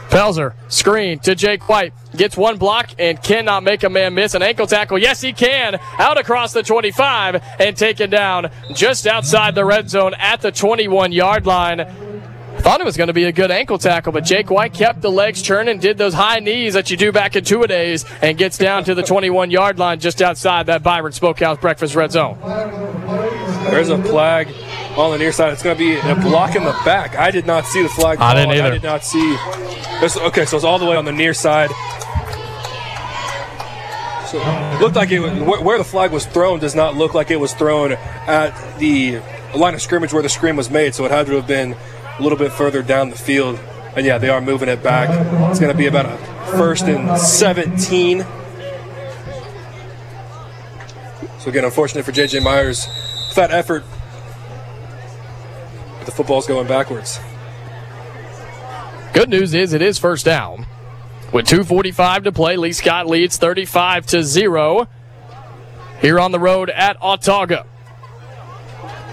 Pelzer, screen to Jake White. Gets one block and cannot make a man miss. An ankle tackle. Yes, he can. Out across the 25 and taken down just outside the red zone at the 21 yard line. Thought it was going to be a good ankle tackle, but Jake White kept the legs churning, did those high knees that you do back in two a days, and gets down to the 21 yard line just outside that Byron Smokehouse breakfast red zone. There's a flag on the near side. It's going to be a block in the back. I did not see the flag. I didn't either. I did not see. This, okay, so it's all the way on the near side. So it looked like it was, where where the flag was thrown does not look like it was thrown at the line of scrimmage where the screen was made. So it had to have been a little bit further down the field. And yeah, they are moving it back. It's going to be about a first and 17. So again, unfortunate for JJ Myers. With that effort, the football's going backwards. Good news is it is first down. With 2.45 to play, Lee Scott leads 35 to 0 here on the road at Autauga.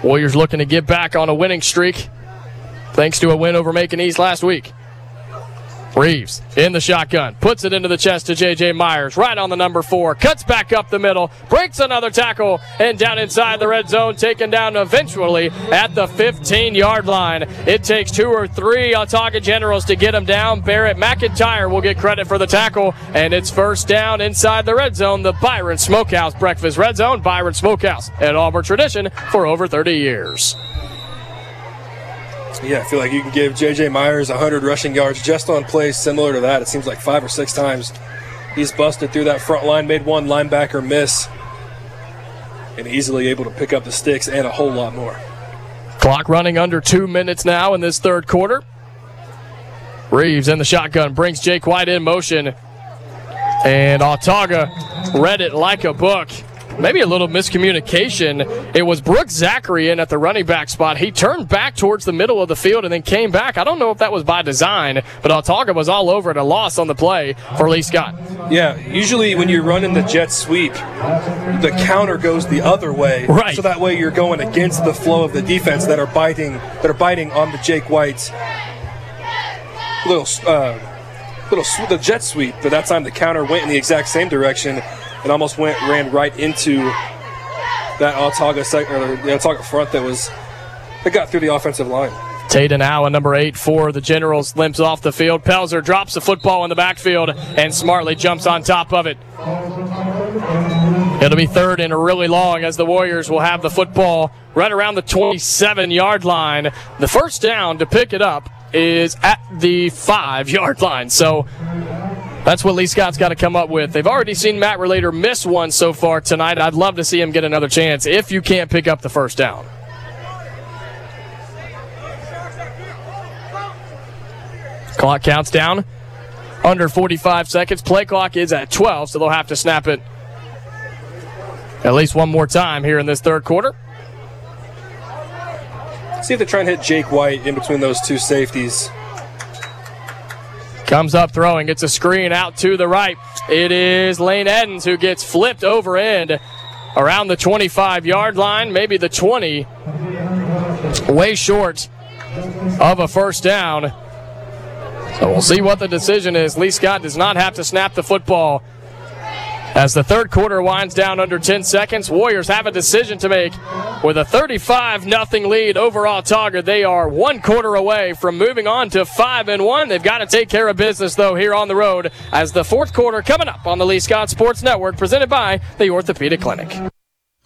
Warriors looking to get back on a winning streak thanks to a win over Macon East last week. Reeves in the shotgun, puts it into the chest to J.J. Myers, right on the number four, cuts back up the middle, breaks another tackle, and down inside the red zone, taken down eventually at the 15 yard line. It takes two or three Autauga Generals to get him down. Barrett McIntyre will get credit for the tackle, and it's first down inside the red zone, the Byron Smokehouse Breakfast Red Zone. Byron Smokehouse, an Auburn tradition for over 30 years. Yeah, I feel like you can give J.J. Myers 100 rushing yards just on plays similar to that. It seems like five or six times he's busted through that front line, made one linebacker miss, and easily able to pick up the sticks and a whole lot more. Clock running under two minutes now in this third quarter. Reeves in the shotgun brings Jake White in motion. And Autauga read it like a book. Maybe a little miscommunication. It was Brooks Zachary in at the running back spot. He turned back towards the middle of the field and then came back. I don't know if that was by design, but Autauga was all over it. A loss on the play for Lee Scott. Yeah, usually when you're running the jet sweep, the counter goes the other way. Right. So that way you're going against the flow of the defense that are biting that are biting on the Jake White's little uh, little sw- the jet sweep. But that time the counter went in the exact same direction and almost went ran right into that Autauga sec- or the front that was that got through the offensive line. Taden Allen, number eight for the Generals, limps off the field. Pelzer drops the football in the backfield and smartly jumps on top of it. It'll be third and really long as the Warriors will have the football right around the 27 yard line. The first down to pick it up is at the five yard line. So that's what Lee Scott's got to come up with. They've already seen Matt Relator miss one so far tonight. I'd love to see him get another chance if you can't pick up the first down. Clock counts down. Under 45 seconds. Play clock is at 12, so they'll have to snap it at least one more time here in this third quarter. See if they try and hit Jake White in between those two safeties. Comes up throwing, It's a screen out to the right. It is Lane Edens who gets flipped over end around the 25 yard line, maybe the 20. Way short of a first down. So we'll see what the decision is. Lee Scott does not have to snap the football. As the third quarter winds down under 10 seconds, Warriors have a decision to make. With a 35 0 lead over Autauga, they are one quarter away from moving on to 5 and 1. They've got to take care of business, though, here on the road as the fourth quarter coming up on the Lee Scott Sports Network, presented by the Orthopedic Clinic.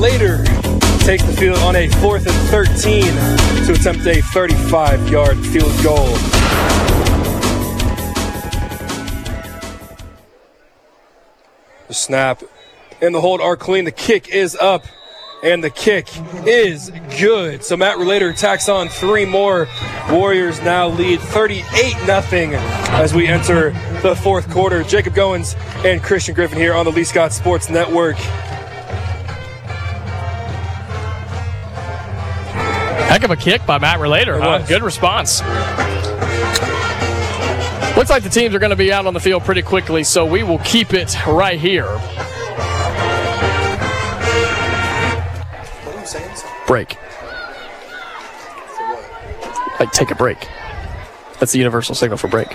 Relator take the field on a fourth and 13 to attempt a 35 yard field goal. The snap and the hold are clean. The kick is up and the kick is good. So Matt Relator tacks on three more. Warriors now lead 38 0 as we enter the fourth quarter. Jacob Goins and Christian Griffin here on the Lee Scott Sports Network. Heck of a kick by Matt Relator. Huh? Good response. Looks like the teams are going to be out on the field pretty quickly, so we will keep it right here. Break. Like, take a break. That's the universal signal for break.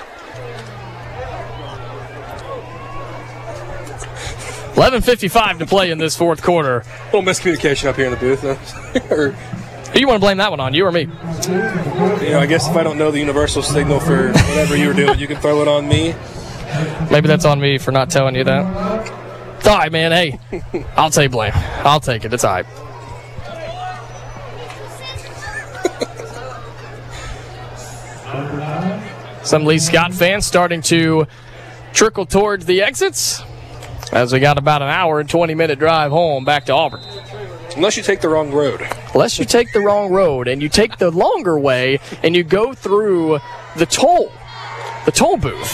11.55 to play in this fourth quarter. little miscommunication up here in the booth. Who you want to blame that one on, you or me? you know, I guess if I don't know the universal signal for whatever you were doing, you can throw it on me. Maybe that's on me for not telling you that. It's all right, man. Hey, I'll take blame. I'll take it. It's all right. Some Lee Scott fans starting to trickle towards the exits as we got about an hour and 20 minute drive home back to Auburn. Unless you take the wrong road. Unless you take the wrong road and you take the longer way and you go through the toll, the toll booth.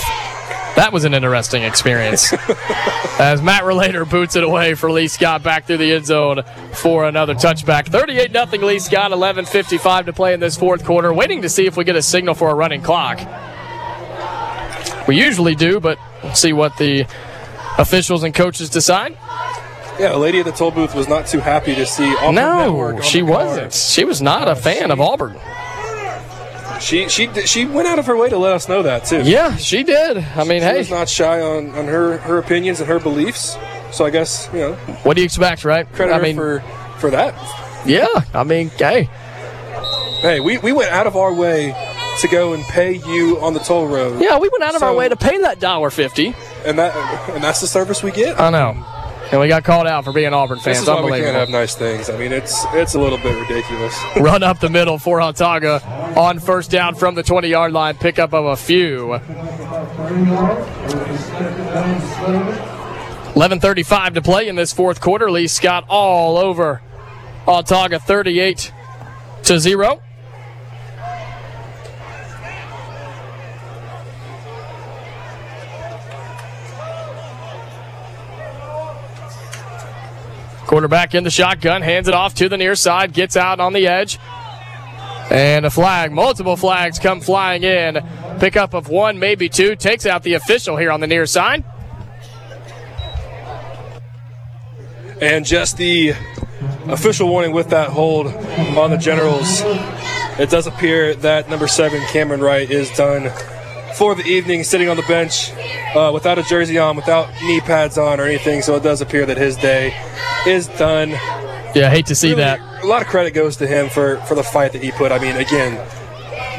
That was an interesting experience. As Matt Relator boots it away for Lee Scott back through the end zone for another touchback. 38 0 Lee Scott, 11.55 to play in this fourth quarter. Waiting to see if we get a signal for a running clock. We usually do, but we'll see what the officials and coaches decide. Yeah, a lady at the toll booth was not too happy to see Auburn Network No, she wasn't. She was not a fan of Auburn. She she she went out of her way to let us know that too. Yeah, she did. I mean, she hey, was not shy on, on her, her opinions and her beliefs. So I guess you know what do you expect, right? credit I her mean, for for that. yeah. I mean, hey, Hey, we, we went out of our way to go and pay you on the toll road. yeah, we went out of our So- way to pay that dollar fifty. and that and that's the service we get. I know, and we got called out for being Auburn fans. This is why we can't have nice things. I mean, it's it's a little bit ridiculous. Run up the middle for Autauga on first down from the 20 yard line. Pickup of a few. 11.35 to play in this fourth quarter. Lee Scott all over Autauga 38 to 0. Quarterback in the shotgun, hands it off to the near side, gets out on the edge. And a flag, multiple flags come flying in. Pickup of one, maybe two, takes out the official here on the near side. and just the official warning with that hold on the Generals. It does appear that number seven, Cameron Wright, is done for the evening, sitting on the bench uh, without a jersey on, without knee pads on or anything. So it does appear that his day is done. Yeah, I hate to see that. A lot of credit goes to him for, for the fight that he put. I mean, again,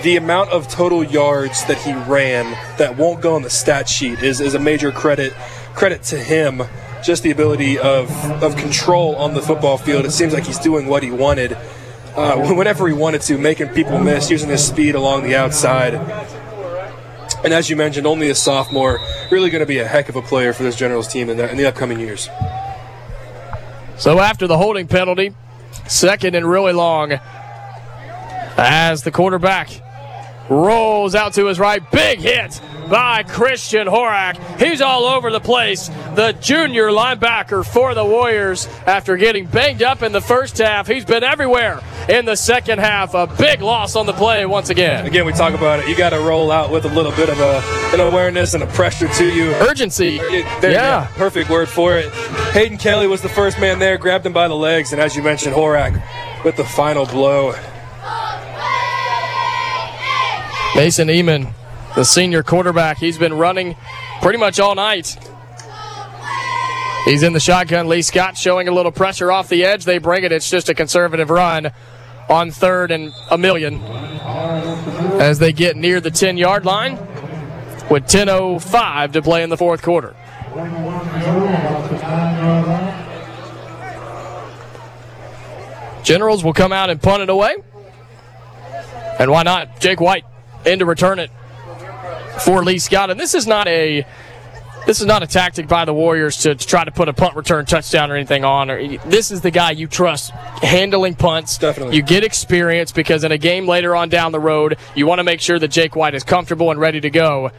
the amount of total yards that he ran that won't go on the stat sheet is, is a major credit credit to him. Just the ability of, of control on the football field. It seems like he's doing what he wanted uh, whenever he wanted to, making people miss, using his speed along the outside. And as you mentioned, only a sophomore, really going to be a heck of a player for this Generals team in the, in the upcoming years. So after the holding penalty, second and really long, as the quarterback rolls out to his right, big hit by Christian Horak. He's all over the place. The junior linebacker for the Warriors after getting banged up in the first half. He's been everywhere in the second half. A big loss on the play once again. Again, we talk about it. You got to roll out with a little bit of a, an awareness and a pressure to you. Urgency. There, Yeah. Perfect word for it. Hayden Kelly was the first man there, grabbed him by the legs, and as you mentioned, Horak with the final blow. Mason Eamon, the senior quarterback, he's been running pretty much all night. He's in the shotgun. Lee Scott showing a little pressure off the edge. They bring it. It's just a conservative run on third and a million as they get near the 10 yard line with 10.05 to play in the fourth quarter. Generals will come out and punt it away. And why not? Jake White in to return it for Lee Scott. And this is not a this is not a tactic by the Warriors to, to try to put a punt return touchdown or anything on. Or this is the guy you trust handling punts. Definitely. You get experience because in a game later on down the road, you want to make sure that Jake White is comfortable and ready to go.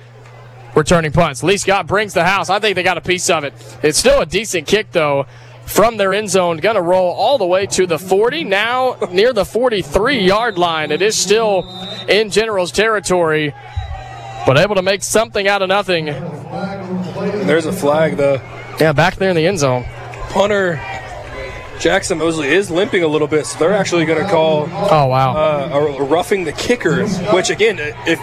Returning punts. Lee Scott brings the house. I think they got a piece of it. It's still a decent kick though from their end zone. Going to roll all the way to the 40. Now near the 43 yard line. It is still in General's territory, but able to make something out of nothing. There's a flag. though. Yeah, back there in the end zone. punter Jackson Mosley is limping a little bit, so they're actually going to call. Oh wow! Uh, a roughing the kicker, which again, if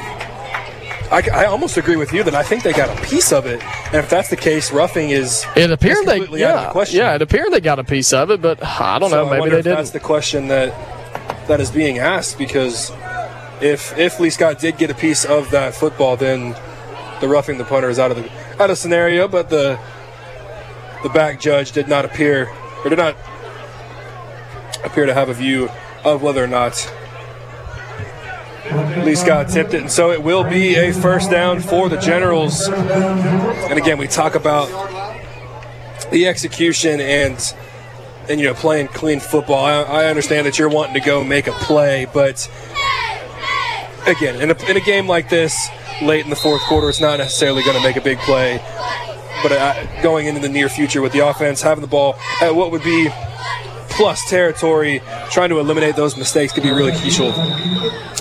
I, I almost agree with you that I think they got a piece of it, and if that's the case, roughing is It appeared they completely out of the yeah, question. yeah, it appeared they got a piece of it, but uh, I don't So know. Maybe they didn't. That's the question that that is being asked because if if Lee Scott did get a piece of that football, then the roughing the punter is out of the out of scenario. But the the back judge did not appear or did not appear to have a view of whether or not Lee Scott tipped it, and so it will be a first down for the Generals. And again, we talk about the execution and and you know playing clean football. I, I understand that you're wanting to go make a play, but again, in a, in a game like this, late in the fourth quarter, it's not necessarily going to make a big play. But uh, going into the near future with the offense having the ball at what would be plus territory, trying to eliminate those mistakes could be really crucial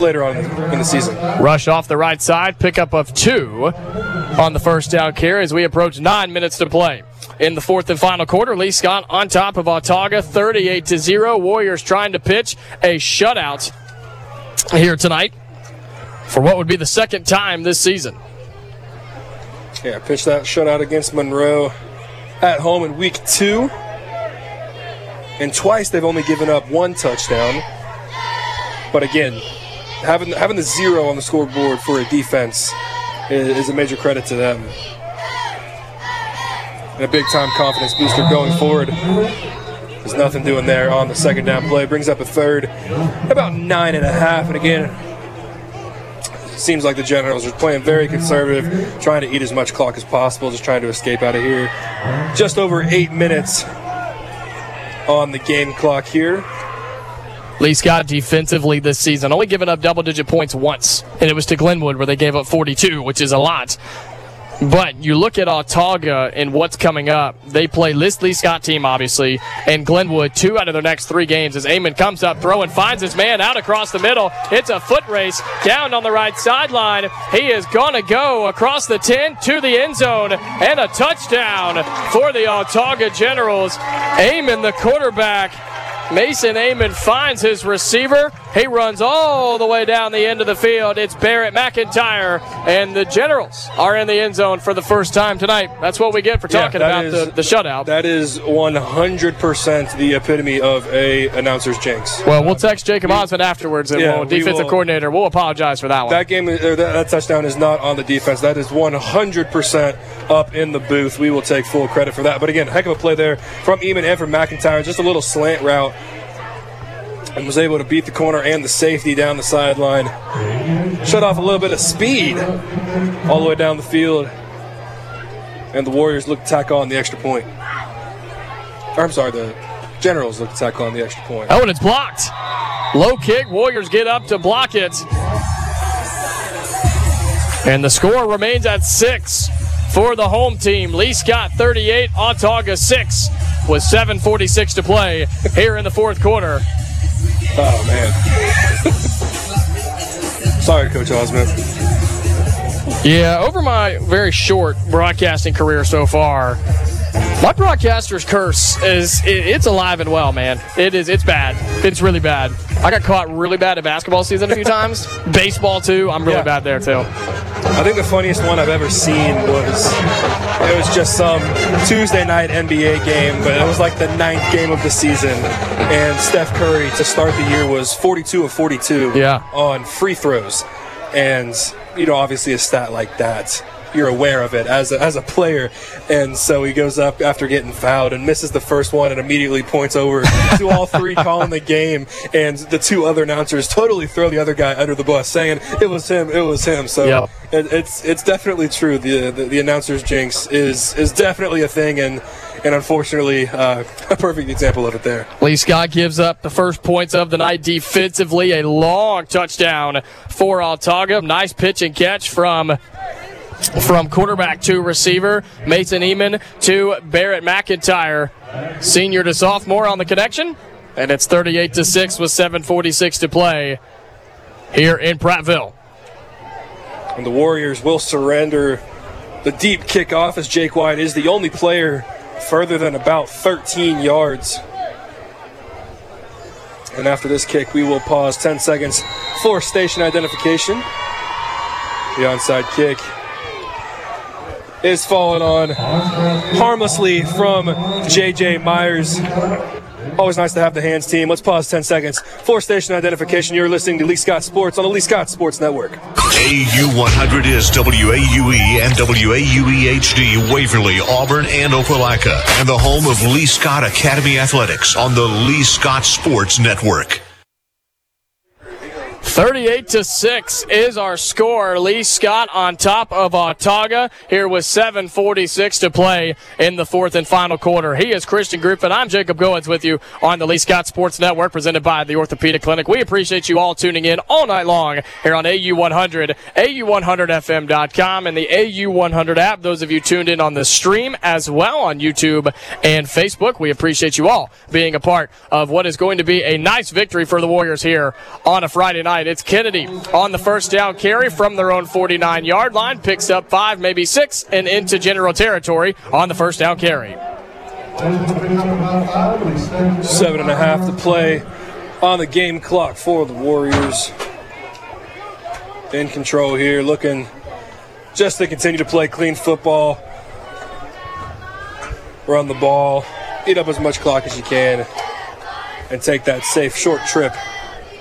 later on in the season. Rush off the right side, pickup of two on the first down carry as we approach nine minutes to play. In the fourth and final quarter, Lee Scott on top of Autauga, 38 to 0. Warriors trying to pitch a shutout here tonight for what would be the second time this season. Yeah, pitched that shutout against Monroe at home in week two. And twice they've only given up one touchdown. But again, having having the zero on the scoreboard for a defense is, is a major credit to them. And a big time confidence booster going forward. There's nothing doing there on the second down play. Brings up a third, about nine and a half. And again, seems like the Generals are playing very conservative, trying to eat as much clock as possible, just trying to escape out of here. Just over eight minutes on the game clock here. Lee Scott defensively this season, only given up double digit points once, and it was to Glenwood where they gave up 42, which is a lot. But you look at Autauga and what's coming up. They play this Lee Scott team, obviously, and Glenwood two out of their next three games as Amon comes up, throwing, finds his man out across the middle. It's a foot race down on the right sideline. He is going to go across the 10 to the end zone and a touchdown for the Autauga Generals. Amon, the quarterback, Mason Amon finds his receiver. He runs all the way down the end of the field. It's Barrett McIntyre, and the Generals are in the end zone for the first time tonight. That's what we get for talking that about is- the, the shutout. That is 100% the epitome of a announcer's jinx. Well, we'll text Jacob Osmond afterwards, and Yeah, we'll, we defensive will- coordinator. We'll apologize for that one. That game, or that, that touchdown is not on the defense. That is 100% up in the booth. We will take full credit for that. But again, heck of a play there from Eamon and from McIntyre. Just a little slant route. And was able to beat the corner and the safety down the sideline. Shut off a little bit of speed all the way down the field. And the Warriors look to tack on the extra point. Or, I'm sorry, the Generals look to tack on the extra point. Oh, and it's blocked. Low kick. Warriors get up to block it. And the score remains at six for the home team. Lee Scott 38, Autauga 6 with 7.46 to play here in the fourth quarter. Oh, man. Sorry, Coach Osmond. Yeah, over my very short broadcasting career so far, my broadcaster's curse is it, it's alive and well, man. It is it's bad. It's really bad. I got caught really bad at basketball season a few times. Baseball too. I'm really Yeah. bad there too. I think the funniest one I've ever seen was it was just some Tuesday night NBA game, but it was like the ninth game of the season, and Steph Curry to start the year was 42 of 42 Yeah. on free throws, and you know obviously a stat like that you're aware of it as a, as a player. And so he goes up after getting fouled and misses the first one and immediately points over to all three calling the game. And the two other announcers totally throw the other guy under the bus, saying it was him, it was him. So Yep. it, it's it's definitely true. The, the the announcers jinx is is definitely a thing, and and unfortunately uh, a perfect example of it there. Lee Scott gives up the first points of the night defensively. A long touchdown for Autauga. Nice pitch and catch from from quarterback to receiver. Mason Eamon to Barrett McIntyre. Senior to sophomore on the connection. And it's 38 to 6 with 746 to play here in Prattville. And the Warriors will surrender the deep kickoff as Jake White is the only player further than about 13 yards. And after this kick, we will pause 10 seconds for station identification. The onside kick is falling on harmlessly from JJ Myers. Always nice to have the hands team. Let's pause 10 seconds for station identification. You're listening to Lee Scott Sports on the Lee Scott Sports Network. AU100 is WAUE and WAUE HD Waverly, Auburn, and Opelika, and the home of Lee Scott Academy Athletics on the Lee Scott Sports Network. 38 to 6 is our score. Lee Scott on top of Autauga here with 746 to play in the fourth and final quarter. He is Christian Griffin. I'm Jacob Goins with you on the Lee Scott Sports Network presented by the Orthopedic Clinic. We appreciate you all tuning in all night long here on AU100, AU100FM.com and the AU100 app. Those of you tuned in on the stream as well on YouTube and Facebook, we appreciate you all being a part of what is going to be a nice victory for the Warriors here on a Friday night. It's Kennedy on the first down carry from their own 49 yard line, picks up five, maybe six, and into general territory on the first down carry. Seven and a half to play on the game clock for the Warriors. In control here, looking just to continue to play clean football, run the ball, eat up as much clock as you can, and take that safe short trip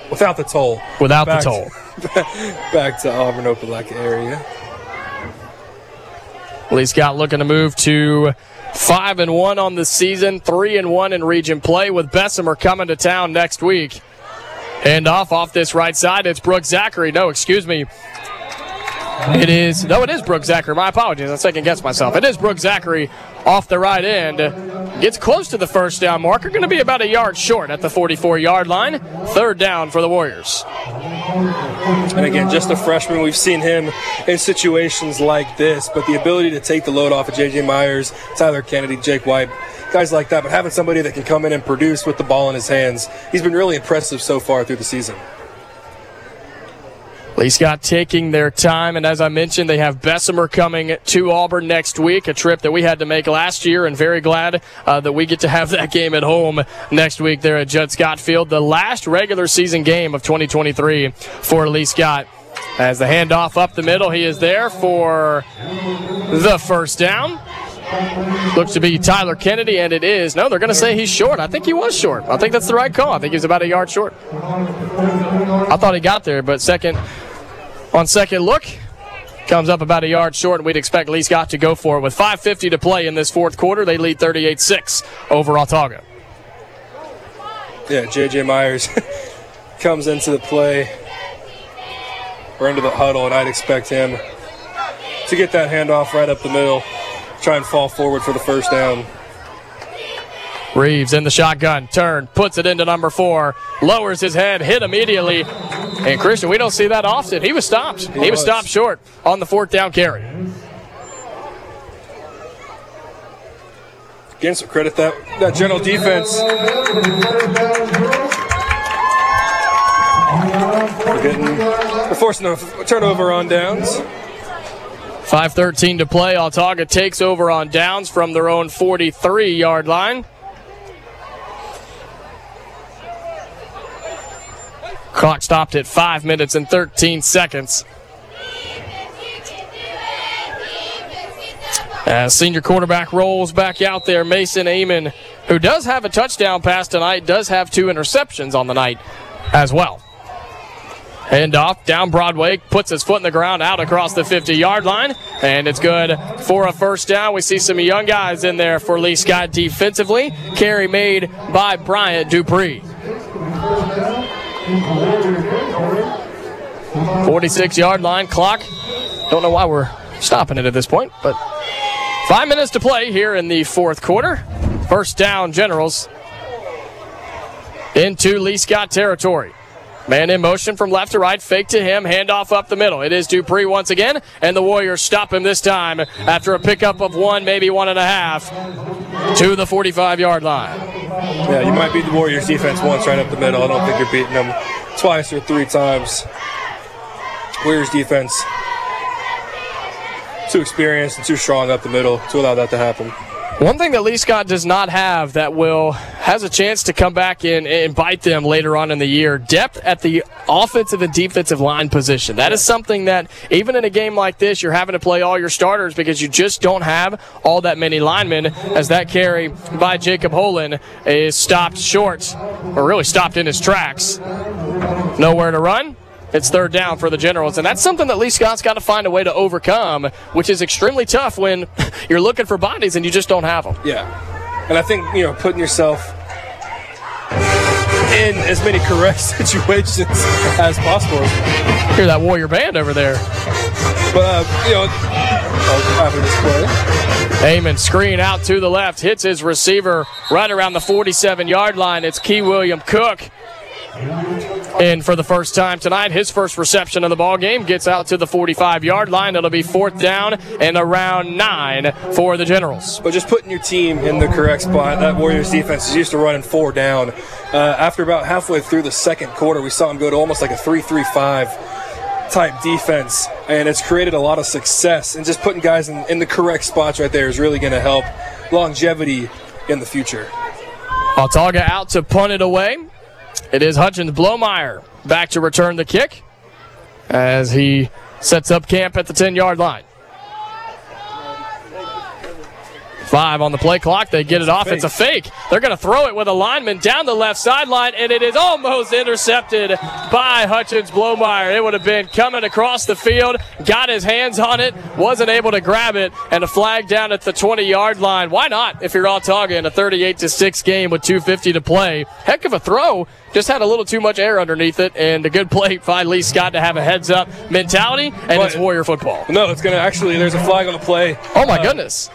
without the toll. Without the toll. To, back to Auburn Opelika area. Lee Scott looking to move to five and one on the season, three and one in region play with Bessemer coming to town next week. Hand off off this right side. It's Brooke Zachary. No, excuse me. It is no, it is Brooke Zachary. My apologies. I second guess myself. It is Brooke Zachary off the right end. Gets close to the first down marker. Going to be about a yard short at the 44 yard line. Third down for the Warriors. And again, just a freshman. We've seen him in situations like this, but the ability to take the load off of J.J. Myers, Tyler Kennedy, Jake White, guys like that, but having somebody that can come in and produce with the ball in his hands, he's been really impressive so far through the season. Lee Scott taking their time, and as I mentioned, they have Bessemer coming to Auburn next week, a trip that we had to make last year, and very glad uh, that we get to have that game at home next week there at Judd Scott Field, the last regular season game of 2023 for Lee Scott. As the handoff up the middle, he is there for the first down. Looks to be Tyler Kennedy, and it is. No, they're going to say he's short. I think he was short. I think that's the right call. I think he was about a yard short. I thought he got there, but second on second look, comes up about a yard short, and we'd expect Lee Scott to go for it. With 5.50 to play in this fourth quarter, they lead 38 6 over Autauga. Yeah, J.J. Myers comes into the play. We're into the huddle, and I'd expect him to get that handoff right up the middle, try and fall forward for the first down. Reeves in the shotgun, turn, puts it into number four, lowers his head, hit immediately. And Christian, we don't see that often. He was stopped. He, was stopped short on the fourth down carry. Again, some credit that that general defense. We're getting we're forcing a turnover on downs. 5.13 to play. Autauga takes over on downs from their own 43 yard line. Clock stopped at 5 minutes and 13 seconds. As senior quarterback rolls back out there, Mason Amon, who does have a touchdown pass tonight, does have two interceptions on the night as well. Hand off down Broadway, puts his foot in the ground out across the 50 yard line, and it's good for a first down. We see some young guys in there for Lee Scott defensively. Carry made by Bryant Dupree. 46 yard line clock. Don't know why we're stopping it at this point, but five minutes to play here in the fourth quarter. First down, Generals into Lee Scott territory. Man in motion from left to right, fake to him, handoff up the middle. It is Dupree once again, and the Warriors stop him this time after a pickup of one, maybe one and a half, to the 45 yard line. Yeah, you might beat the Warriors defense once right up the middle. I don't think you're beating them twice or three times. Warriors defense too experienced and too strong up the middle to allow that to happen. One thing that Lee Scott does not have that will has a chance to come back in and bite them later on in the year depth at the offensive and defensive line position. That is something that even in a game like this, you're having to play all your starters because you just don't have all that many linemen. As that carry by Jacob Holland is stopped short, or really stopped in his tracks. Nowhere to run. It's third down for the Generals, and that's something that Lee Scott's got to find a way to overcome, which is extremely tough when you're looking for bodies and you just don't have them. Yeah. And I think, you know, putting yourself in as many correct situations as possible. Hear that Warrior band over there. But, uh, you know, play. Amon screen out to the left, hits his receiver right around the 47 yard line. It's Key William Cook. In for the first time tonight, his first reception of the ball game gets out to the 45 yard line. It'll be fourth down and around nine for the Generals. But just putting your team in the correct spot, that Warriors defense is used to running four down. Uh, after about halfway through the second quarter, we saw them go to almost like a 3 3 5 type defense, and it's created a lot of success. And just putting guys in, in the correct spots right there is really going to help longevity in the future. Autauga out to punt it away. It is Hutchins Blomeyer back to return the kick as he sets up camp at the 10 yard line. Five on the play clock. They get it off. It's a fake. They're going to throw it with a lineman down the left sideline, and it is almost intercepted by Hutchins Blomeyer. It would have been coming across the field, got his hands on it, wasn't able to grab it, and a flag down at the 20 yard line. Why not if you're Autauga in a 38 6 game with 2.50 to play? Heck of a throw. Just had a little too much air underneath it, and a good play by Lee Scott to have a heads up mentality, and But- it's Warrior football. No, it's going to actually, there's a flag on the play. Oh my Uh, goodness.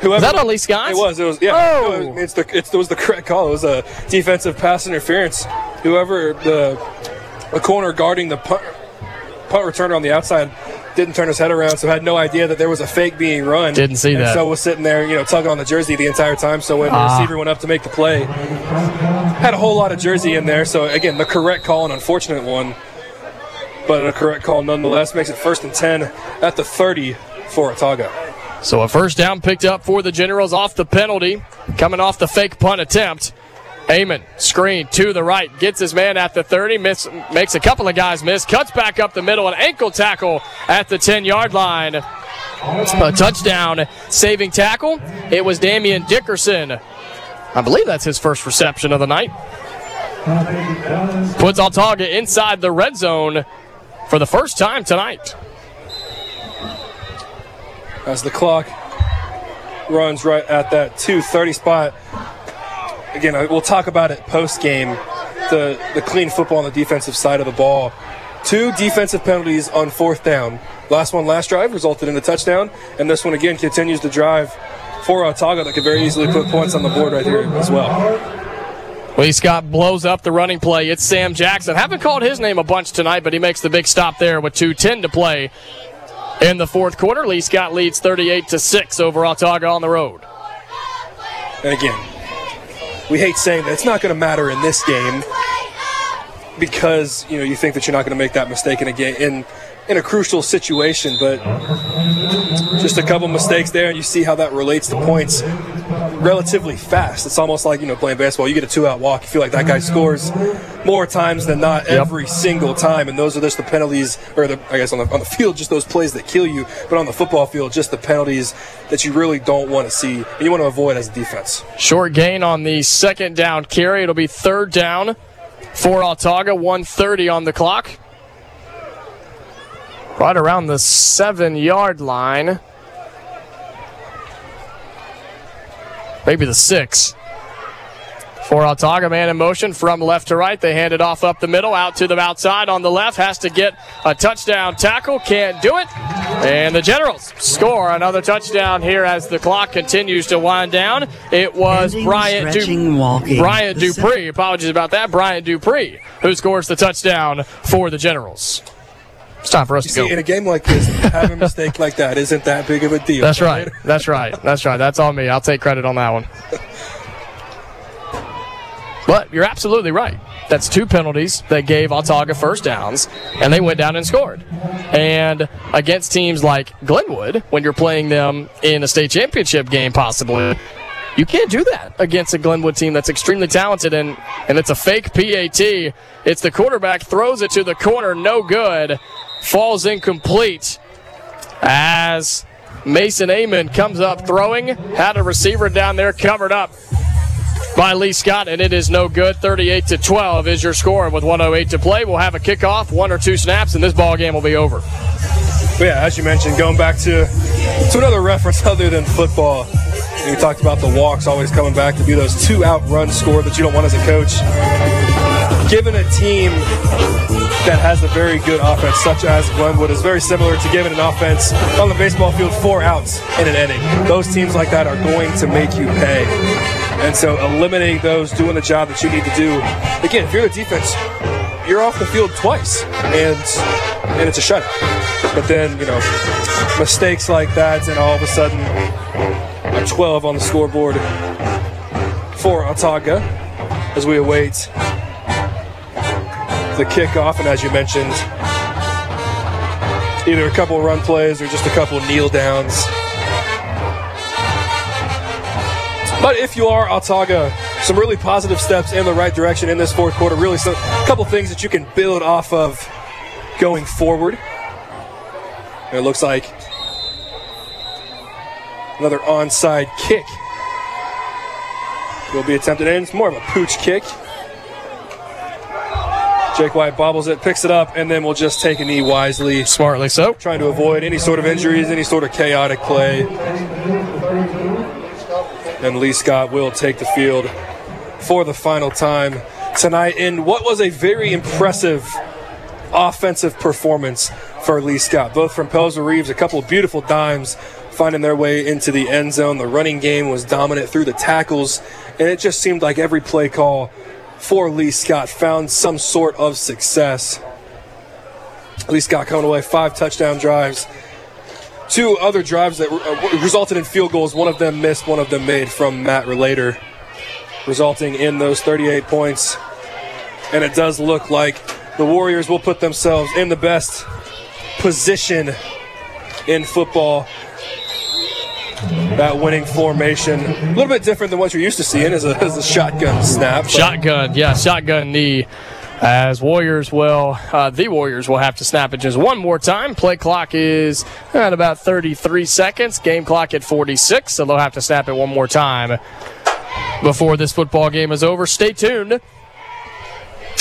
Whoever, Was that on Lee Scott? It was. It was. Yeah. Oh. It's the. It's, it was the correct call. It was a defensive pass interference. Whoever the the corner guarding the punt, punt returner on the outside didn't turn his head around, so had no idea that there was a fake being run. Didn't see and that. So was sitting there, you know, tugging on the jersey the entire time. So when the Ah. receiver went up to make the play, had a whole lot of jersey in there. So again, the correct call, an unfortunate one, but a correct call nonetheless. Makes it first and ten at the thirty for Autauga. So a first down picked up for the Generals off the penalty, coming off the fake punt attempt. Amon, screen to the right, gets his man at the 30, miss, makes a couple of guys miss, cuts back up the middle, an ankle tackle at the 10 yard line. A touchdown saving tackle. It was Damian Dickerson. I believe that's his first reception of the night. Puts Autauga inside the red zone for the first time tonight. As the clock runs right at that 2:30 spot. Again, we'll talk about it post game. The the clean football on the defensive side of the ball. Two defensive penalties on fourth down. Last one last drive resulted in a touchdown, and this one again continues the drive for Autauga that could very easily put points on the board right here as well. Lee Scott blows up the running play. It's Sam Jackson. Haven't called his name a bunch tonight, but he makes the big stop there with 2.10 to play in the fourth quarter. Lee Scott leads 38 to 6 over Autauga on the road. And again, we hate saying that it's not going to matter in this game because you know you think that you're not going to make that mistake in a game in in a crucial situation, but just a couple mistakes there, and you see how that relates to points relatively fast. It's almost like you know playing basketball. You get a two-out walk, you feel like that guy scores more times than not every single time, and those are just the penalties, or the I guess on the on the field, just those plays that kill you. But on the football field, just the penalties that you really don't want to see and you want to avoid as a defense. Short gain on the second down carry. It'll be third down for Autauga. 130 on the clock. right around the seven yard line. Maybe the six. For Autauga, man in motion from left to right. They hand it off up the middle, out to the outside on the left. Has to get a touchdown tackle. Can't do it. And the Generals score another touchdown here as the clock continues to wind down. It was Bryant, walking. Bryant Dupree. Apologies about that. Bryant Dupree who scores the touchdown for the Generals. It's time for us You to see, go. in a game like this, having a mistake like that isn't that big of a deal. That's right. That's right. That's right. That's on me. I'll take credit on that one. But you're absolutely right. That's two penalties that gave Autauga first downs, and they went down and scored. And against teams like Glenwood, when you're playing them in a state championship game, possibly, you can't do that against a Glenwood team that's extremely talented and, and it's a fake PAT. It's the quarterback throws it to the corner, no good, falls incomplete as Mason Amon comes up throwing, had a receiver down there covered up by Lee Scott, and it is no good. 38 to 12 is your score. And with 108 to play, we'll have a kickoff, one or two snaps, and this ball game will be over. Yeah, as you mentioned, going back to to another reference other than football, you talked about the walks always coming back to be those two out run score that you don't want as a coach. Given a team that has a very good offense, such as Glenwood, is very similar to giving an offense on the baseball field four outs in an inning. Those teams like that are going to make you pay. And so eliminating those, doing the job that you need to do. Again, if you're the defense, you're off the field twice, and and it's a shutout. But then you know mistakes like that, and all of a sudden a 12 on the scoreboard for Autauga as we await the kickoff. And as you mentioned, either a couple run plays or just a couple kneel downs. But if you are Autauga, uh, some really positive steps in the right direction in this fourth quarter. Really, so a couple things that you can build off of going forward. And it looks like another onside kick will be attempted in. It's more of a pooch kick. Jake White bobbles it, picks it up, and then we'll just take a knee wisely. Smartly so. Trying to avoid any sort of injuries, any sort of chaotic play. And Lee Scott will take the field for the final time tonight in what was a very impressive offensive performance for Lee Scott, both from Pelzer Reeves, a couple of beautiful dimes finding their way into the end zone. The running game was dominant through the tackles, and it just seemed like every play call for Lee Scott found some sort of success. Lee Scott coming away five touchdown drives. Two other drives that uh, resulted in field goals. One of them missed, one of them made from Matt Relator, resulting in those 38 points. And it does look like the Warriors will put themselves in the best position in football. That winning formation, a little bit different than what you're used to seeing, is a, is a shotgun snap. but- Shotgun, yeah, shotgun knee. As Warriors will, uh, the Warriors will have to snap it just one more time. Play clock is at about 33 seconds. Game clock at 46, so they'll have to snap it one more time before this football game is over. Stay tuned.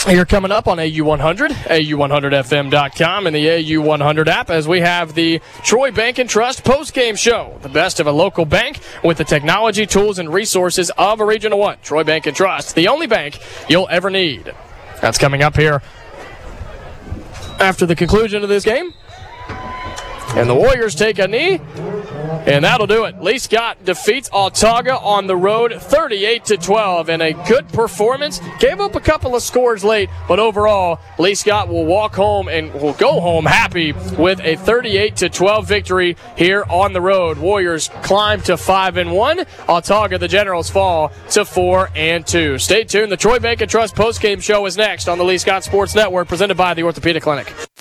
Here coming up on AU100, AU100FM.com, and the AU100 app as we have the Troy Bank and Trust post-game show. The best of a local bank with the technology, tools, and resources of a Regional 1. Troy Bank and Trust, the only bank you'll ever need. That's coming up here after the conclusion of this game. And the Warriors take a knee, and that'll do it. Lee Scott defeats Autauga on the road 38 to 12 in a good performance. Gave up a couple of scores late, but overall, Lee Scott will walk home and will go home happy with a 38 to 12 victory here on the road. Warriors climb to 5 and 1. Autauga, the Generals, fall to 4 and 2. Stay tuned. The Troy Bank and Trust postgame show is next on the Lee Scott Sports Network, presented by the Orthopedic Clinic.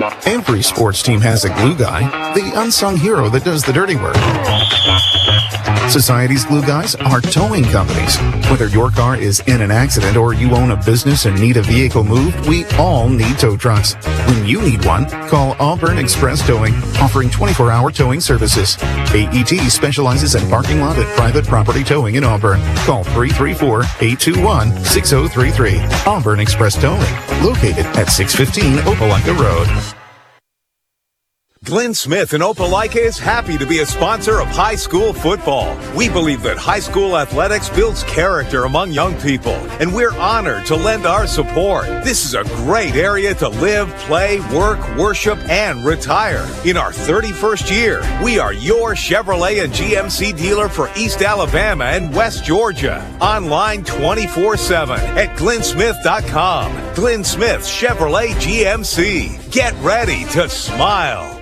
Every sports team has a glue guy, the unsung hero that does the dirty work. Society's glue guys are towing companies. Whether your car is in an accident or you own a business and need a vehicle moved, we all need tow trucks. When you need one, call Auburn Express Towing, offering 24-hour towing services. AET specializes in parking lot and private property towing in Auburn. Call 334-821-6033. Auburn Express Towing, located at 615 Opelika Road. Glenn Smith in Opelika is happy to be a sponsor of high school football. We believe that high school athletics builds character among young people, and we're honored to lend our support. This is a great area to live, play, work, worship, and retire. In our 31st year, we are your Chevrolet and GMC dealer for East Alabama and West Georgia. Online 24 7 at glennsmith.com. Glenn Smith Chevrolet GMC. Get ready to smile.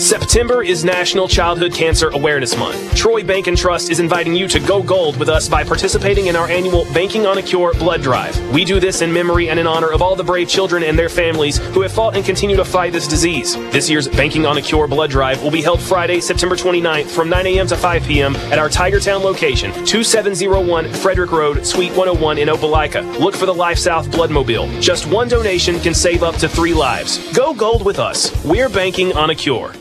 September is National Childhood Cancer Awareness Month. Troy Bank and Trust is inviting you to go gold with us by participating in our annual Banking on a Cure blood drive. We do this in memory and in honor of all the brave children and their families who have fought and continue to fight this disease. This year's Banking on a Cure blood drive will be held Friday, September 29th from 9 a.m. to 5 p.m. at our Tigertown location, 2701 Frederick Road, Suite 101 in Opelika. Look for the Life South Bloodmobile. Just one donation can save up to three lives. Go gold with us. We're banking on a cure.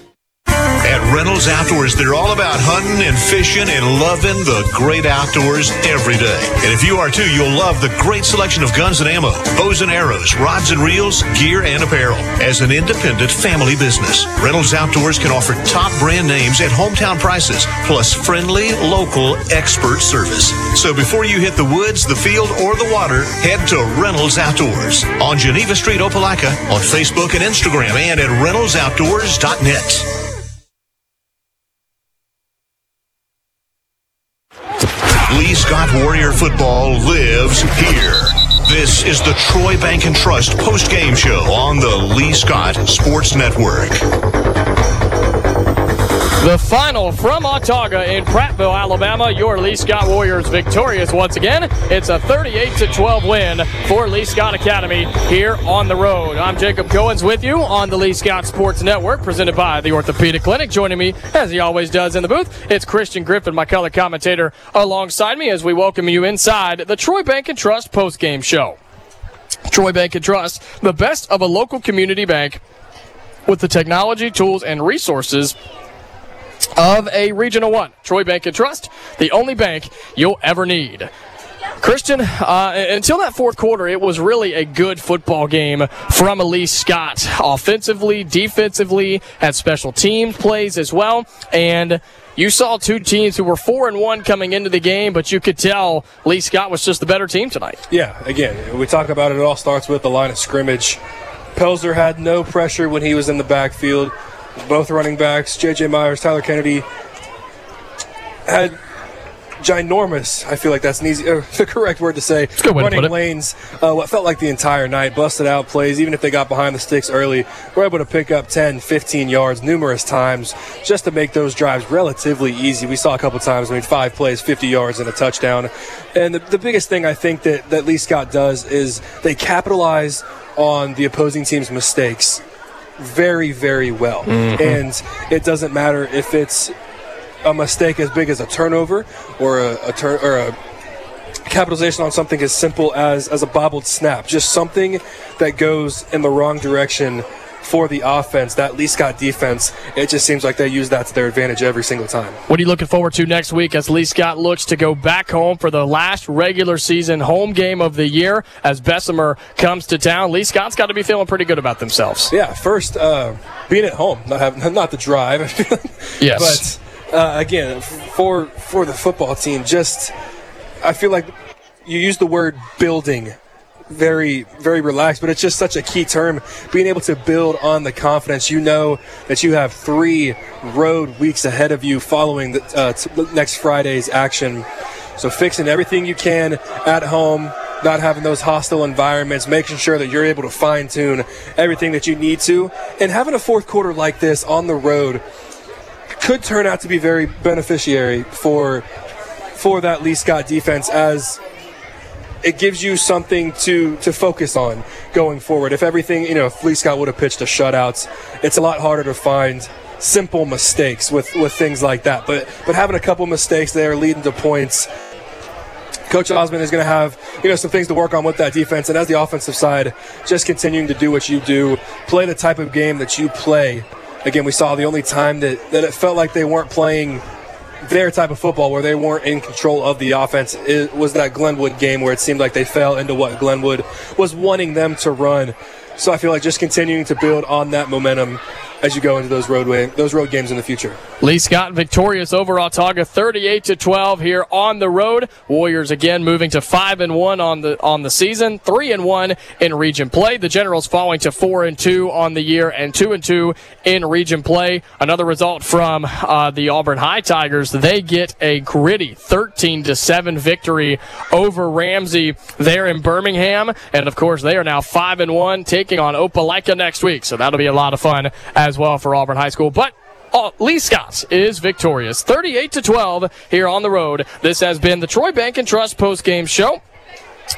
At Reynolds Outdoors, they're all about hunting and fishing and loving the great outdoors every day. And if you are too, you'll love the great selection of guns and ammo, bows and arrows, rods and reels, gear and apparel. As an independent family business, Reynolds Outdoors can offer top brand names at hometown prices, plus friendly, local, expert service. So before you hit the woods, the field, or the water, head to Reynolds Outdoors on Geneva Street, Opelika, on Facebook and Instagram, and at reynoldsoutdoors.net. Lee Scott Warrior football lives here. This is the Troy Bank and Trust post game show on the Lee Scott Sports Network. The final from Autaga in Prattville, Alabama. Your Lee Scott Warriors victorious once again. It's a 38 to 12 win for Lee Scott Academy here on the road. I'm Jacob Goins with you on the Lee Scott Sports Network, presented by the Orthopedic Clinic. Joining me, as he always does in the booth, it's Christian Griffin, my color commentator, alongside me as we welcome you inside the Troy Bank and Trust post game show. Troy Bank and Trust, the best of a local community bank with the technology, tools, and resources of a Regional One. Troy Bank and Trust, the only bank you'll ever need. Christian, uh, until that fourth quarter, it was really a good football game from Lee Scott. Offensively, defensively, had special team plays as well. And you saw two teams who were four and one coming into the game, but you could tell Lee Scott was just the better team tonight. Yeah, again, we talk about it. It all starts with the line of scrimmage. Pelzer had no pressure when he was in the backfield. Both running backs, J.J. Myers, Tyler Kennedy, had ginormous. I feel like that's an easy, uh, the correct word to say. good way to running put lanes. Uh, what felt like the entire night, busted out plays. Even if they got behind the sticks early, were able to pick up 10, 15 yards numerous times just to make those drives relatively easy. We saw a couple times. I mean, five plays, 50 yards, and a touchdown. And the, the biggest thing I think that that Lee Scott does is they capitalize on the opposing team's mistakes very, very well. Mhm. And it doesn't matter if it's a mistake as big as a turnover or a, a turn or a capitalization on something as simple as as a bobbled snap, just something that goes in the wrong direction for the offense. That Lee Scott defense, it just seems like they use that to their advantage every single time. What are you looking forward to next week as Lee Scott looks to go back home for the last regular season home game of the year as Bessemer comes to town? Lee Scott's got to be feeling pretty good about themselves. Yeah, first uh, being at home, not having not the drive. Yes. but uh, again for for the football team. Just I feel like you use the word building very very relaxed but it's just such a key term being able to build on the confidence. You know that you have three road weeks ahead of you following the, uh, t- next friday's action. So fixing everything you can at home not having those hostile environments making sure that you're able to fine tune everything that you need to and having a fourth quarter like this on the road could turn out to be very beneficiary for for that Lee Scott defense as it gives you something to to focus on going forward. If everything, you know, if Lee Scott would have pitched a shutouts, it's a lot harder to find simple mistakes with with things like that. But but having a couple mistakes there leading to points. Coach Osmond is going to have, you know, some things to work on with that defense, and as the offensive side, just continuing to do what you do, play the type of game that you play. Again, we saw the only time that, that it felt like they weren't playing their type of football where they weren't in control of the offense it was that Glenwood game where it seemed like they fell into what Glenwood was wanting them to run. So I feel like just continuing to build on that momentum as you go into those roadway those road games in the future. Lee Scott victorious over Autauga 38 to 12 here on the road. Warriors again moving to 5 and 1 on the on the season, 3 and 1 in region play. The Generals falling to 4 and 2 on the year and 2 and 2 in region play. Another result from uh, the Auburn High Tigers, they get a gritty 13 to 7 victory over Ramsey there in Birmingham and of course they are now 5 and 1 taking on Opelika next week. So that'll be a lot of fun as well for Auburn High School. But uh, Lee Scott is victorious, 38 to 12 here on the road. This has been the Troy Bank and Trust post game show.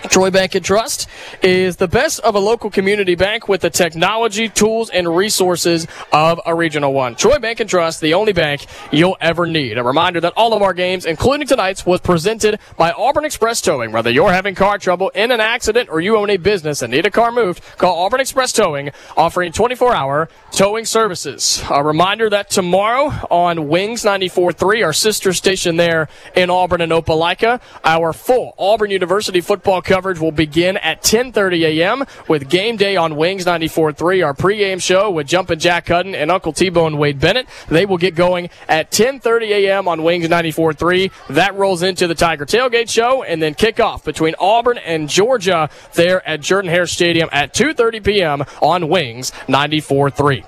Troy Bank and Trust is the best of a local community bank with the technology, tools, and resources of a regional one. Troy Bank and Trust, the only bank you'll ever need. A reminder that all of our games, including tonight's, was presented by Auburn Express Towing. Whether you're having car trouble in an accident or you own a business and need a car moved, call Auburn Express Towing, offering 24-hour towing services. A reminder that tomorrow on Wings 94.3, our sister station there in Auburn and Opelika, our full Auburn University football coverage will begin at 10:30 a.m. with game day on Wings 94.3, our pregame show with Jumpin' Jack Hudden and Uncle T-Bone Wade Bennett. They will get going at 10:30 a.m. on Wings 94.3. That rolls into the Tiger Tailgate show and then kickoff between Auburn and Georgia there at Jordan Hare Stadium at 2:30 p.m. on Wings 94.3.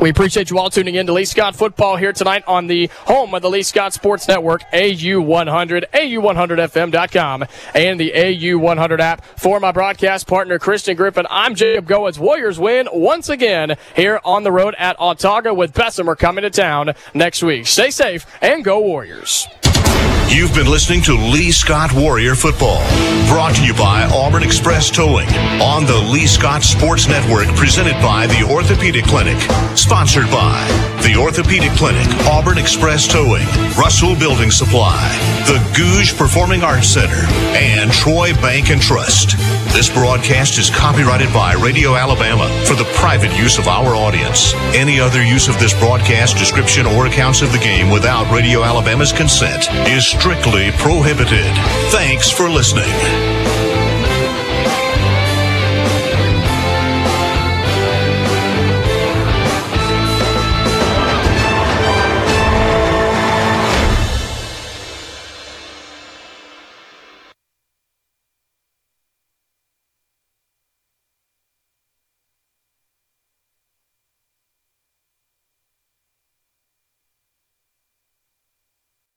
We appreciate you all tuning in to Lee Scott football here tonight on the home of the Lee Scott Sports Network, AU100, AU100FM.com, and the AU100 app. For my broadcast partner, Christian Griffin, I'm Jacob Goins. Warriors win once again here on the road at Autauga with Bessemer coming to town next week. Stay safe and go Warriors. You've been listening to Lee Scott Warrior Football, brought to you by Auburn Express Towing on the Lee Scott Sports Network, presented by the Orthopedic Clinic, sponsored by the Orthopedic Clinic, Auburn Express Towing, Russell Building Supply, the Gogue Performing Arts Center, and Troy Bank and Trust. This broadcast is copyrighted by Radio Alabama for the private use of our audience. Any other use of this broadcast, description, or accounts of the game without Radio Alabama's consent is strictly prohibited. Thanks for listening.